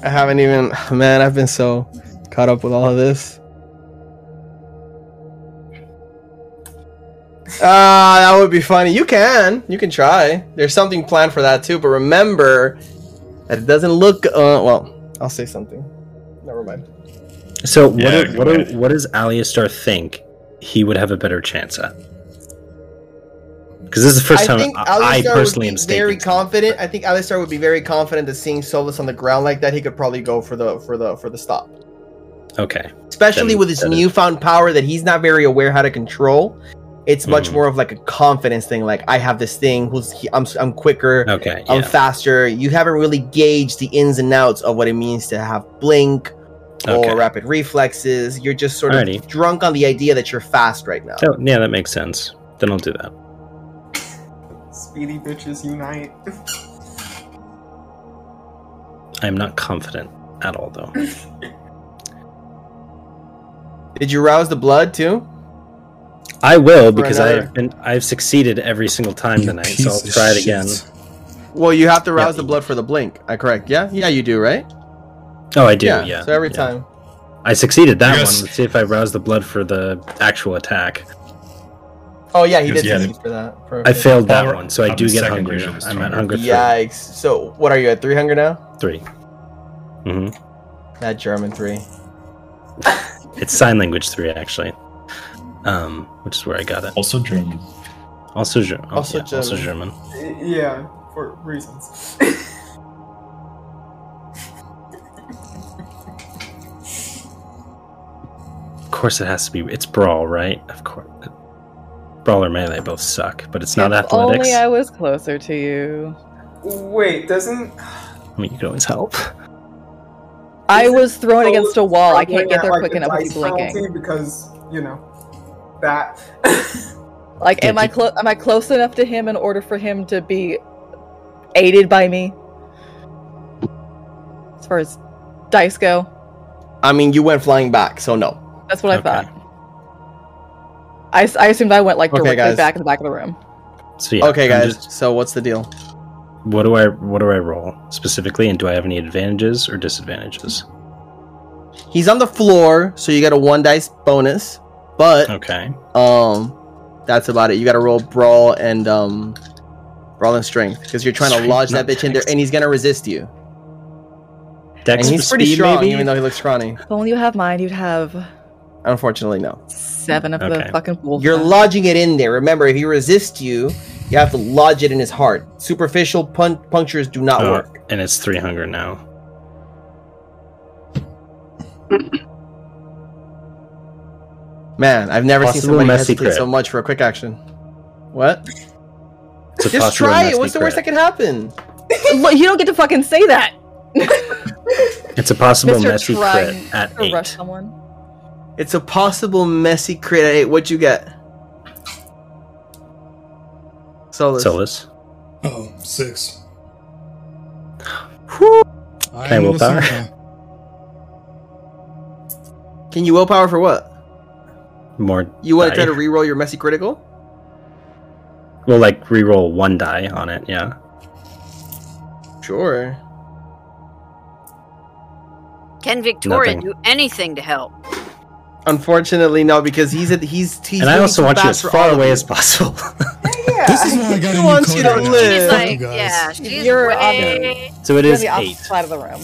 I haven't even, man, I've been so caught up with all of this. Ah, that would be funny. You can, you can try. There's something planned for that too, but remember that it doesn't look. Uh, well, I'll say something. Never mind. So what? Yeah, do, go what, do, what does Aleistar think he would have a better chance at? Because this is the first I time think I, I personally am very confident. I think Aleistar would be very confident that seeing Solus on the ground like that, he could probably go for the for the for the stop. Okay. Especially Then with his that is- newfound power that he's not very aware how to control. It's much Mhm. more of like a confidence thing. Like I have this thing. Who's he, I'm I'm quicker. Okay. I'm Yeah. faster. You haven't really gauged the ins and outs of what it means to have blink or rapid reflexes. You're just sort of Alrighty. drunk on the idea that you're fast right now. So, yeah, that makes sense. Then I'll do that. Speedy bitches unite. I'm not confident at all, though. Did you rouse the blood too? I will For because another- I've been I've succeeded every single time You tonight, so I'll try it shit. again. Well, you have to rouse Yeah. the blood for the blink. I correct? Yeah, yeah, you do, right? Oh, I do. Yeah. So every yeah. time. I succeeded that Yes. one. Let's see if I rouse the blood for the actual attack. Oh yeah, he did yeah, succeed for that. I failed that Power one, so I do get hungry. usually I'm at stronger. hunger three. Yikes! So what are you at? Three hunger now? three. hmm That German three. It's sign language three actually, um, which is where I got it. Also German. Also, Ger- oh, Also yeah, also German. German. Yeah, for reasons. Of course, it has to be. It's brawl, right? Of course. Brawl or melee both suck, but it's not If athletics. Only I was closer to you. Wait, doesn't I mean, you can always help. I Isn't was thrown against a wall. I can't get there like, quick enough with dice blinking. Because you know that. Like, Yeah, am I close? Am I close enough to him in order for him to be aided by me? As far as dice go, I mean, you went flying back, so no. that's what I Okay. thought. I, s- I assumed I went like Okay, directly guys. back in the back of the room. So yeah. okay, I'm guys. just- So what's the deal? what do I what do I roll specifically, and do I have any advantages or disadvantages? He's on the floor, so you get a one dice bonus. But Okay. um, that's about it. You got to roll brawl and um, brawl and strength because you're trying to lodge that not bitch in there, and he's gonna resist you. Dex and he's pretty speed, strong, maybe? even though he looks scrawny. If only you have mine, you'd have Unfortunately, no. seven of Okay. the fucking wolf. You're men. lodging it in there. Remember, if he resists you, you have to lodge it in his heart. Superficial pun- punctures do not Oh, work. and it's three hunger now. Man, I've never seen somebody hesitate crit. so much for a quick action. What? Just try it. What's the worst that crit. can happen? You don't get to fucking say that. It's a possible Mr. messy trying crit at to eight. rush someone. It's a possible messy crit at eight. What'd you get? Solus. Solus. Oh, six. Whew. I Can I willpower? Can you willpower for what? More. You want to try to re-roll your messy critical? We'll like re-roll one die on it. Yeah. Sure. Can Victoria Nothing. do anything to help? Unfortunately, no, because he's at, he's he's. and I really also want you fast as far away as possible. This is why I got He wants you to right live. Fuck She's like, guys. yeah, she's You're on way. so it You're on is the eight. opposite side of the room.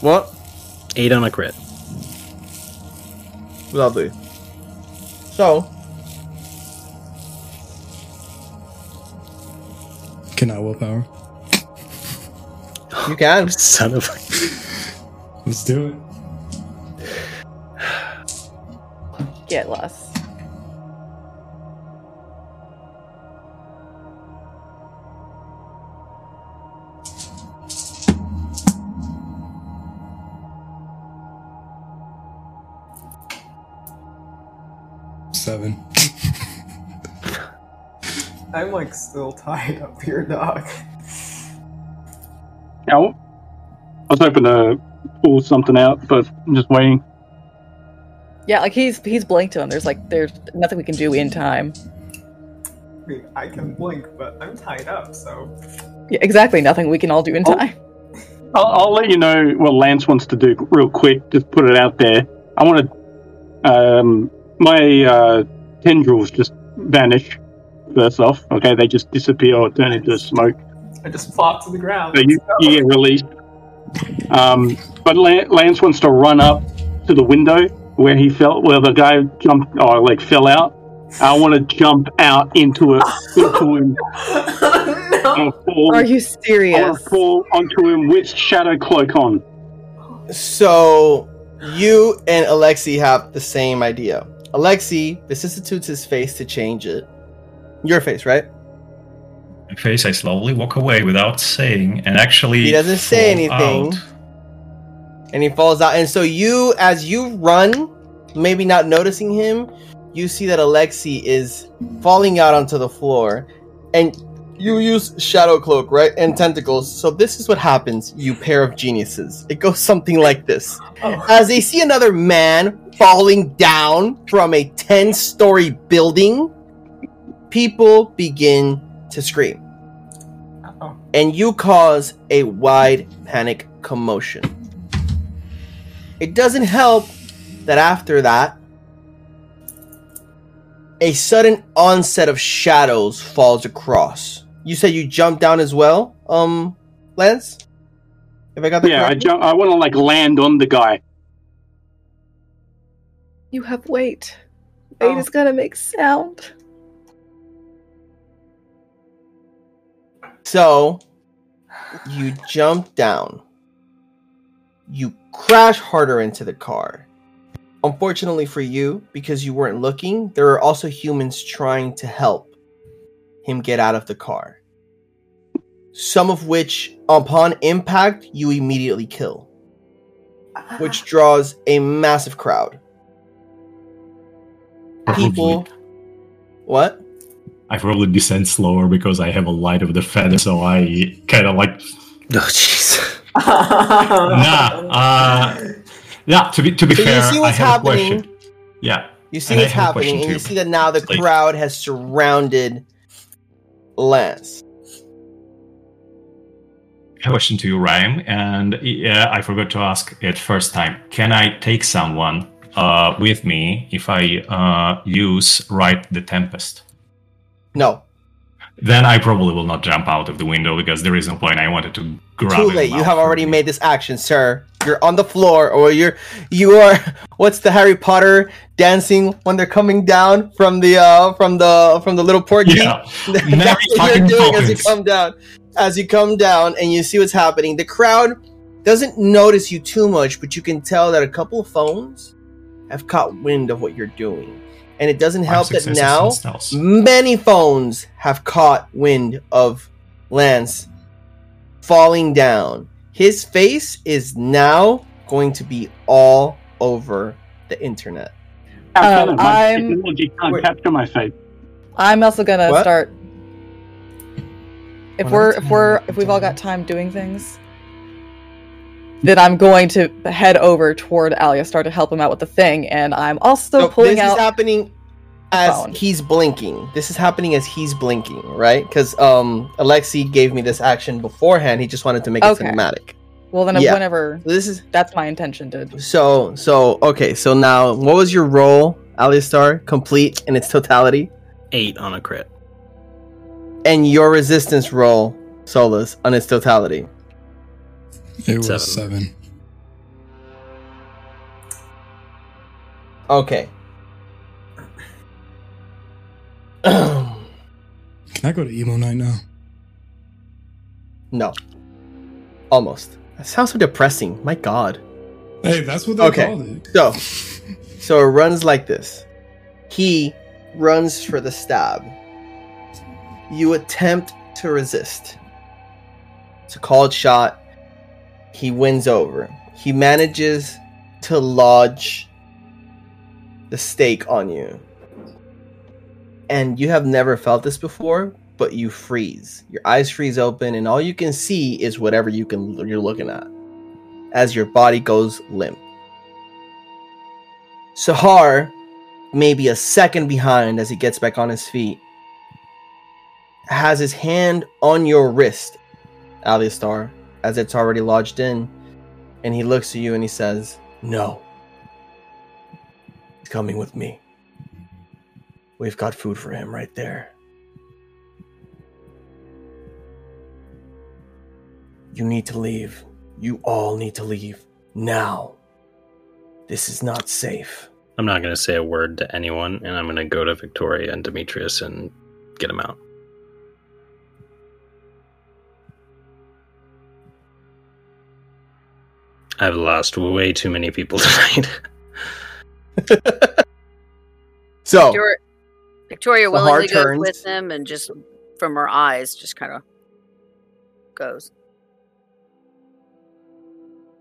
What? Eight on a crit. Lovely. So, Can I willpower? you can. Son of. Let's do it. Get less. Seven. I'm like still tied up here, Doc. Now, I was hoping to pull something out, but I'm just waiting. Yeah, like he's he's blinked to him. There's like there's nothing we can do in time. I mean, I can blink, but I'm tied up, so. Yeah, exactly. Nothing we can all do in Oh. time. I'll, I'll let you know what Lance wants to do real quick. Just put it out there. I want to. Um, my uh, tendrils just vanish. First off, okay, they just disappear or turn into smoke. I just flop to the ground. So you, you get released. Um, but Lance wants to run up to the window where he fell, where the guy jumped or like fell out. I want to jump out into it, into him. No. fall, Are you serious? want to fall onto him with shadow cloak on. So, you and Alexei have the same idea. Alexei vicissitudes his face to change it. Your face, right? My face, I slowly walk away without saying, and actually. He doesn't say anything. out. And he falls out. And so you, as you run, maybe not noticing him, you see that Alexei is falling out onto the floor, and you use shadow cloak, right? And tentacles. So this is what happens, you pair of geniuses. It goes something like this. Oh. As they see another man falling down from a 10-story building, people begin to scream. And you cause a wide panic commotion. It doesn't help that after that, a sudden onset of shadows falls across. You said you jumped down as well, um, Lance? If I got that Yeah, I jump, I want to like land on the guy. You have weight. Weight Oh. is gonna make sound. So, you jump down. You crash harder into the car. Unfortunately for you, because you weren't looking, there are also humans trying to help him get out of the car. Some of which, upon impact, you immediately kill, which ah. draws a massive crowd. People. What? I probably descend slower because I have a light of the feather, so I kind of like Oh, jeez. Nah. Uh, yeah. To be to be So fair, I have happening. a question. Yeah. You see And what's have a question happening, and you see that now the crowd has surrounded Lance. question to you, Ryam, and yeah, I forgot to ask it first time. Can I take someone uh, with me if I uh, use Right the Tempest? No, Then I probably will not jump out of the window because there is no point. I wanted to grab too late. You have already me. made this action, sir. You're on the floor, or you're you are. What's the Harry Potter dancing when they're coming down from the uh from the from the little portkey? Yeah, That's what you're doing as you come down. As you come down and you see what's happening, the crowd doesn't notice you too much, but you can tell that a couple of phones have caught wind of what you're doing, and it doesn't help that now many phones have caught wind of Lance falling down. His face is now going to be all over the internet. Um, I? My I'm- technology capture my face. I'm also gonna What? start. If One we're if we're if we've all got time doing things, then I'm going to head over toward Aleistar to help him out with the thing, and I'm also So pulling this out. This is happening as phone. he's blinking. This is happening as he's blinking, right? Because um, Alexei gave me this action beforehand. He just wanted to make it Okay. cinematic. well, then yeah. whenever This is that's my intention to. so so. Okay, so now what was your role, Aleistar? Complete in its totality, Eight on a crit. and your resistance roll, Solus, on its totality. It was Seven. seven. Okay. Can I go to emo night now? no. Almost. That sounds so depressing. My God. Hey, that's what they Okay. called it. So, so it runs like this. He runs for the stab. You attempt to resist. It's a called shot. He wins over. He manages to lodge the stake on you. And you have never felt this before, but you freeze. Your eyes freeze open, and all you can see is whatever you can you're looking at as your body goes limp. Sahar, maybe a second behind as he gets back on his feet, has his hand on your wrist, Aleistar, as it's already lodged in, and he looks at you and he says, No. He's coming with me. We've got food for him right there. You need to leave. You all need to leave. Now. This is not safe. I'm not going to say a word to anyone, and I'm going to go to Victoria and Demetrius and get him out. I've lost way too many people tonight. So, Victoria, Victoria willingly goes turns. with him and just from her eyes just kind of goes.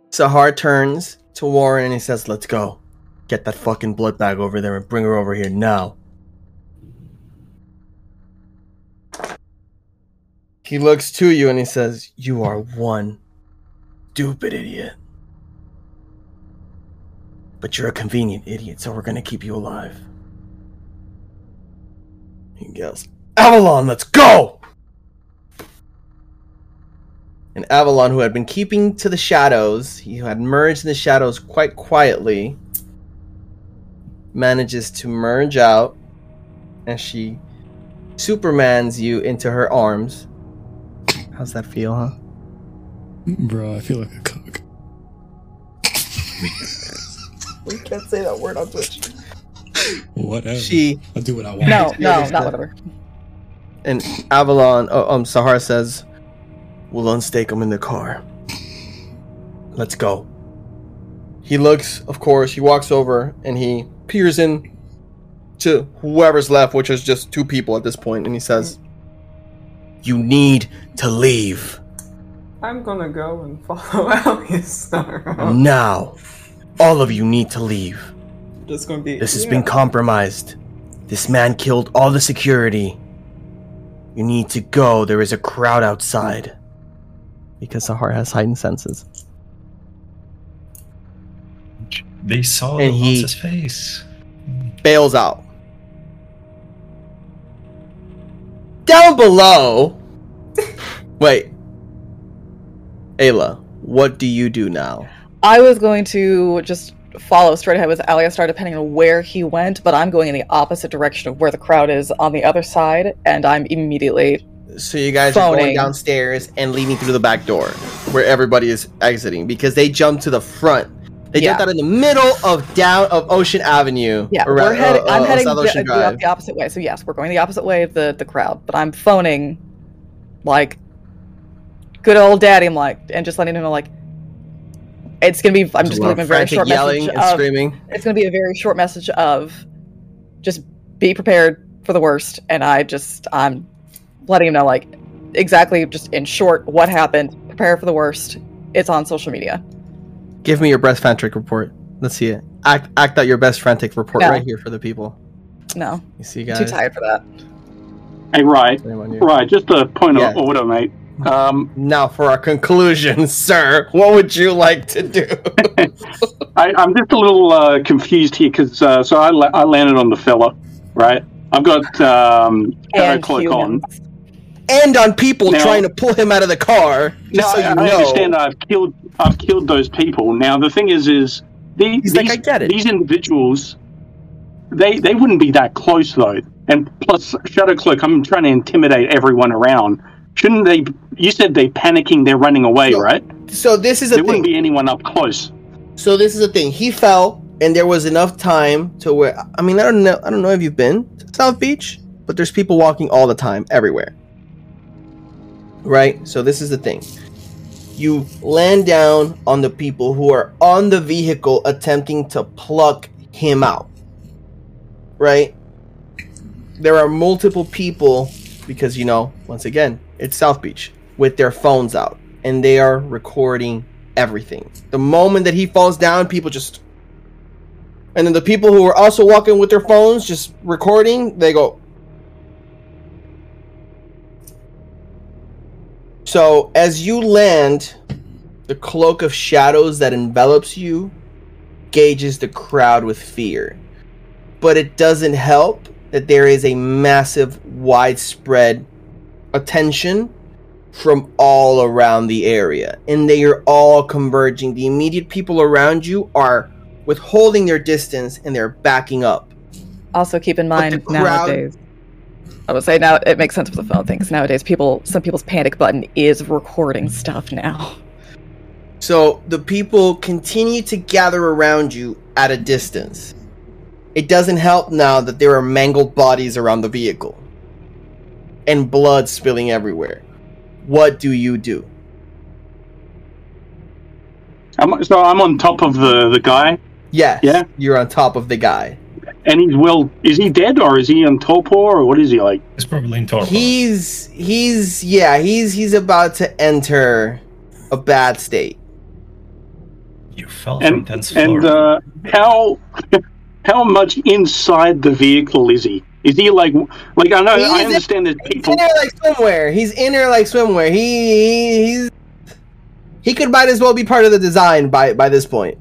Sahar turns to Warren and he says, Let's go. Get that fucking blood bag over there and bring her over here now. He looks to you and he says, You are one stupid idiot. But you're a convenient idiot, so we're gonna keep you alive. He goes, Avalon, let's go! And Avalon, who had been keeping to the shadows, he had merged in the shadows quite quietly, manages to merge out and she supermans you into her arms. How's that feel, huh? Bro, I feel like a cook. We can't say that word on Twitch. Whatever. She I'll do what I want. No, no, not whatever. and Avalon, oh, um, Sahara says, "We'll unstake him in the car. Let's go." He looks, of course, he walks over and he peers in to whoever's left, which is just two people at this point, and he says, "You need to leave I'm gonna go and follow Aleistar. now. All of you need to leave. Just gonna be. This has yeah. been compromised. This man killed all the security. You need to go. There is a crowd outside." Because Sahara has heightened senses. They saw And the he- monster's face. bails out. Down below. Wait. Aela, what do you do now? I was going to just follow straight ahead with Aleistar depending on where he went, but I'm going in the opposite direction of where the crowd is on the other side, and I'm immediately So you guys are going downstairs and leaving through the back door where everybody is exiting because they jumped to the front. They Yeah. jumped out in the middle of down of Ocean Avenue. Yeah, around- we're heading. uh, I'm uh, heading South the, Ocean the, Drive. the opposite way. So yes, we're going the opposite way of the the crowd. But I'm phoning, like, good old daddy. I'm like, and just letting him know like, it's gonna be. I'm There's just a gonna lot leave him a very short yelling message and of. screaming. It's gonna be a very short message of, just be prepared for the worst. And I just I'm letting him know like, exactly just in short what happened. Prepare for the worst. It's on social media. Give me your best frantic report. Let's see it. Act act out your best frantic report No. right here for the people. No, You see, you guys. too tired for that. Hey, right, Shame right. Just a point Yeah. of order, mate. Um, Now for our conclusion, sir. What would you like to do? I, I'm just a little uh, confused here because uh, so I, la- I landed on the fella, right? I've got um, Shadow And Cloak on. and on people Now- trying to pull him out of the car. Just Now, so you I, I know. understand I've killed I've killed those people. Now the thing is, is the, He's these like, "I get it." these individuals, they they wouldn't be that close though. And plus, Shadow Cloak, I'm trying to intimidate everyone around. Shouldn't they? You said they're panicking, they're running away, No. right? So this is a There wouldn't thing. be anyone up close. So this is the thing. He fell, and there was enough time to where I mean I don't know. I don't know if you've been to South Beach, but there's people walking all the time, everywhere. Right. So this is the thing. You land down on the people who are on the vehicle attempting to pluck him out. Right. There are multiple people because you know once again it's South Beach with their phones out and they are recording everything. The moment that he falls down, people just. And then the people who are also walking with their phones, just recording, they go. So as you land, the cloak of shadows that envelops you gauges the crowd with fear. But it doesn't help that there is a massive, widespread attention from all around the area and they are all converging the immediate people around you are withholding their distance and they're backing up Also, keep in mind crowd- nowadays. I would say now it makes sense with the phone things. Nowadays, people, some people's panic button is recording stuff now. so the people continue to gather around you at a distance it doesn't help now that there are mangled bodies around the vehicle and blood spilling everywhere what do you do I'm, so I'm on top of the the guy, yes Yeah. you're on top of the guy and he's well. Is he dead or is he in torpor or what is he like? He's probably in torpor. He's he's yeah, he's he's about to enter a bad state. you fell from And tenth floor. and uh, how how much inside the vehicle is he? Is he like like I know He's I in- understand there's He's in there like swimwear. He's in there like swimwear. He, he he's he could might as well be part of the design by by this point.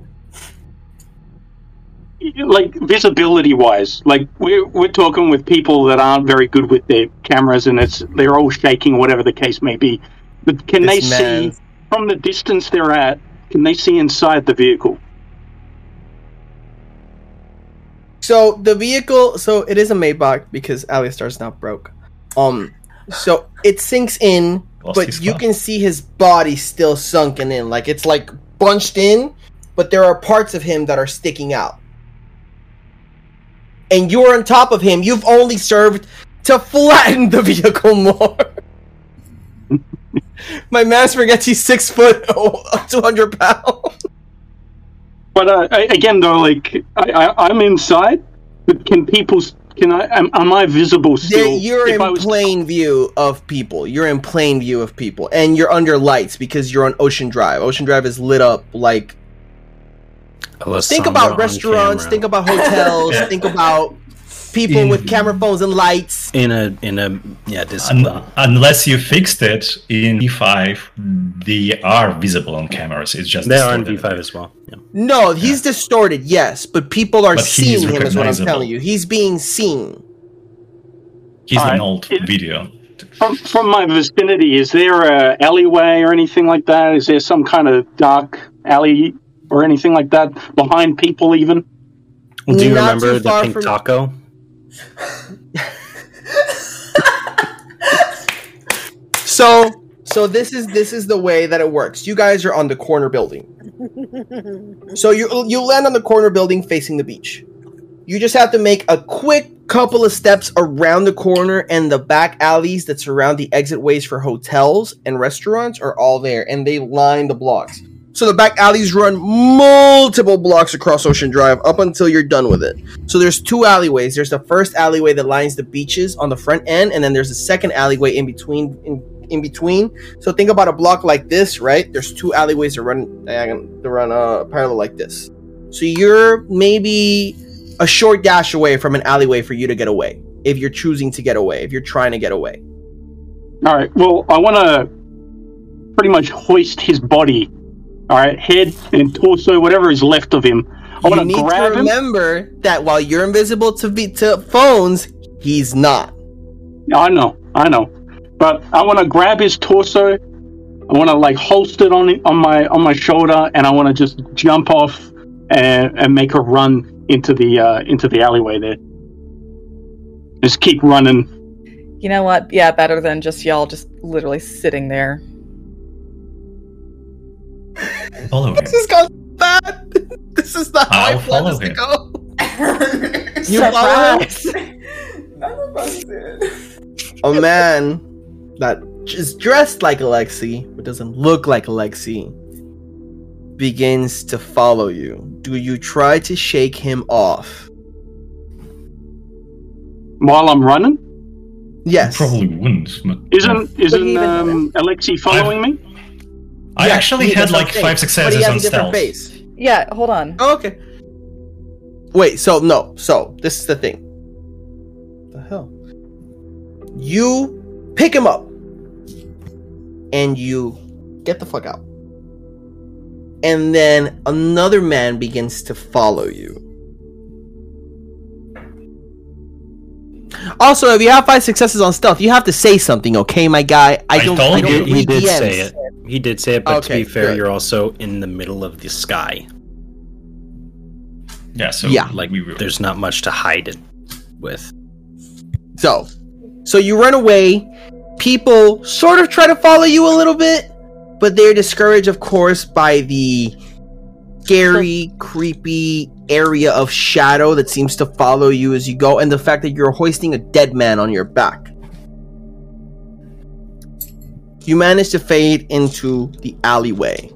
like visibility wise like we're, we're talking with people that aren't very good with their cameras and it's they're all shaking whatever the case may be but can This they man- see from the distance they're at can they see inside the vehicle So the vehicle, so it is a Maybach because Aleistar's not broke. Um, so it sinks in, Lost but you can see his body still sunken in, like it's like bunched in, but there are parts of him that are sticking out. And you're on top of him. You've only served to flatten the vehicle more. My man forgets he's six foot, two hundred pounds. But uh, I- again though like I, I, i'm inside but can people can i am, am i visible Yeah, still you're if in I was- plain view of people. You're in plain view of people, and you're under lights because you're on Ocean Drive. Ocean Drive is lit up like. Think about restaurants. camera. Think about hotels. Yeah. Think about people with camera phones and lights. in a in a yeah discipline. Un- unless you fixed it in V5, hmm. they are visible on cameras. It's just they are in. V5 as well. Yeah. No, he's distorted. Yes, but people are But seeing him. Is what I'm telling you. He's being seen. He's Alright. an old It- video. from, from my vicinity is there a alleyway or anything like that is there some kind of dark alley or anything like that behind people even Do you Not remember the pink from- taco? So, so this is this is the way that it works. You guys are on the corner building. So you you land on the corner building facing the beach. You just have to make a quick couple of steps around the corner, and the back alleys that surround the exit ways for hotels and restaurants are all there, and they line the blocks. So the back alleys run multiple blocks across Ocean Drive up until you're done with it. So there's two alleyways. There's the first alleyway that lines the beaches on the front end, and then there's a second alleyway in between. In, in between. So think about a block like this, right? There's two alleyways that run that run uh, parallel like this. So you're maybe a short dash away from an alleyway for you to get away. If you're choosing to get away, if you're trying to get away. all right well i want to pretty much hoist his body all right head and torso whatever is left of him i You want need to to grab him remember that while you're invisible to be to phones, he's not. i know i know but i want to grab his torso i want to like holster it on it- on my on my shoulder and i want to just jump off and, and make a run into the uh into the alleyway there just keep running You know what? Yeah, better than just y'all just literally sitting there. Follow him. This has gone bad. This is not how I'll I planned follow this to him. go. You follow him? Surprise! None of us did. a man that is dressed like Alexei but doesn't look like Alexei begins to follow you. Do you try to shake him off? while i'm running Yes. Probably wouldn't. But isn't isn't even- um alexei following me I Yeah, actually had like I'm saying. five But he successes has on a different stealth. face. Yeah, hold on. Oh, okay. Wait, so no, so this is the thing. the hell? You pick him up and you get the fuck out. And then another man begins to follow you. Also, if you have five successes on stealth, you have to say something, okay, my guy? I I don't. told I He don't did, he read did DMs. say it. He did say it, but to be fair, good. you're also in the middle of the sky. Yeah, so Yeah. Like, we were, there's not much to hide it with. So, so you run away. People sort of try to follow you a little bit, but they're discouraged, of course, by the scary, creepy area of shadow that seems to follow you as you go, and the fact that you're hoisting a dead man on your back. You manage to fade into the alleyway.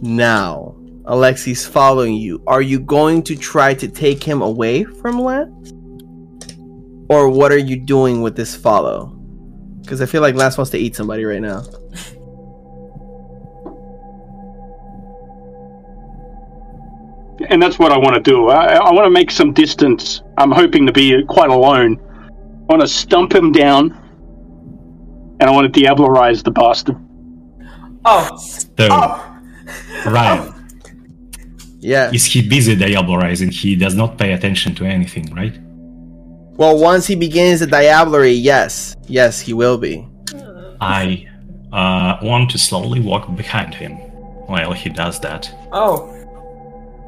Now, Alexei's following you. Are you going to try to take him away from Lance? Or what are you doing with this follow? Because I feel like Lance wants to eat somebody right now. And that's what I want to do. I, I want to make some distance. I'm hoping to be quite alone. I want to stump him down, and I want to diablerize the bastard. Oh, So, oh. Ryam, Yeah. is he busy diablerizing? He does not pay attention to anything, right? Well, once he begins the diablerie, yes, yes, he will be. I uh, want to slowly walk behind him while he does that. Oh.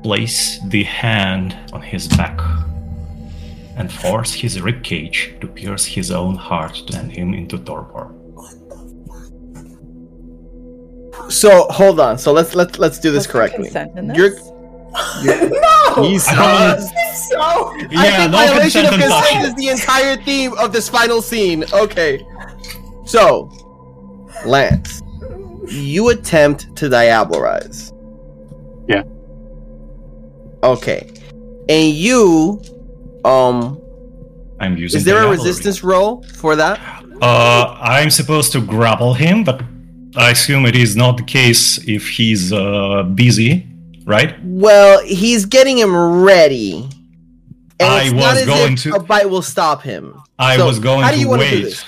Place the hand on his back and force his ribcage to pierce his own heart to send him into torpor. So hold on. So let's let's let's do this Was there correctly. consent in this? You're No! Jesus. I So, I think no violation of consent and consent is the entire theme of this final scene. Okay. So, Lance, you attempt to diablerize. Yeah. Okay. And you, um, I'm using. is there a resistance roll for that? Uh, I'm supposed to grapple him, but I assume it is not the case if he's uh, busy, right? Well, he's getting him ready. And I was going to- a bite will stop him. I So, was going how do you to wait.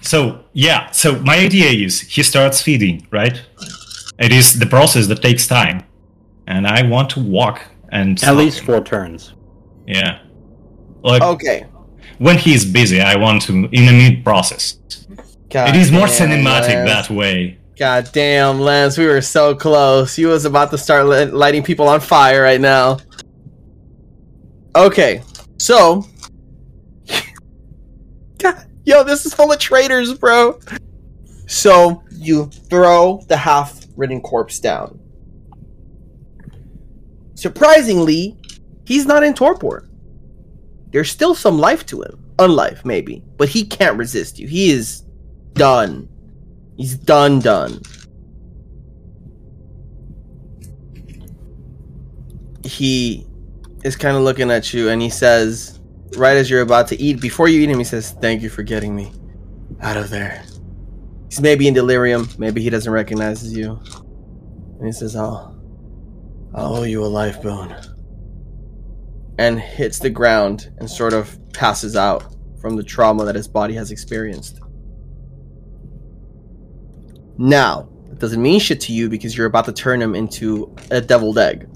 So yeah, so my idea is he starts feeding, right? It is the process that takes time, and I want to walk and At stop least him. four turns. yeah. Like Okay. when he's busy, I want to in a mid process. God it is more cinematic Lance. that way. God damn, Lance, we were so close. You was about to start li- lighting people on fire right now. Okay, so, God, yo, this is full of traitors, bro. So you throw the half-ridden corpse down. Surprisingly, he's not in torpor. There's still some life to him, unlife maybe, but he can't resist you. He is done. He's done, done. He is kind of looking at you and he says, right as you're about to eat, before you eat him, he says, Thank you for getting me out of there. He's maybe in delirium. Maybe he doesn't recognize you. And he says, I'll, I'll owe you a life bone. And hits the ground and sort of passes out from the trauma that his body has experienced. Now, it doesn't mean shit to you because you're about to turn him into a deviled egg.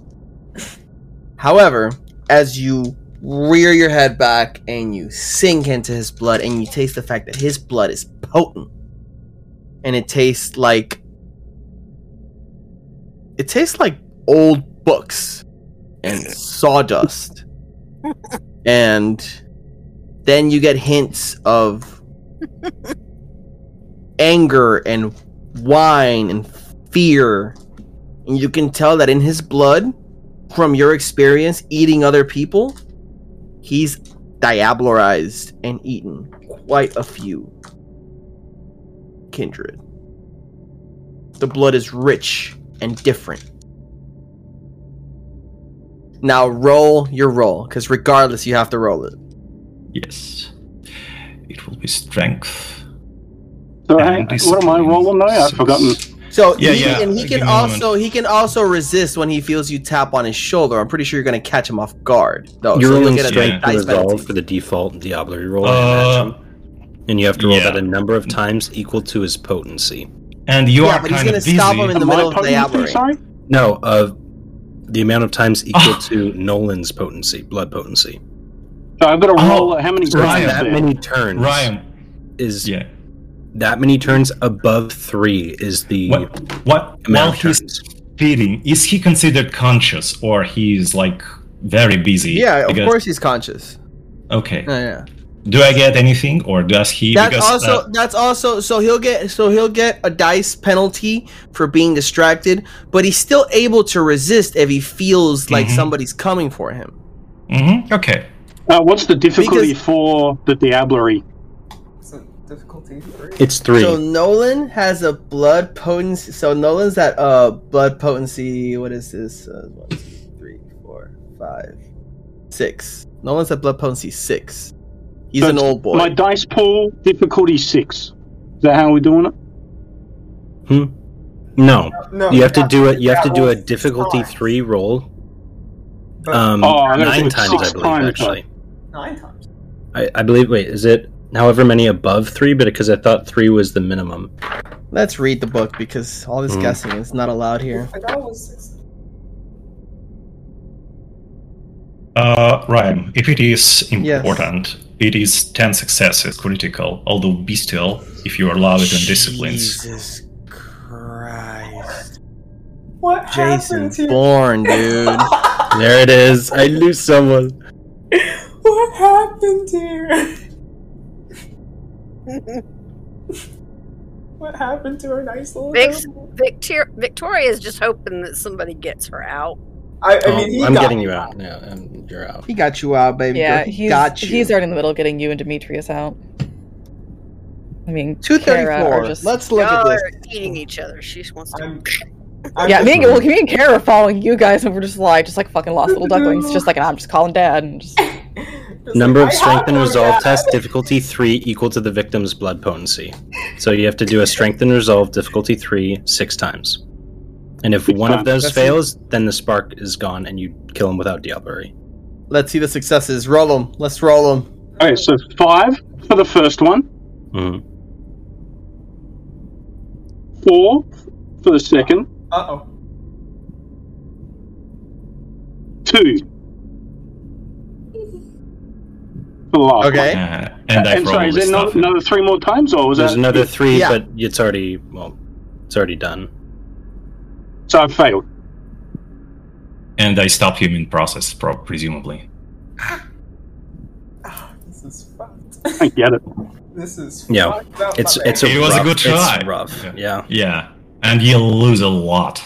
However, as you rear your head back and you sink into his blood and you taste the fact that his blood is potent and it tastes like it tastes like old books and sawdust. And then you get hints of anger and wine and fear. And you can tell that in his blood from your experience eating other people he's diablerized and eaten quite a few kindred. The blood is rich and different now roll your roll because regardless you have to roll it Yes, it will be strength. So, And hey, what am I rolling now? I've forgotten. So Yeah, he, yeah, and he give can me a moment. also he can also resist when he feels you tap on his shoulder. I'm pretty sure you're gonna catch him off guard. though. You're so rolling you'll get a strength dice resolve for the default Diablerie roll, I Uh. And you have to roll yeah. that a number of times equal to his potency. And you Yeah, are but he's kind gonna of busy. stop him in the Am I middle of the potency, Sorry? No, uh, the amount of times equal Oh. to Nolan's potency, blood potency. So I've got to Oh, roll how many So Ryam, that many turns Ryam, is yeah. that many turns above three is the What? What? amount While of he's turns. feeding, is he considered conscious or he's like very busy? Yeah, of course he's conscious. Okay. Oh, yeah, yeah. Do I get anything, or does he? That's because, also uh, that's also so he'll get so he'll get a dice penalty for being distracted, but he's still able to resist if he feels like Mhm. somebody's coming for him. Mm-hmm. Okay. Uh, what's the difficulty Because- for the Diablerie? It's difficulty three. It's three. So Nolan has a blood potency. So Nolan's at uh blood potency. What is this? Uh, one, two, three, four, five, six. Nolan's at blood potency six. He's So an old boy. My dice pool difficulty six. Is that how we're doing it? Hmm. no, No, you have to do it. You have to do a difficulty five. three roll Um, Oh, I'm nine times, I believe, times, actually. Nine times. I, I believe. Wait, is it however many above three? But because I thought three was the minimum. Let's read the book because all this Mm. guessing is not allowed here. I thought it was six. Uh, Ryam, if it is important, it is 10 successes critical, although bestial if you allow it in disciplines. Jesus Christ. What Jason's happened here? born, dude. There it is. I knew someone. What happened here? what happened to our nice little? Vic's, girl? Victor- Victoria's just hoping that somebody gets her out. I, I Oh, mean, he I'm got getting you out. Yeah, and you're out. He got you out, baby. Yeah, girl. He got you. he's already in the middle of getting you and Demetrius out. I mean, Two Kara thirty are four. just Let's look at Y'all this. eating each other. She just wants to. I'm, I'm yeah, me and well, me and Kara are following you guys, and we're just like just like fucking lost little ducklings. Just like I'm just calling dad and just just Number like, of I strength and resolve dad. test difficulty three equal to the victim's blood potency. So you have to do a strength and resolve difficulty three six times. And if Six one of those That's fails, then the spark is gone and you kill him without Diablerie. Let's see the successes. Roll them. Let's roll them. Okay, so five for the first one, hmm four for the second, Uh-oh. two for the last Okay. Uh, and I've And sorry, is this there another, another three more times, or was There's that another three, Yeah. but it's already well, it's already done. So I failed. And I stop him in process, pro- presumably. Ah, this is fucked. I get it. This is Yeah, up, It's it's a. It was a good try. It's rough. Yeah. Yeah, and you'll lose a lot.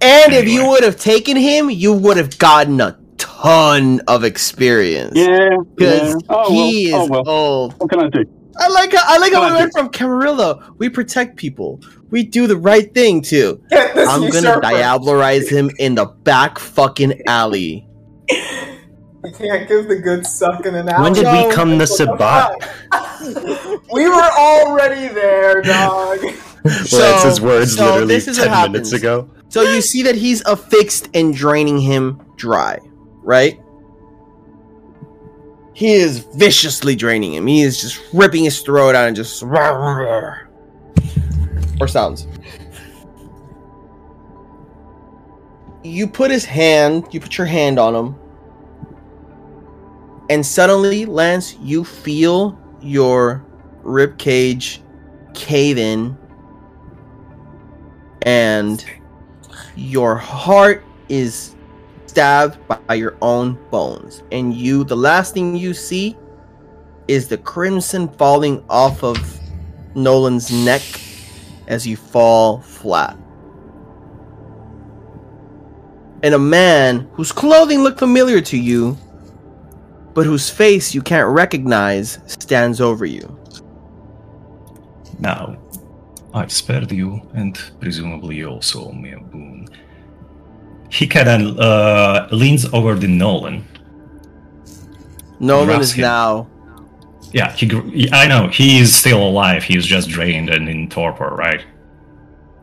And if you would have taken him, you would have gotten a ton of experience. Yeah, Because yeah. Oh, he well. is oh well. old. What can I do? I like how I like how we went from Camarilla. We protect people. We do the right thing too. I'm gonna usurper. diablerize him in the back fucking alley. You can't give the good suck in an hour. When did we No, come the What Sabbat? we were already there, dog. So- that's his words so literally this is what ten minutes happens. ago. So you see that he's affixed and draining him dry, right? He is viciously draining him. He is just ripping his throat out and just or sounds. You put his hand, you put your hand on him, and suddenly, Lance, you feel your rib cage cave in, and your heart is stabbed by your own bones. And you the last thing you see is the crimson falling off of nolan's neck as you fall flat. And a man whose clothing looked familiar to you but whose face you can't recognize stands over you. Now, I've spared you, and presumably you also owe me a boon. He kind of uh, leans over the Nolan. nolan is him. now Yeah, he, I know he is still alive. He's just drained and in torpor, right?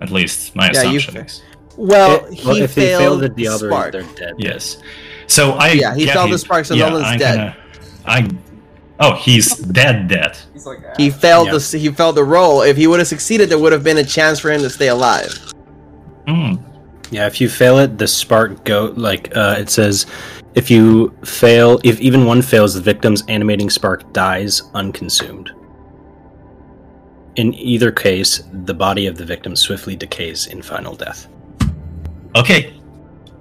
At least my Yeah, you- assumption is. well It- he well, if they failed the the Diablerie, spark. they're dead. Yes. So I Yeah, he get fell it. the spark, so yeah, Nolan's I dead. kinda- I. Oh, he's dead. Dead. He's like, ah. He failed Yeah. the he failed the roll. If he would have succeeded, there would have been a chance for him to stay alive. Hmm. Yeah, if you fail it, the spark go like uh, it says. If you fail, if even one fails, the victim's animating spark dies unconsumed. In either case, the body of the victim swiftly decays in final death. Okay.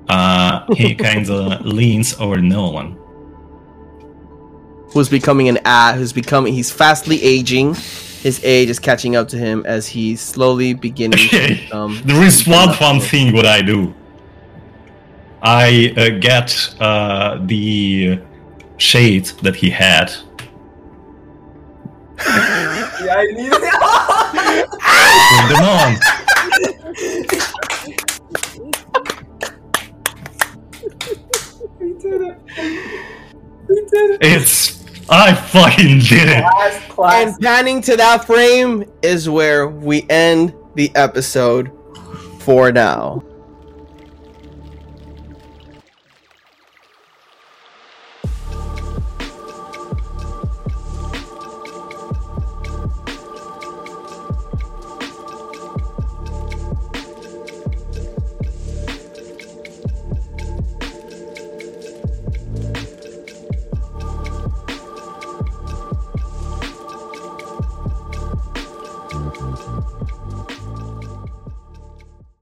Uh, he kind of leans over Nolan. Who's becoming an ad? Who's becoming? He's fastly aging. His age is catching up to him as he's slowly beginning to Okay. become. There is one fun thing what I do. I uh, get uh, the shade that he had. yeah, I need Put them on. We did it. We did it. It's I fucking did it. Last class. And panning to that frame is where we end the episode for now.